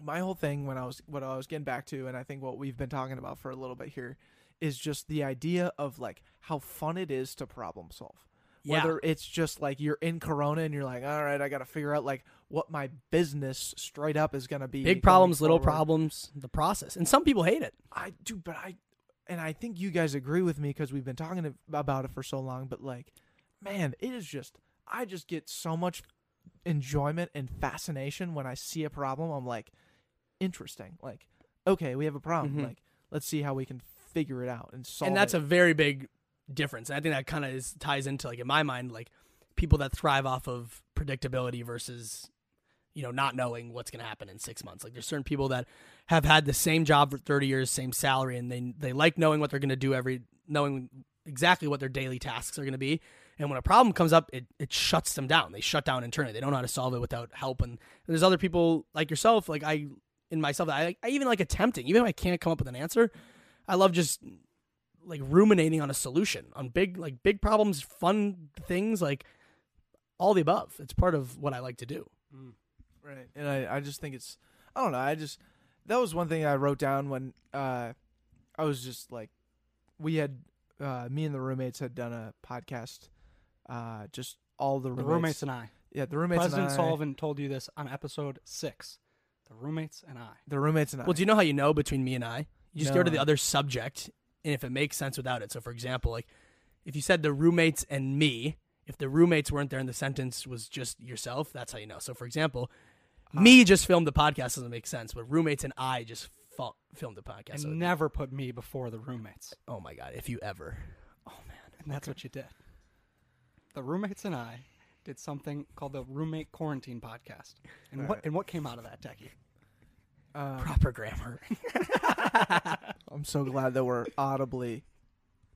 S3: my whole thing when I was what I was getting back to, and I think what we've been talking about for a little bit here is just the idea of like how fun it is to problem solve.
S5: Yeah.
S3: Whether it's just like you're in Corona and you're like, all right, I got to figure out like what my business straight up is gonna be.
S5: Big problems, little problems, the process. And some people hate it.
S3: I do, but I, and I think you guys agree with me because we've been talking about it for so long. But like, man, it is just, I just get so much enjoyment and fascination when I see a problem. I'm like, interesting. Like, okay, we have a problem.
S5: Mhm.
S3: Like, let's see how we can figure it out and solve.
S5: and that's
S3: it.
S5: a very big difference. And I think that kind of ties into like in my mind, like people that thrive off of predictability versus you know not knowing what's going to happen in six months. Like there's certain people that have had the same job for 30 years, same salary, and they they like knowing what they're going to do every knowing exactly what their daily tasks are going to be. And when a problem comes up, it, it shuts them down. They shut down internally. They don't know how to solve it without help. And there's other people like yourself, like I in myself, I, I even like attempting, even if I can't come up with an answer. I love just like ruminating on a solution on big like big problems, fun things, like all the above. It's part of what I like to do.
S3: Right. And I, I just think it's I don't know, I just that was one thing I wrote down when uh I was just like we had uh me and the roommates had done a podcast uh just all the
S6: The
S3: roommates,
S6: roommates and I.
S3: yeah the roommates
S6: President
S3: and I,
S6: Sullivan told you this on episode six. The roommates and I.
S3: the roommates and I
S5: Well, do you know how you know between me and I? You just go to the other subject, and if it makes sense without it. So, for example, like if you said the roommates and me, if the roommates weren't there and the sentence was just yourself, that's how you know. So, for example, me just filmed the podcast doesn't make sense, but roommates and I just fa- filmed the podcast.
S6: And
S5: So,
S6: never put me before the roommates.
S5: oh my god, if you ever, Oh man,
S6: And that's what you did. The roommates and I did something called the roommate quarantine podcast. And what
S3: Right.
S6: and what came out of that,
S3: uh,
S5: proper grammar.
S3: I'm so glad that we're audibly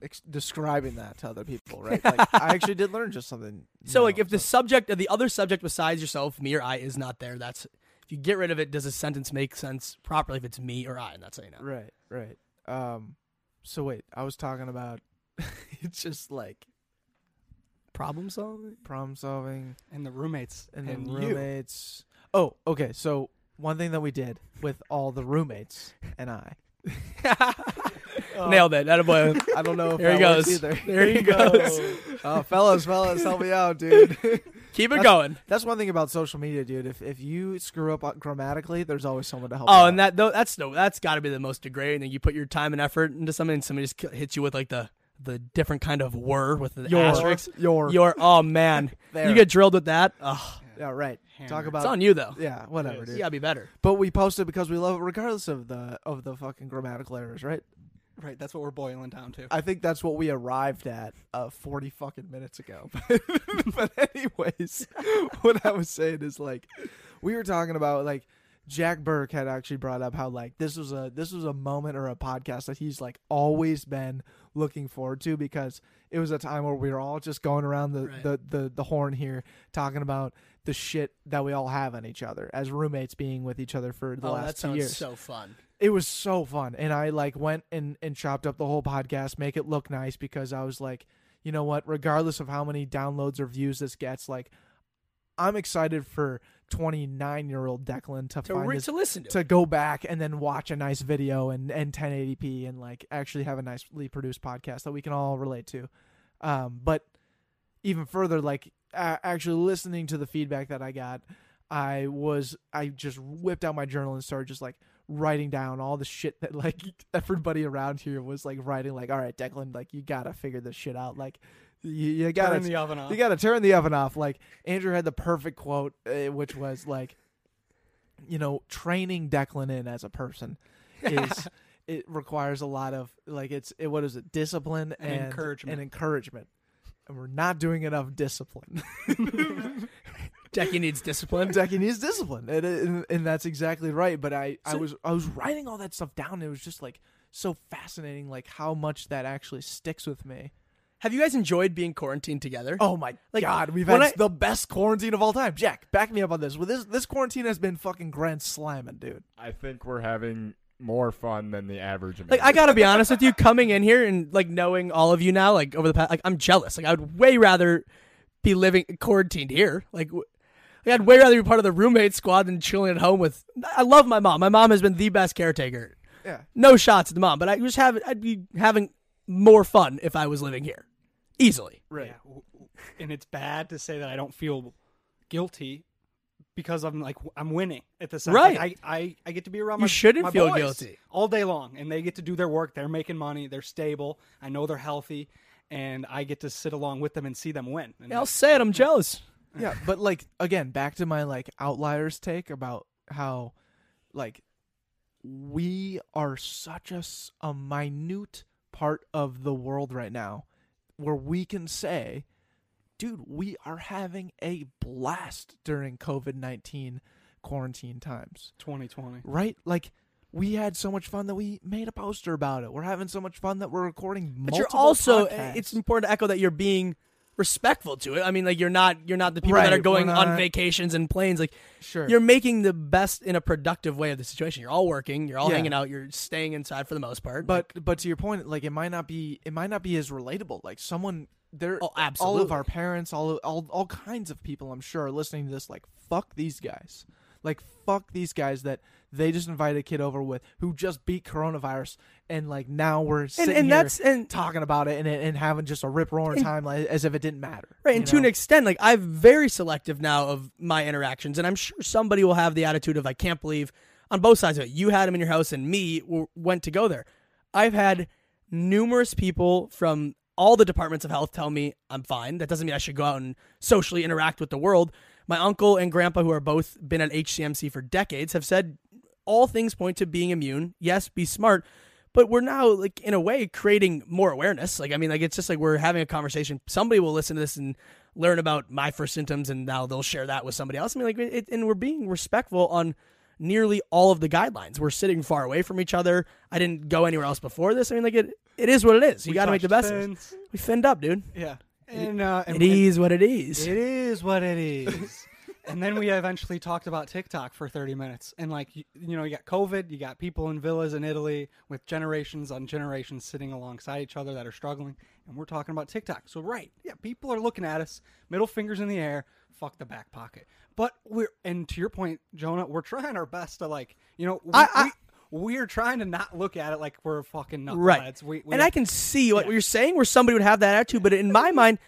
S3: ex- describing that to other people, right? Like, I actually did learn just something.
S5: So
S3: new,
S5: like if the subject of the other subject besides yourself, me or I, is not there, that's if you get rid of it, does a sentence make sense properly if it's me or I? And that's how you know.
S3: right, right. Um, so wait, I was talking about it's just like
S5: Problem solving.
S3: problem solving
S6: And the roommates
S3: and,
S6: and,
S3: then
S6: you.
S3: roommates. Oh, okay. So one thing that we did with all the roommates and I.
S5: Nailed it. That boy.
S3: I don't know if
S5: There he
S3: that works
S5: goes.
S3: either.
S5: There he goes.
S3: oh, fellas, fellas, help me out, dude.
S5: Keep it
S3: That's-
S5: going.
S3: That's one thing about social media, dude. If if you screw up uh, grammatically, there's always someone to help.
S5: Oh,
S3: you
S5: and
S3: out.
S5: that though that's no that's got to be the most degrading thing. You put your time and effort into something, and somebody just ki- hits you with like the the different kind of were with the
S3: your
S5: asterisks.
S3: your
S5: Your oh man,
S3: There.
S5: you get drilled with that. Oh,
S3: yeah right. Talk about
S5: it's on you though.
S3: yeah whatever,
S6: is.
S3: dude.
S5: You gotta be better.
S3: But we posted because we love it, regardless of the of the fucking grammatical errors, right?
S6: Right, that's what we're boiling down to.
S3: I think that's what we arrived at uh, 40 fucking minutes ago. but anyways, what I was saying is like we were talking about like Jack Burke had actually brought up how like this was a this was a moment or a podcast that he's like always been looking forward to because it was a time where we were all just going around the
S5: Right.
S3: the, the the horn here talking about the shit that we all have on each other as roommates being with each other for the
S5: oh,
S3: last
S5: that
S3: two
S5: sounds
S3: years
S5: so fun.
S3: it was so fun and i like went and and chopped up the whole podcast make it look nice because i was like you know what regardless of how many downloads or views this gets like i'm excited for 29 year old declan to,
S5: To,
S3: find
S5: re-
S3: this
S5: to listen to.
S3: to go back and then watch a nice video and and 1080p and like actually have a nicely produced podcast that we can all relate to um but even further like a actually listening to the feedback that i got i was i just whipped out my journal and started just like writing down all the shit that like everybody around here was like writing like all right declan like you gotta figure this shit out like you, you gotta
S6: Turn the oven off.
S3: you got to turn the oven off. Like Andrew had the perfect quote, uh, which was like, you know, training Declan in as a person is it requires a lot of like it's it, what is it discipline
S6: And
S3: and,
S6: encouragement.
S3: and encouragement, and we're not doing enough discipline.
S5: Jackie needs discipline.
S3: Jackie needs discipline, and, and and that's exactly right. But I I was I was writing all that stuff down. And it was just like so fascinating, like how much that actually sticks with me.
S5: Have you guys enjoyed being quarantined together?
S3: Oh my
S5: Like,
S3: god, we've had
S5: I-
S3: the best quarantine of all time. Jack, back me up on this. Well, this this quarantine has been fucking grand slamming, dude.
S7: I think we're having more fun than the average.
S5: Like I gotta be honest with you, coming in here and like knowing all of you now, like over the past, like I'm jealous. Like I would way rather be living quarantined here. Like, w- like I'd way rather be part of the roommate squad than chilling at home with. I love my mom. My mom has been the best caretaker.
S3: Yeah.
S5: No shots at the mom, but I just have I'd be having more fun if I was living here, easily.
S3: Right.
S6: Yeah, w- w- and it's bad to say that I don't feel guilty because I'm like I'm winning at the same
S5: Right.
S6: Like, I, I I get to be around
S5: You
S6: my
S5: shouldn't
S6: my
S5: feel
S6: boys
S5: guilty.
S6: all day long, and they get to do their work. They're making money. They're stable. I know they're healthy, and I get to sit along with them and see them win. And
S5: Yeah, I'll say it. I'm jealous.
S3: Yeah, but like again, back to my like outliers take about how like we are such a, a minute part of the world right now where we can say dude, we are having a blast during COVID-19 quarantine times.
S6: 2020.
S3: Right? Like we had so much fun that we made a poster about it. We're having so much fun that we're recording
S5: But you're also eh,
S3: podcasts.
S5: it's important to echo that you're being respectful to it. I mean, like you're not you're not the people that are going
S3: we're
S5: on vacations and planes. Like
S3: sure.
S5: you're making the best in a productive way of the situation. You're all working. You're all
S3: Yeah.
S5: hanging out. You're staying inside for the most part.
S3: But but to your point, like it might not be it might not be as relatable. Like someone there,
S5: Oh,
S3: all of our parents, all all all kinds of people, I'm sure, are listening to this. Like fuck these guys. Like fuck these guys that they just invited a kid over with who just beat coronavirus and like now we're sitting
S5: and
S3: here
S5: that's- and-
S3: talking about it and and having just a rip roaring time like, as if it didn't matter.
S5: Right, and to an extent, like I'm very selective now of my interactions, and I'm sure somebody will have the attitude of I can't believe on both sides of it. You had him in your house, and me w- went to go there. I've had numerous people from all the departments of health tell me I'm fine. That doesn't mean I should go out and socially interact with the world. My uncle and grandpa, who are both been at HCMC for decades, have said all things point to being immune. Yes, be smart, but we're now like in a way creating more awareness. Like I mean, like it's just like we're having a conversation. Somebody will listen to this and learn about my first symptoms, and now they'll share that with somebody else. I mean, like, it, and we're being respectful on nearly all of the guidelines. We're sitting far away from each other. I didn't go anywhere else before this. I mean, like it, it is what it is. You got to make the best. of it. We finned up, dude.
S4: Yeah. And, uh, and
S5: It is what it is.
S4: It is what it is. and then we eventually talked about TikTok for 30 minutes. And like you, you know, you got COVID, you got people in villas in Italy with generations on generations sitting alongside each other that are struggling, and we're talking about TikTok. So right, yeah, people are looking at us, middle fingers in the air, fuck the back pocket. But we're and to your point, Jonah, we're trying our best to like, you know, we,
S5: I-
S4: we, we're trying to not look at it like we're fucking knuckleheads.
S5: Right.
S4: We, we
S5: and I can see what you're saying where somebody would have that attitude, but in my mind,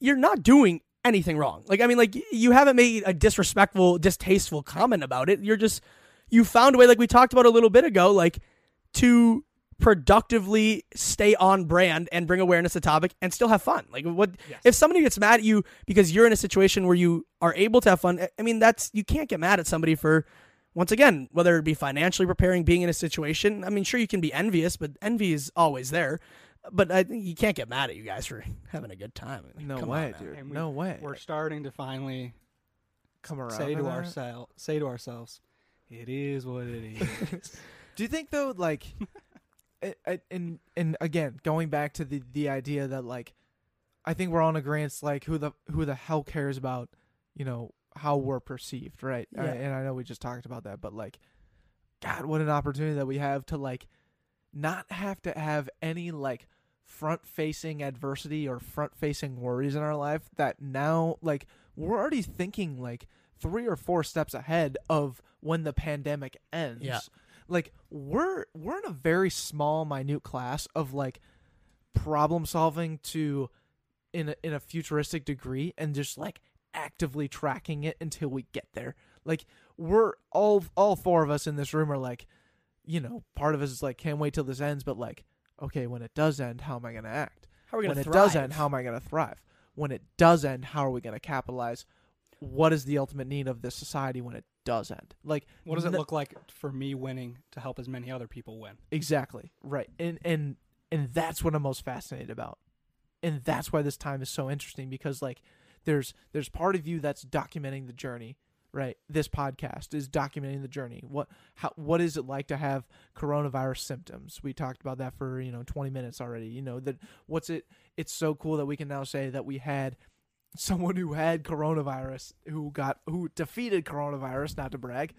S5: you're not doing anything wrong. Like, I mean, like, you haven't made a disrespectful, distasteful comment about it. You're just, you found a way, like we talked about a little bit ago, like, to productively stay on brand and bring awareness to topic and still have fun. Like, what, if somebody gets mad at you because you're in a situation where you are able to have fun, I mean, that's, you can't get mad at somebody for, once again, whether it be financially preparing, being in a situation, I mean, sure, you can be envious, but envy is always there. But I think you can't get mad at you guys for having a good time. I mean,
S3: No
S5: come
S3: way,
S5: on
S3: dude.
S4: We-
S3: no way.
S4: We're starting to finally
S3: Come around.
S4: say
S3: to
S4: to ourselves, say to ourselves, it is what it is.
S3: Do you think though, like, I- I- and and again, going back to the the idea that like, I think we're on a agreement. Like, who the who the hell cares about, you know, how we're perceived, right? I-
S5: Yeah.
S3: and I know we just talked about that, but like, God, what an opportunity that we have to like, not have to have any like front facing adversity or front facing worries in our life. That now, like, we're already thinking like three or four steps ahead of when the pandemic ends
S5: Yeah.
S3: Like we're we're in a very small minute class of like problem solving to in a, in a futuristic degree and just like actively tracking it until we get there. Like we're all all four of us in this room are like you know part of us is like can't wait till this ends but like okay when it does end how am i going to act?
S5: How are we going to
S3: when
S5: going
S3: it does end how am i going to thrive? When it does end how are we going to capitalize? What is the ultimate need of this society when it does end like
S4: what does it
S3: no-
S4: look like for me winning to help as many other people win?
S3: Exactly. Right. And and and that's what I'm most fascinated about. And that's why this time is so interesting because like there's there's part of you that's documenting the journey, right? This podcast is documenting the journey. What how what is it like to have coronavirus symptoms? We talked about that for, you know, 20 minutes already. You know, that what's it it's so cool that we can now say that we had someone who had coronavirus who got who defeated coronavirus, not to brag,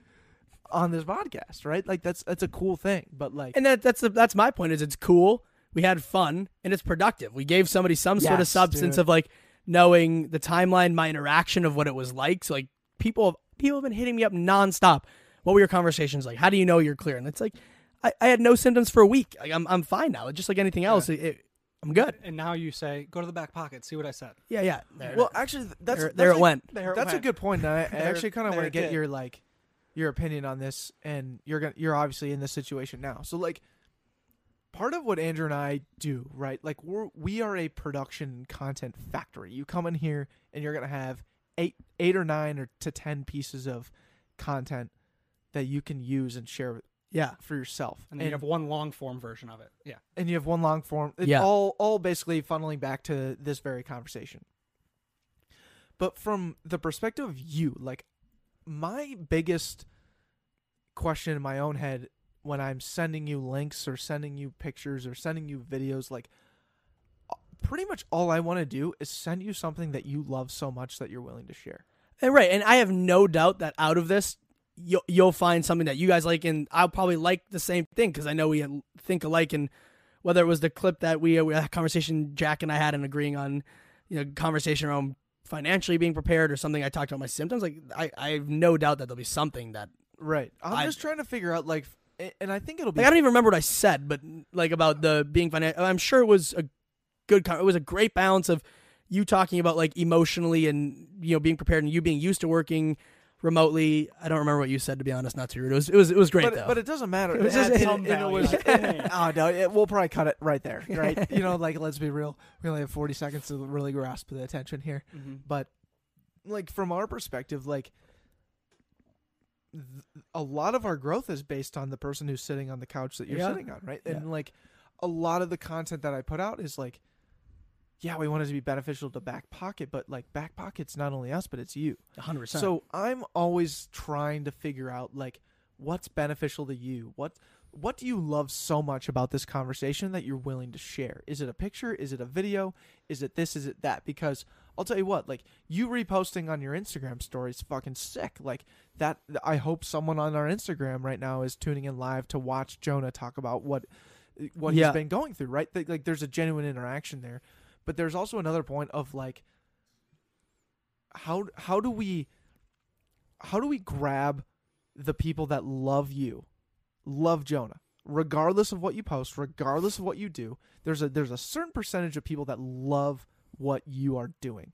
S3: on this podcast, right? Like that's that's a cool thing. But like
S5: And that, that's the, that's my point. Is it's cool. We had fun and it's productive. We gave somebody some sort of substance
S3: dude.
S5: of like knowing the timeline, my interaction of what it was like. So like people have people have been hitting me up nonstop. What were your conversations like? How do you know you're clear? And it's like I, I had no symptoms for a week. Like I'm I'm fine now. Just like anything else, it, it- I'm good.
S4: And now you say, go to the back pocket, see what I said.
S5: Yeah, yeah. There
S3: Well,
S5: is.
S3: actually, th- that's
S5: There-
S3: that's
S5: there it went.
S4: There it
S3: That's a good point. and I, I
S4: There-
S3: actually kind of want to get
S4: did.
S3: your like your opinion on this, and you're gonna you're obviously in this situation now. So like, part of what Andrew and I do, right? Like we're we are a production content factory. You come in here and you're gonna have eight eight or nine or to ten pieces of content that you can use and share
S5: yeah.
S3: for yourself.
S4: And then you have one long form version of it. Yeah.
S3: and you have one long form. It's
S5: Yeah.
S3: all all basically funneling back to this very conversation. But from the perspective of you, like my biggest question in my own head when I'm sending you links or sending you pictures or sending you videos, like pretty much all I want to do is send you something that you love so much that you're willing to share.
S5: And right, and I have no doubt that out of this, you'll you'll find something that you guys like, and I'll probably like the same thing because I know we think alike. And whether it was the clip that we, we had a conversation Jack and I had and agreeing on, you know, conversation around financially being prepared or something. I talked about my symptoms. Like I, I have no doubt that there'll be something that
S3: Right. I'm
S5: I-
S3: just trying to figure out like, and I think it'll be
S5: like I don't even remember what I said, but like about the being financial. I'm sure it was a good. It was a great balance of you talking about like emotionally and you know being prepared and you being used to working remotely. I don't remember what you said to be honest. Not too rude. It was it was it was great
S3: but,
S5: though.
S3: but it doesn't matter.
S5: It was just-
S3: and- and it was- oh no, it, we'll probably cut it right there, right? you know, like let's be real. We only have forty seconds to really grasp the attention here.
S4: Mm-hmm.
S3: But like from our perspective, like th- a lot of our growth is based on the person who's sitting on the couch that you're
S5: Yeah.
S3: sitting on, right?
S5: Yeah.
S3: And like a lot of the content that I put out is like, yeah, we want it to be beneficial to back pocket, but like back pocket's not only us, but it's you.
S5: 100. percent
S3: So I'm always trying to figure out like what's beneficial to you? What what do you love so much about this conversation that you're willing to share? Is it a picture? Is it a video? Is it this? Is it that? Because I'll tell you what, like you reposting on your Instagram story is fucking sick. Like that I hope someone on our Instagram right now is tuning in live to watch Jonah talk about what what
S5: Yeah.
S3: he's been going through, right? Like there's a genuine interaction there. But there's also another point of like how how do we how do we grab the people that love you, love Jonah, regardless of what you post, regardless of what you do? There's a there's a certain percentage of people that love what you are doing.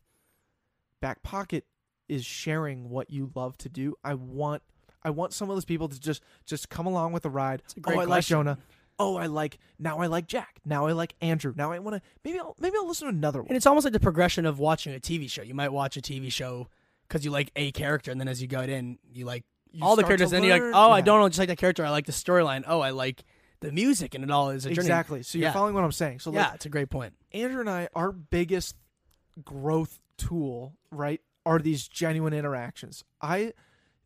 S3: Back Pocket is sharing what you love to do. I want I want some of those people to just just come along with the ride.
S5: a great
S3: oh, I like. Jonah. Oh, I like now. I like Jack. Now I like Andrew. Now I want to maybe I'll maybe I'll listen to another one.
S5: And it's almost like the progression of watching a TV show. You might watch a TV show because you like a character, and then as you go in, you like
S3: You
S5: all the characters. And then you're like, oh, I don't know, just like that character. I like the storyline. Oh, I like the music, and it all is a journey.
S3: exactly. So you're
S5: Yeah.
S3: following what I'm saying. So
S5: yeah,
S3: like,
S5: it's a great point.
S3: Andrew and I, our biggest growth tool, right, are these genuine interactions. I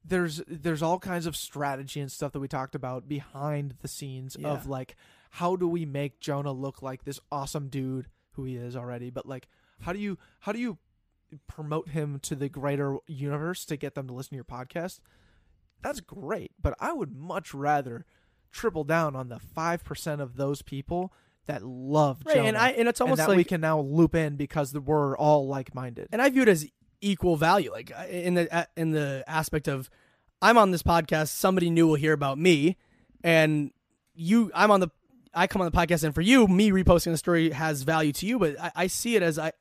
S3: there's there's all kinds of strategy and stuff that we talked about behind the scenes of like how do we make Jonah look like this awesome dude who he is already, but like how do you how do you promote him to the greater universe to get them to listen to your podcast? That's great, but I would much rather triple down on the 5% of those people that love
S5: Right,
S3: Jonah
S5: and I and it's almost
S3: and that
S5: like
S3: we can now loop in because we're all like-minded.
S5: and I view it as equal value, like in the in the aspect of I'm on this podcast, somebody new will hear about me, and you, I'm on the, I come on the podcast, and for you, me reposting the story has value to you, but I, I see it as I,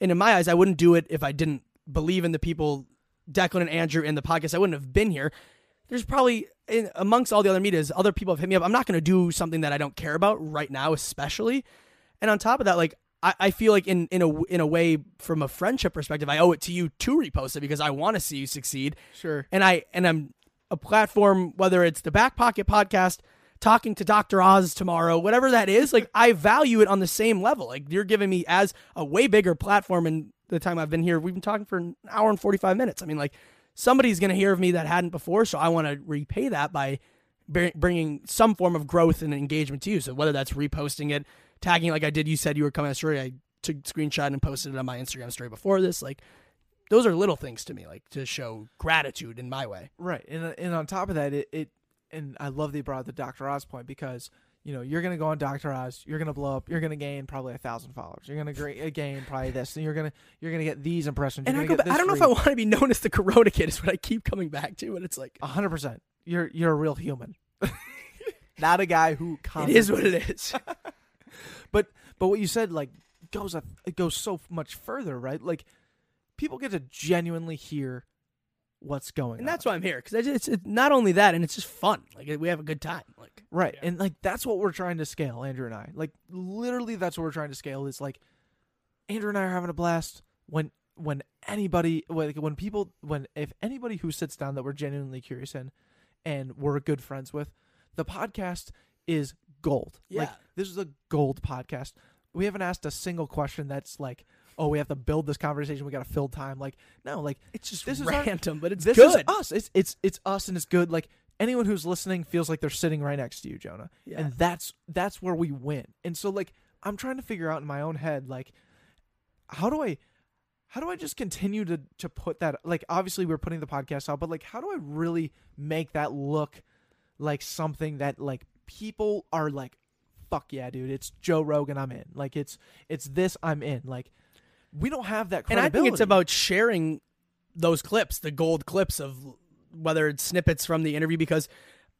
S5: and in my eyes, I wouldn't do it if I didn't believe in the people, Declan and Andrew in the podcast. I wouldn't have been here. There's probably in, amongst all the other medias, other people have hit me up. I'm not going to do something that I don't care about right now, especially. And on top of that, like I, I feel like in in a in a way, from a friendship perspective, I owe it to you to repost it because I want to see you succeed.
S3: Sure.
S5: And I and I'm a platform, whether it's the Back Pocket Podcast, talking to Dr. Oz tomorrow, whatever that is, like I value it on the same level. Like you're giving me as a way bigger platform. And the time I've been here, we've been talking for an hour and 45 minutes. I mean, like somebody's going to hear of me that hadn't before. So I want to repay that by br- bringing some form of growth and engagement to you. So whether that's reposting it, tagging like I did, you said you were coming a story. I took a screenshot and posted it on my Instagram story before this. Like those are little things to me, like to show gratitude in my way.
S3: Right. And uh, and on top of that, it, it and I love that you brought up the Dr. Oz point because you know you're gonna go on Dr. Oz, you're gonna blow up, you're gonna gain probably a thousand followers, you're gonna gra- uh, gain probably this, and you're gonna you're gonna get these impressions.
S5: And I, go I don't know if I want to be known as the Corona kid. Is what I keep coming back to, but it's like
S3: hundred percent. You're you're a real human, not a guy who.
S5: it is what it is.
S3: But but what you said like goes a, it goes so much further, right? Like people get to genuinely hear what's going
S5: and
S3: on.
S5: that's why I'm here because it's, it's not only that, and it's just fun. Like we have a good time. Like
S3: Right. And like that's what we're trying to scale, Andrew and I. Like literally that's what we're trying to scale is like Andrew and I are having a blast when when anybody like when people when if anybody who sits down that we're genuinely curious in and we're good friends with, the podcast is gold. Like
S5: Yeah.
S3: this is a gold podcast. We haven't asked a single question that's like, oh, we have to build this conversation, we gotta fill time. Like, no, like
S5: it's just
S3: This is our-
S5: random, but it's
S3: this
S5: good.
S3: is us. It's it's it's us, and it's good. Like anyone who's listening feels like they're sitting right next to you, Jonah,
S5: Yeah.
S3: and that's that's where we win. And so like I'm trying to figure out in my own head like how do I how do I just continue to to put that like obviously we're putting the podcast out, but like how do I really make that look like something that like people are like fuck yeah, dude, it's Joe Rogan, I'm in. Like it's it's this, I'm in. Like we don't have that
S5: and I think it's about sharing those clips, the gold clips of whether it's snippets from the interview. Because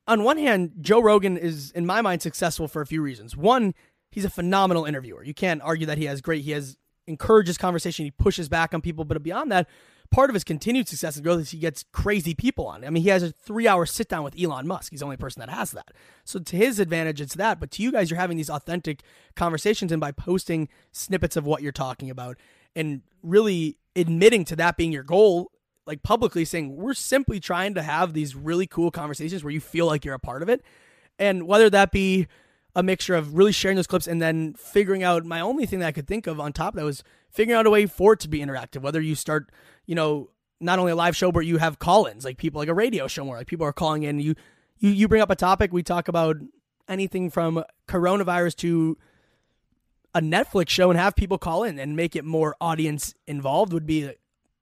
S5: on one hand, Joe Rogan is, in my mind, successful for a few reasons. One, he's a phenomenal interviewer. You can't argue that he has great. He has encourages conversation. He pushes back on people, but beyond that, part of his continued success and growth is he gets crazy people on. I mean, he has a three-hour sit-down with Elon Musk. He's the only person that has that. So to his advantage, it's that. But to you guys, you're having these authentic conversations, and by posting snippets of what you're talking about and really admitting to that being your goal, like publicly saying, we're simply trying to have these really cool conversations where you feel like you're a part of it. And whether that be a mixture of really sharing those clips and then figuring out my only thing that I could think of on top of that was figuring out a way for it to be interactive. Whether you start, you know, not only a live show, but you have call ins, like people like a radio show more, like people are calling in, you you you bring up a topic, we talk about anything from coronavirus to a Netflix show and have people call in and make it more audience involved would be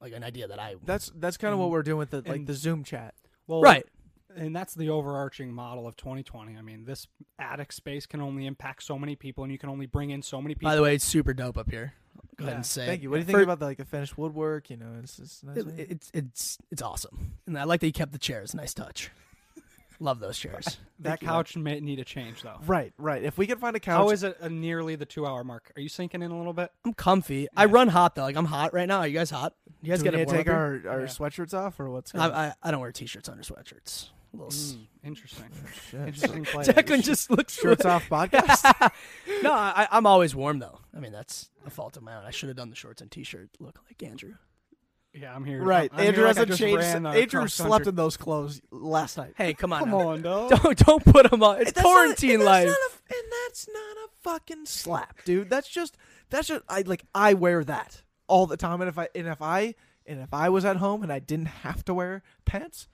S5: like an idea that I
S3: That's that's kind of what mm. we're doing with the like
S6: and-
S3: the Zoom chat.
S6: Well,
S5: right.
S6: and that's the overarching model of 2020. I mean, this attic space can only impact so many people, and you can only bring in so many people.
S5: By the way, it's super dope up here. Go ahead
S3: Yeah.
S5: and say.
S3: Thank you. What do you
S5: For-
S3: think about the, like the finished woodwork? You know, it's, it's nice.
S5: It, it's it's it's awesome, and I like that you kept the chairs. Nice touch. Love those chairs.
S6: that
S3: you,
S6: couch may need a change, though.
S3: right, right. If we can find a couch,
S6: How is it uh, nearly the two-hour mark? Are you sinking in a little bit?
S5: I'm comfy. I run hot though. Like I'm hot right now. Are you guys hot? You guys
S3: do we
S5: get
S3: need
S5: a
S3: to take our, our
S6: Yeah.
S3: sweatshirts off or what's going on?
S5: I, I I don't wear t-shirts under sweatshirts. A little
S6: Mm, interesting.
S3: Shit.
S6: interesting play.
S5: Declan just looks
S3: Shirts off podcast.
S5: no, I, I'm always warm though. I mean, that's a fault of my own. I should have done the shorts and t-shirt look like Andrew.
S6: Yeah, I'm here.
S3: right.
S6: I'm, I'm
S3: Andrew
S6: here like
S3: hasn't
S6: just
S3: changed.
S6: ran, uh,
S3: Andrew slept
S6: country.
S3: in those clothes last night.
S5: Hey, come on,
S6: Come
S5: now.
S6: on, dog.
S5: Don't don't put them on. It's
S3: That's not a-
S5: quarantine
S3: and that's
S5: life.
S3: not a- and that's not a fucking slap, dude. That's just that's just I like I wear that all the time. And if I and if I and if I was at home and I didn't have to wear pants,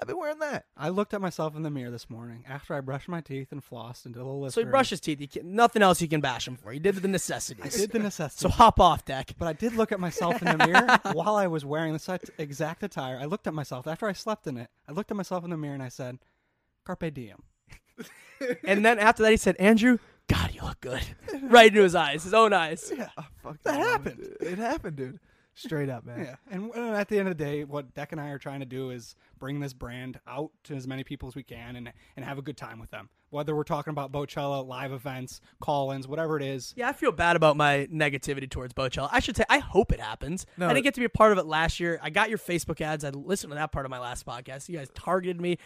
S3: I'd been wearing that.
S6: I looked at myself in the mirror this morning after I brushed my teeth and flossed and did a little lift.
S5: so he brushed his teeth. You can, nothing else you can bash him for. He did the necessities.
S6: I did the necessity.
S5: So hop off, deck.
S6: But I did look at myself in the mirror while I was wearing the exact attire. I looked at myself after I slept in it. I looked at myself in the mirror and I said, "Carpe diem."
S5: And then after that, he said, "Andrew, God, you look good." right into his eyes, his own eyes.
S3: Yeah, oh, fuck
S6: That
S3: man.
S6: happened.
S3: It happened, dude. Straight up, man.
S6: Yeah, and at the end of the day, what Deck and I are trying to do is bring this brand out to as many people as we can, and and have a good time with them. Whether we're talking about Bochella, live events, call-ins, whatever it is.
S5: Yeah, I feel bad about my negativity towards Bochella. I should say I hope it happens.
S3: No.
S5: I didn't get to be a part of it last year. I got your Facebook ads. I listened to that part of my last podcast. You guys targeted me.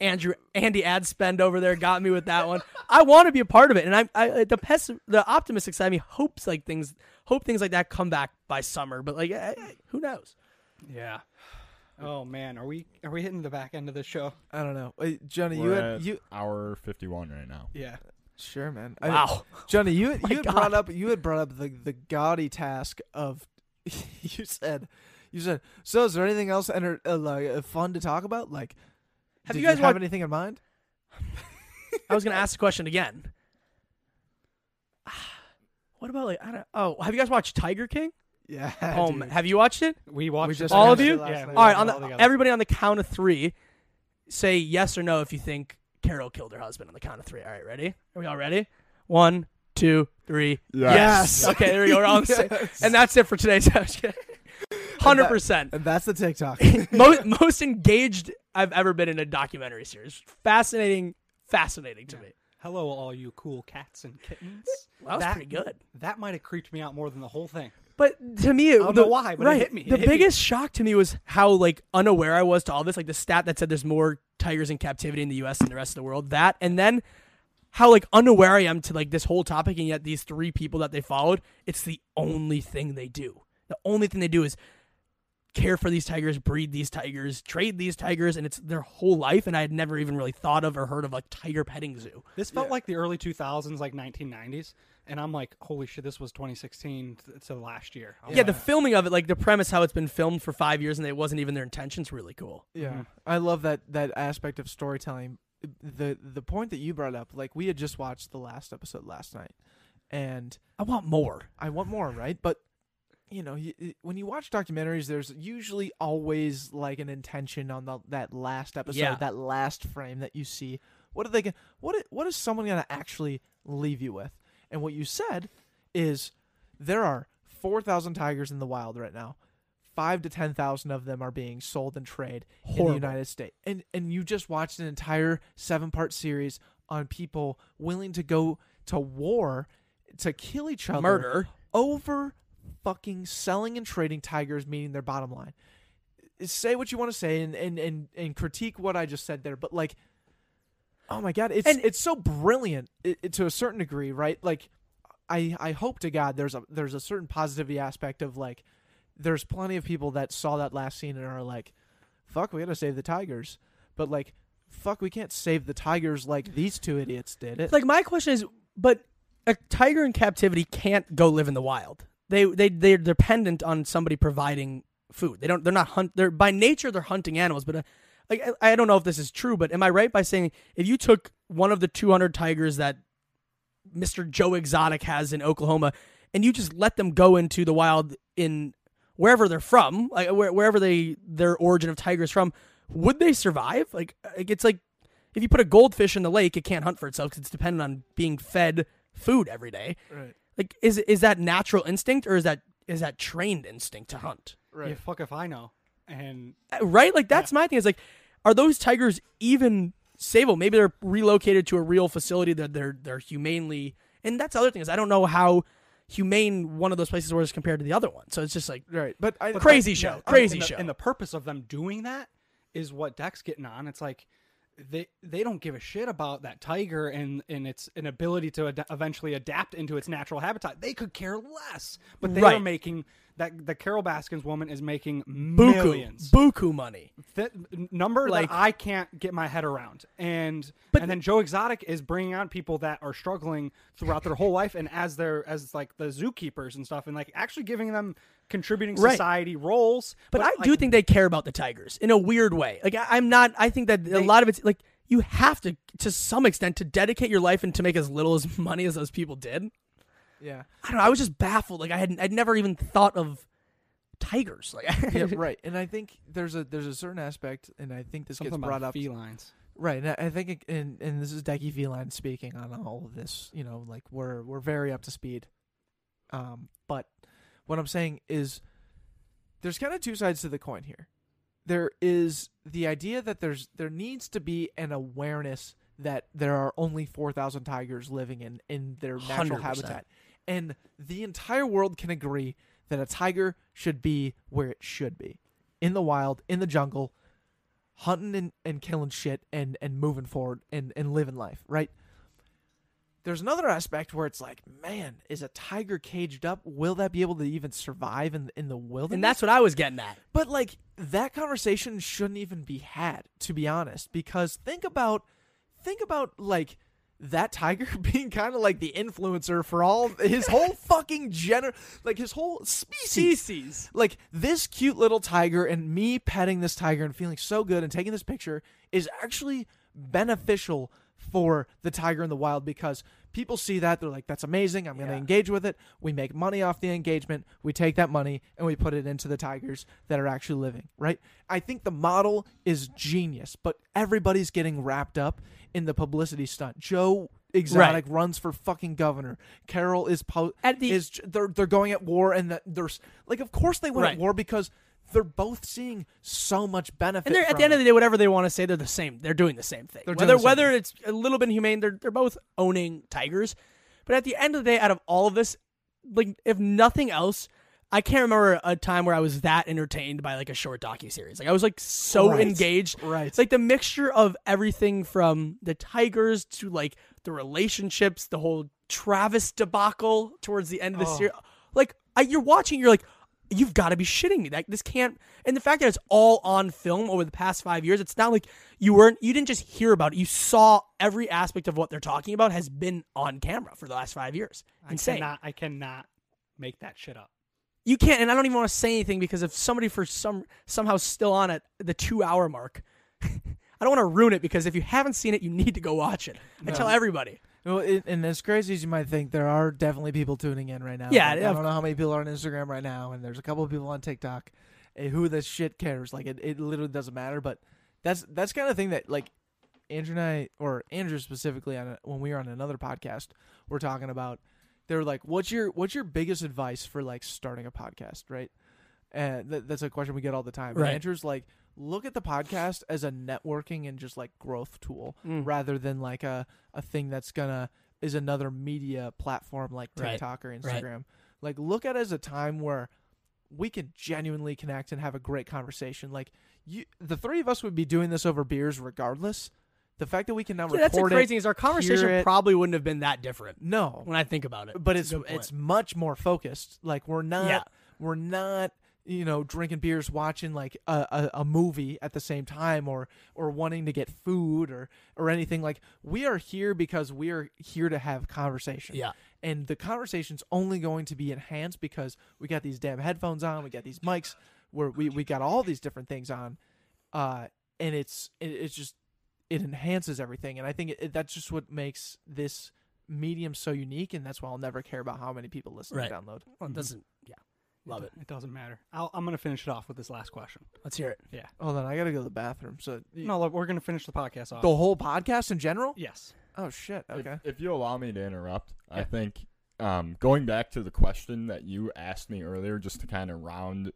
S5: Andrew Andy ad spend over there got me with that one. I want to be a part of it, and I, I the pessim, the optimistic side of me hopes like things hope things like that come back by summer. But like, eh, eh, who knows?
S6: Yeah. Oh man, are we are we hitting the back end of the show?
S3: I don't know, Wait, Johnny. you
S7: We're
S3: had
S7: at
S3: you
S7: hour 51 right now.
S6: Yeah.
S3: sure, man. I-
S5: Wow.
S3: Johnny, you had,
S5: My
S3: you had
S5: God.
S3: brought up you had brought up the the gaudy task of you said you said so. Is there anything else enter, uh, like uh, fun to talk about? Like,
S5: Have
S3: did
S5: you guys
S3: have
S5: watched-
S3: anything in mind?
S5: I was gonna ask the question again. What about like I don't oh have you guys watched Tiger King?
S3: Yeah.
S5: Oh,
S3: dude.
S5: man. have you watched it?
S6: We watched
S3: just
S6: it
S5: All of
S6: together.
S5: you?
S3: last
S6: Yeah.
S3: night.
S5: All right, on the
S6: together.
S5: everybody on the count of three, say yes or no if you think Carol killed her husband on the count of three. All right, ready? Are we all ready? One, two, three.
S3: Yes.
S5: Okay, there we go. We're all on the same. And that's it for today's episode. Hundred percent.
S3: And that's the TikTok.
S5: Most most engaged I've ever been in a documentary series. Fascinating, fascinating to me.
S6: Hello, all you cool cats and kittens.
S5: That was pretty good.
S6: That might have creeped me out more than the whole thing.
S5: But to me, it,
S6: don't
S5: the,
S6: know why, but it hit me. It
S5: The
S6: hit me.
S5: biggest shock to me was how like unaware I was to all this. Like the stat that said there's more tigers in captivity in the U.S. than the rest of the world. That and then how like unaware I am to like this whole topic, and yet these three people that they followed, it's the only thing they do. The only thing they do is care for these tigers, breed these tigers, trade these tigers, and it's their whole life. And I had never even really thought of or heard of like tiger petting zoo.
S6: This felt like the early 2000s, like 1990s, and I'm like, holy shit, this was 2016 to, to last year. I was
S5: Yeah, the filming of it, like the premise, how it's been filmed for five years, and it wasn't even their intentions, really cool.
S3: Yeah, mm-hmm. I love that that aspect of storytelling. The the point that you brought up, like we had just watched the last episode last night, and
S5: I want more.
S3: I want more, right? But you know, when you watch documentaries, there's usually always like an intention on the that last episode,
S5: Yeah.
S3: that last frame that you see. What are they? Gonna, what what is someone gonna actually leave you with? And what you said is there are four thousand tigers in the wild right now. Five to ten thousand of them are being sold and trade in the United States. And and you just watched an entire seven part series on people willing to go to war to kill each other
S5: Murder.
S3: over fucking selling and trading tigers meeting their bottom line. Say what you want to say and, and, and, and critique what I just said there, but like oh my god, it's
S5: And-
S3: it's so brilliant i i- to a certain degree, right? Like I I hope to God there's a there's a certain positivity aspect of like there's plenty of people that saw that last scene and are like, fuck, we gotta save the tigers. But like, fuck, we can't save the tigers like these two idiots did it.
S5: Like my question is, but a tiger in captivity can't go live in the wild. They they they're dependent on somebody providing food. They don't. They're not hunt. They're by nature they're hunting animals. But uh, like I, I don't know if this is true, but am I right by saying if you took one of the 200 tigers that Mr. Joe Exotic has in Oklahoma and you just let them go into the wild in wherever they're from, like where, wherever they their origin of tigers from, would they survive? Like like, it's like if you put a goldfish in the lake, it can't hunt for itself because it's dependent on being fed food every day.
S3: Right.
S5: Like is is that natural instinct or is that is that trained instinct to hunt?
S3: Right.
S6: Yeah, fuck if I know. And
S5: Uh, right? Like that's my thing. Is like, are those tigers even savable? Maybe they're relocated to a real facility that they're they're humanely. And that's the other thing is I don't know how humane one of those places was compared to the other one. So it's just like
S3: Right. But I
S5: crazy
S3: I-
S5: show,
S6: Yeah,
S5: crazy
S6: and the,
S5: show.
S6: And the purpose of them doing that is what Deck's getting on. It's like they they don't give a shit about that tiger and and its an ability to ad- eventually adapt into its natural habitat. They could care less. But they are making that the Carol Baskins woman is making
S5: buku,
S6: millions.
S5: buku money.
S6: That number
S5: Like-
S6: that I can't get my head around. And
S5: But-
S6: and then Joe Exotic is bringing on people that are struggling throughout their whole life and as their as like the zookeepers and stuff and like actually giving them contributing
S5: Right.
S6: society roles.
S5: But, I
S6: like,
S5: do think they care about the tigers in a weird way. Like I, I'm not. I think that a lot of it's like you have to, to some extent, to dedicate your life and to make as little as money as those people did.
S3: yeah.
S5: I don't know. I was just baffled. Like I had, I'd never even thought of tigers. Like
S3: yeah, right. And I think there's a there's a certain aspect, and I think this
S6: something
S3: gets brought
S6: about
S3: up.
S6: felines.
S3: Right, and I I think, it, and and this is Decky Feline speaking on all of this. You know, like we're we're very up to speed. Um, but what I'm saying is, there's kind of two sides to the coin here. There is the idea that there's there needs to be an awareness that there are only four thousand tigers living in in their natural
S5: 100%.
S3: habitat, and the entire world can agree that a tiger should be where it should be, in the wild, in the jungle, hunting and, and killing shit and, and moving forward and, and living life, right? There's another aspect where it's like, man, is a tiger caged up? Will that be able to even survive in in the wilderness?
S5: and that's what I was getting at.
S3: But like that conversation shouldn't even be had, to be honest, because think about think about like that tiger being kind of like the influencer for all his whole fucking gener like his whole species.
S5: Species.
S3: Like this cute little tiger and me petting this tiger and feeling so good and taking this picture is actually beneficial for the tiger in the wild because people see that they're like that's amazing i'm going to
S5: Yeah.
S3: engage with it. We make money off the engagement we take that money and we put it into the tigers that are actually living right? I think the model is genius but everybody's getting wrapped up in the publicity stunt. Joe exotic runs for fucking governor. Carol is po-
S5: At the-
S3: is they're they're going at war and that there's like of course they went
S5: Right.
S3: at war because they're both seeing so much benefit
S5: And they're, at the end
S3: it.
S5: of the day, whatever they want to say, they're the same. They're doing the same thing.
S3: They're
S5: whether
S3: the same
S5: whether
S3: thing.
S5: it's a little bit humane, they're they're both owning tigers. But at the end of the day, out of all of this, like if nothing else, I can't remember a time where I was that entertained by like a short docu series. Like I was like so
S3: Right.
S5: engaged.
S3: Right.
S5: It's like the mixture of everything from the tigers to like the relationships, the whole Travis debacle towards the end of the
S3: Oh.
S5: series. Like I, you're watching, you're like, you've got to be shitting me. Like this can't. And the fact that it's all on film over the past five years, it's not like you weren't, you didn't just hear about it. You saw every aspect of what they're talking about has been on camera for the last five years. Insane.
S6: I cannot, I cannot make that shit up.
S5: You can't, and I don't even want to say anything because if somebody for some somehow still on at the two hour mark, I don't want to ruin it because if you haven't seen it, you need to go watch it. I tell everybody.
S3: Well, it, and as crazy as you might think, there are definitely people tuning in right now.
S5: Yeah,
S3: Like, I don't know how many people are on Instagram right now, and there's a couple of people on TikTok. Eh, who this shit cares? Like it, it literally doesn't matter. But that's that's kind of thing that like Andrew and I, or Andrew specifically, on a, when we were on another podcast, we're talking about. They were like, "What's your what's your biggest advice for like starting a podcast?" Right, and th- that's a question we get all the time. And Andrew's like, "Look at the podcast as a networking and just like growth tool,
S5: Mm.
S3: rather than like a a thing that's gonna is another media platform like
S5: Right.
S3: TikTok or
S5: Right.
S3: Instagram. Like, look at it as a time where we can genuinely connect and have a great conversation. Like, you, the three of us would be doing this over beers regardless. The fact that we can now
S5: Yeah, that's the crazy thing is our conversation probabed wouldn't have been that different
S3: no,
S5: when I think about it.
S3: but
S5: That's
S3: it's
S5: a good point.
S3: it's much more focused. Like we're not
S5: Yeah.
S3: we're not you know drinking beers watching like a, a, a movie at the same time or or wanting to get food or or anything like we are here because we are here to have conversation
S5: Yeah.
S3: and the conversation's only going to be enhanced because we got these damn headphones on we got these mics where we we got all these different things on uh and it's it, it's just it enhances everything, and I think it, that's just what makes this medium so unique, and that's why I'll never care about how many people listen
S5: Right.
S3: and download.
S5: Well, it doesn't. Yeah, love it.
S6: It doesn't matter. I'll, I'm going to finish it off with this last question.
S5: Let's hear it. Yeah.
S3: Hold on, I gotta go to the bathroom. So
S6: No, look, we're going to finish the podcast off.
S3: the whole podcast in general.
S6: yes.
S3: Oh shit.
S7: If-
S3: Okay.
S7: If, you allow me to interrupt, I
S6: Yeah.
S7: think um, going back to the question that you asked me earlier, just to kind of round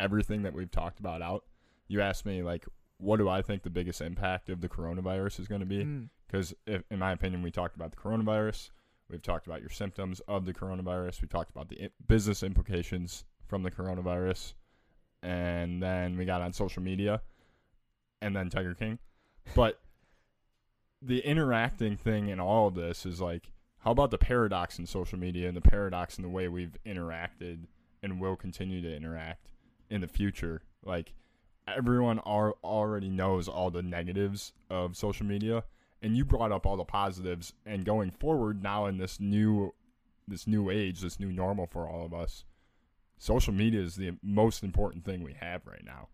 S7: everything that we've talked about out, you asked me like, what do I think the biggest impact of the coronavirus is going to be?
S3: Mm.
S7: Because in my opinion, we talked about the coronavirus. We've talked about your symptoms of the coronavirus. We talked about the business implications from the coronavirus, and then we got on social media, and then Tiger King. But the interacting thing in all of this is like, how about the paradox in social media and the paradox in the way we've interacted and will continue to interact in the future? Like, everyone al- already knows all the negatives of social media, and you brought up all the positives. And going forward, now in this new, this new age, this new normal for all of us, social media is the most important thing we have right now,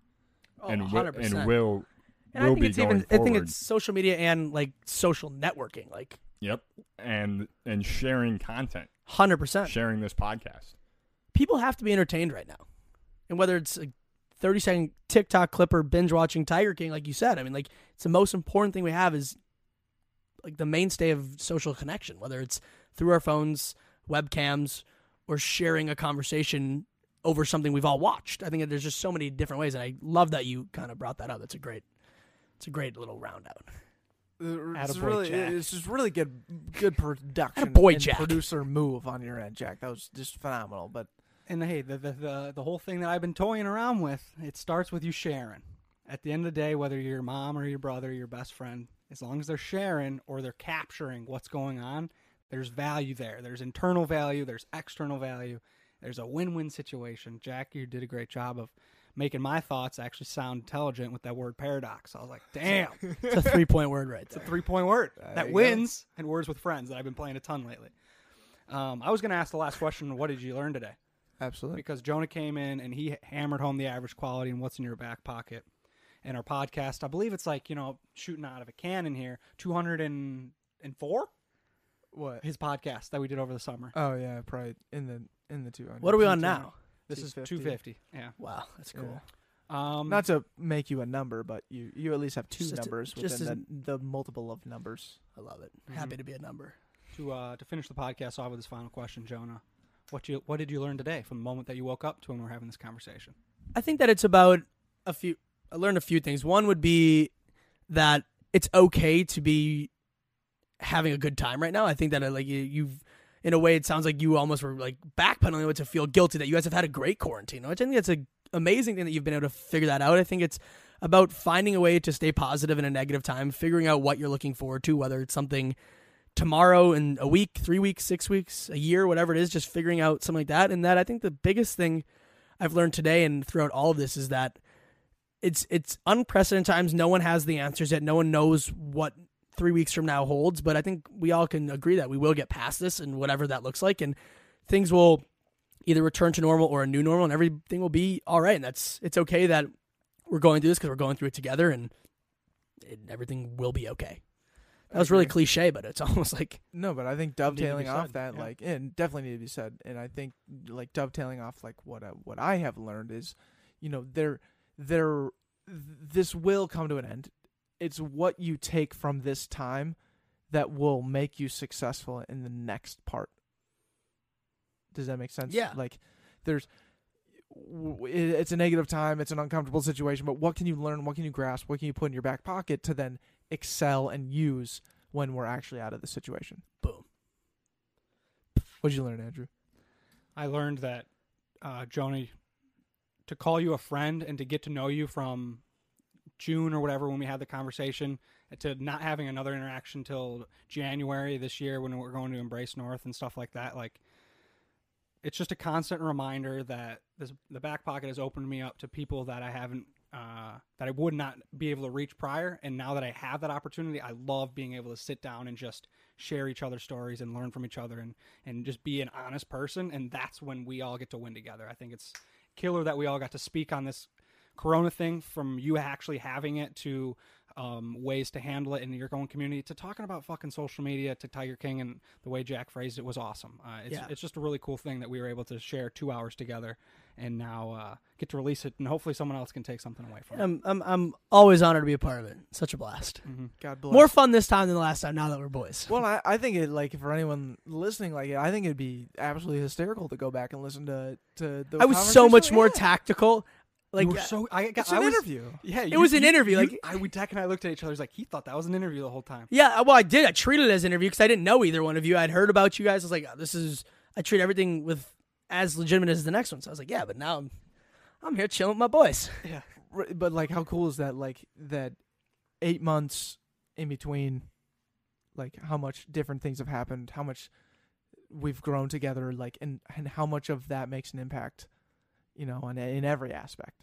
S5: Oh,
S7: and wi-
S5: 100%.
S7: and will
S5: And I
S7: will
S5: think
S7: be
S5: it's
S7: going
S5: even. I think it's social media and like social networking, like
S7: Yep. And and sharing content,
S5: hundred percent.
S7: sharing this podcast.
S5: People have to be entertained right now, and whether it's a thirty second TikTok clip or binge watching Tiger King, like you said, I mean, like it's the most important thing we have is like the mainstay of social connection, whether it's through our phones, webcams, or sharing a conversation over something we've all watched. I think that there's just so many different ways, and I love that you kind of brought that up. That's a great, it's a great little round out.
S3: Uh,
S6: it's
S3: really,
S6: Jack.
S3: it's just really good, good production.
S5: Attaboy,
S3: and
S5: Jack.
S3: Producer move on your end, Jack. That was just phenomenal. But
S6: And hey, the, the the the whole thing that I've been toying around with, it starts with you sharing. At the end of the day, whether you're your mom or your brother, your best friend, as long as they're sharing or they're capturing what's going on, there's value there. There's internal value, there's external value. There's a win-win situation. Jack, you did a great job of making my thoughts actually sound intelligent with that word paradox. I was like, damn,
S5: It's a three point word right
S6: it's a three-point word
S3: There
S6: that
S3: you go.
S6: wins and words with friends that I've been playing a ton lately. Um, I was going to ask the last question, what did you learn today?
S3: absolutely,
S6: because Jonah came in and he hammered home the average quality and what's in your back pocket. And our podcast, I believe it's like, you know, shooting out of a cannon here, 204?
S3: what?
S6: His podcast that we did over the summer.
S3: Oh yeah, probably in the in the two hundred.
S5: What are we on now?
S6: This is
S3: 250.
S6: 250. Yeah.
S5: Wow, that's cool.
S6: Um,
S3: Not to make you a number, but you you at least have two
S5: Just-
S3: numbers
S5: just
S3: within the, the multiple of numbers.
S5: I love it.
S6: Mhm.
S5: Happy to be a number.
S6: to uh, to finish the podcast off with this final question, Jonah. What you what did you learn today from the moment that you woke up to when we're having this conversation?
S5: I think that it's about a few. I learned a few things. One would be that it's okay to be having a good time right now. I think that uh, like you, you've, in a way, it sounds like you almost were like backpedaling to feel guilty that you guys have had a great quarantine. Which I think that's an amazing thing that you've been able to figure that out. I think it's about finding a way to stay positive in a negative time, figuring out what you're looking forward to, whether it's something tomorrow in a week, three weeks, six weeks, a year, whatever it is, just figuring out something like that. And that I think the biggest thing I've learned today and throughout all of this is that it's it's unprecedented times. No one has the answers yet. No one knows what three weeks from now holds. But I think we all can agree that we will get past this and whatever that looks like, and things will either return to normal or a new normal, and everything will be all right. And that's it's okay that we're going through this because we're going through it together, and it, everything will be okay. That was really cliche, but it's almost like
S3: No, but I think dovetailing off
S6: said,
S3: that,
S6: yeah.
S3: like, and definitely need to be said. And I think, like, dovetailing off, like, what I, what I have learned is, you know, there, there, this will come to an end. It's what you take from this time that will make you successful in the next part. Does that make sense?
S5: Yeah.
S3: Like, there's, w- it's a negative time. It's an uncomfortable situation. But what can you learn? What can you grasp? What can you put in your back pocket to then excel and use when we're actually out of the situation?
S5: boom.
S3: What did you learn, Andrew?
S6: I learned that uh, Jonah, to call you a friend and to get to know you from June or whatever when we had the conversation, to not having another interaction till January this year when we're going to Embrace North and stuff like that. Like, it's just a constant reminder that this, the back pocket has opened me up to people that I haven't. Uh, that I would not be able to reach prior, and now that I have that opportunity, I love being able to sit down and just share each other's stories and learn from each other, and and just be an honest person. And that's when we all get to win together. I think it's killer that we all got to speak on this corona thing from you actually having it to um, ways to handle it in your own community to talking about fucking social media to Tiger King and the way Jack phrased it was awesome. Uh, it's,
S5: Yeah.
S6: it's just a really cool thing that we were able to share two hours together and now uh, get to release it and hopefully someone else can take something away from it.
S5: I'm, I'm I'm always honored to be a part of it. Such a blast.
S3: God bless.
S5: More fun this time than the last time. Now that we're boys.
S3: Well, I, I think it like for anyone listening, like I think it'd be absolutely hysterical to go back and listen to to. The
S5: I was so much
S3: conversation.
S5: more tactical. Like
S6: you were so I, got,
S3: It's
S6: I
S3: an
S6: was,
S3: interview.
S6: Yeah,
S5: It was an interview, like-
S6: I, we Dak and I looked at each other. Like he thought that was an interview the whole time.
S5: Yeah, well, I did. I treated it as an interview because I didn't know either one of you. I'd heard about you guys. I was like, oh, this is. I treat everything with as legitimate as the next one. So I was like, yeah, but now I'm, I'm here chilling with my boys.
S3: Yeah, but like, how cool is that? Like that, eight months in between, like how much different things have happened, how much we've grown together, like, and and how much of that makes an impact, you know, in in every aspect.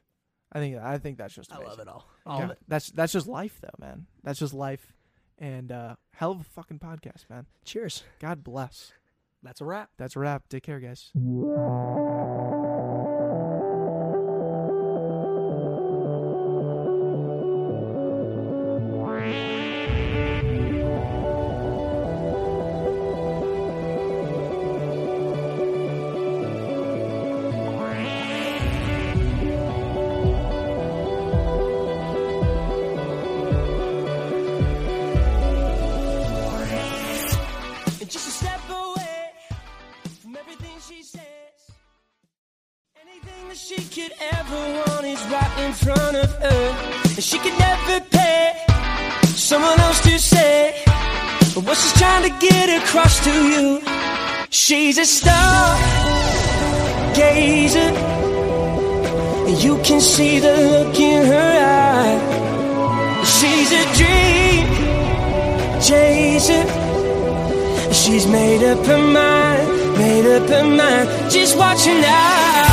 S3: I think I think that's just
S5: I love it all. All
S3: Yeah,
S5: of it.
S3: That's that's just life, though, man. That's just life, and uh hell of a fucking podcast, man.
S5: Cheers.
S3: God bless.
S6: That's a wrap.
S3: That's a wrap. Take care, guys.
S2: A star gazer. And you can see the look in her eye. She's a dream chaser. She's made up her mind, made up her mind. Just watch her now.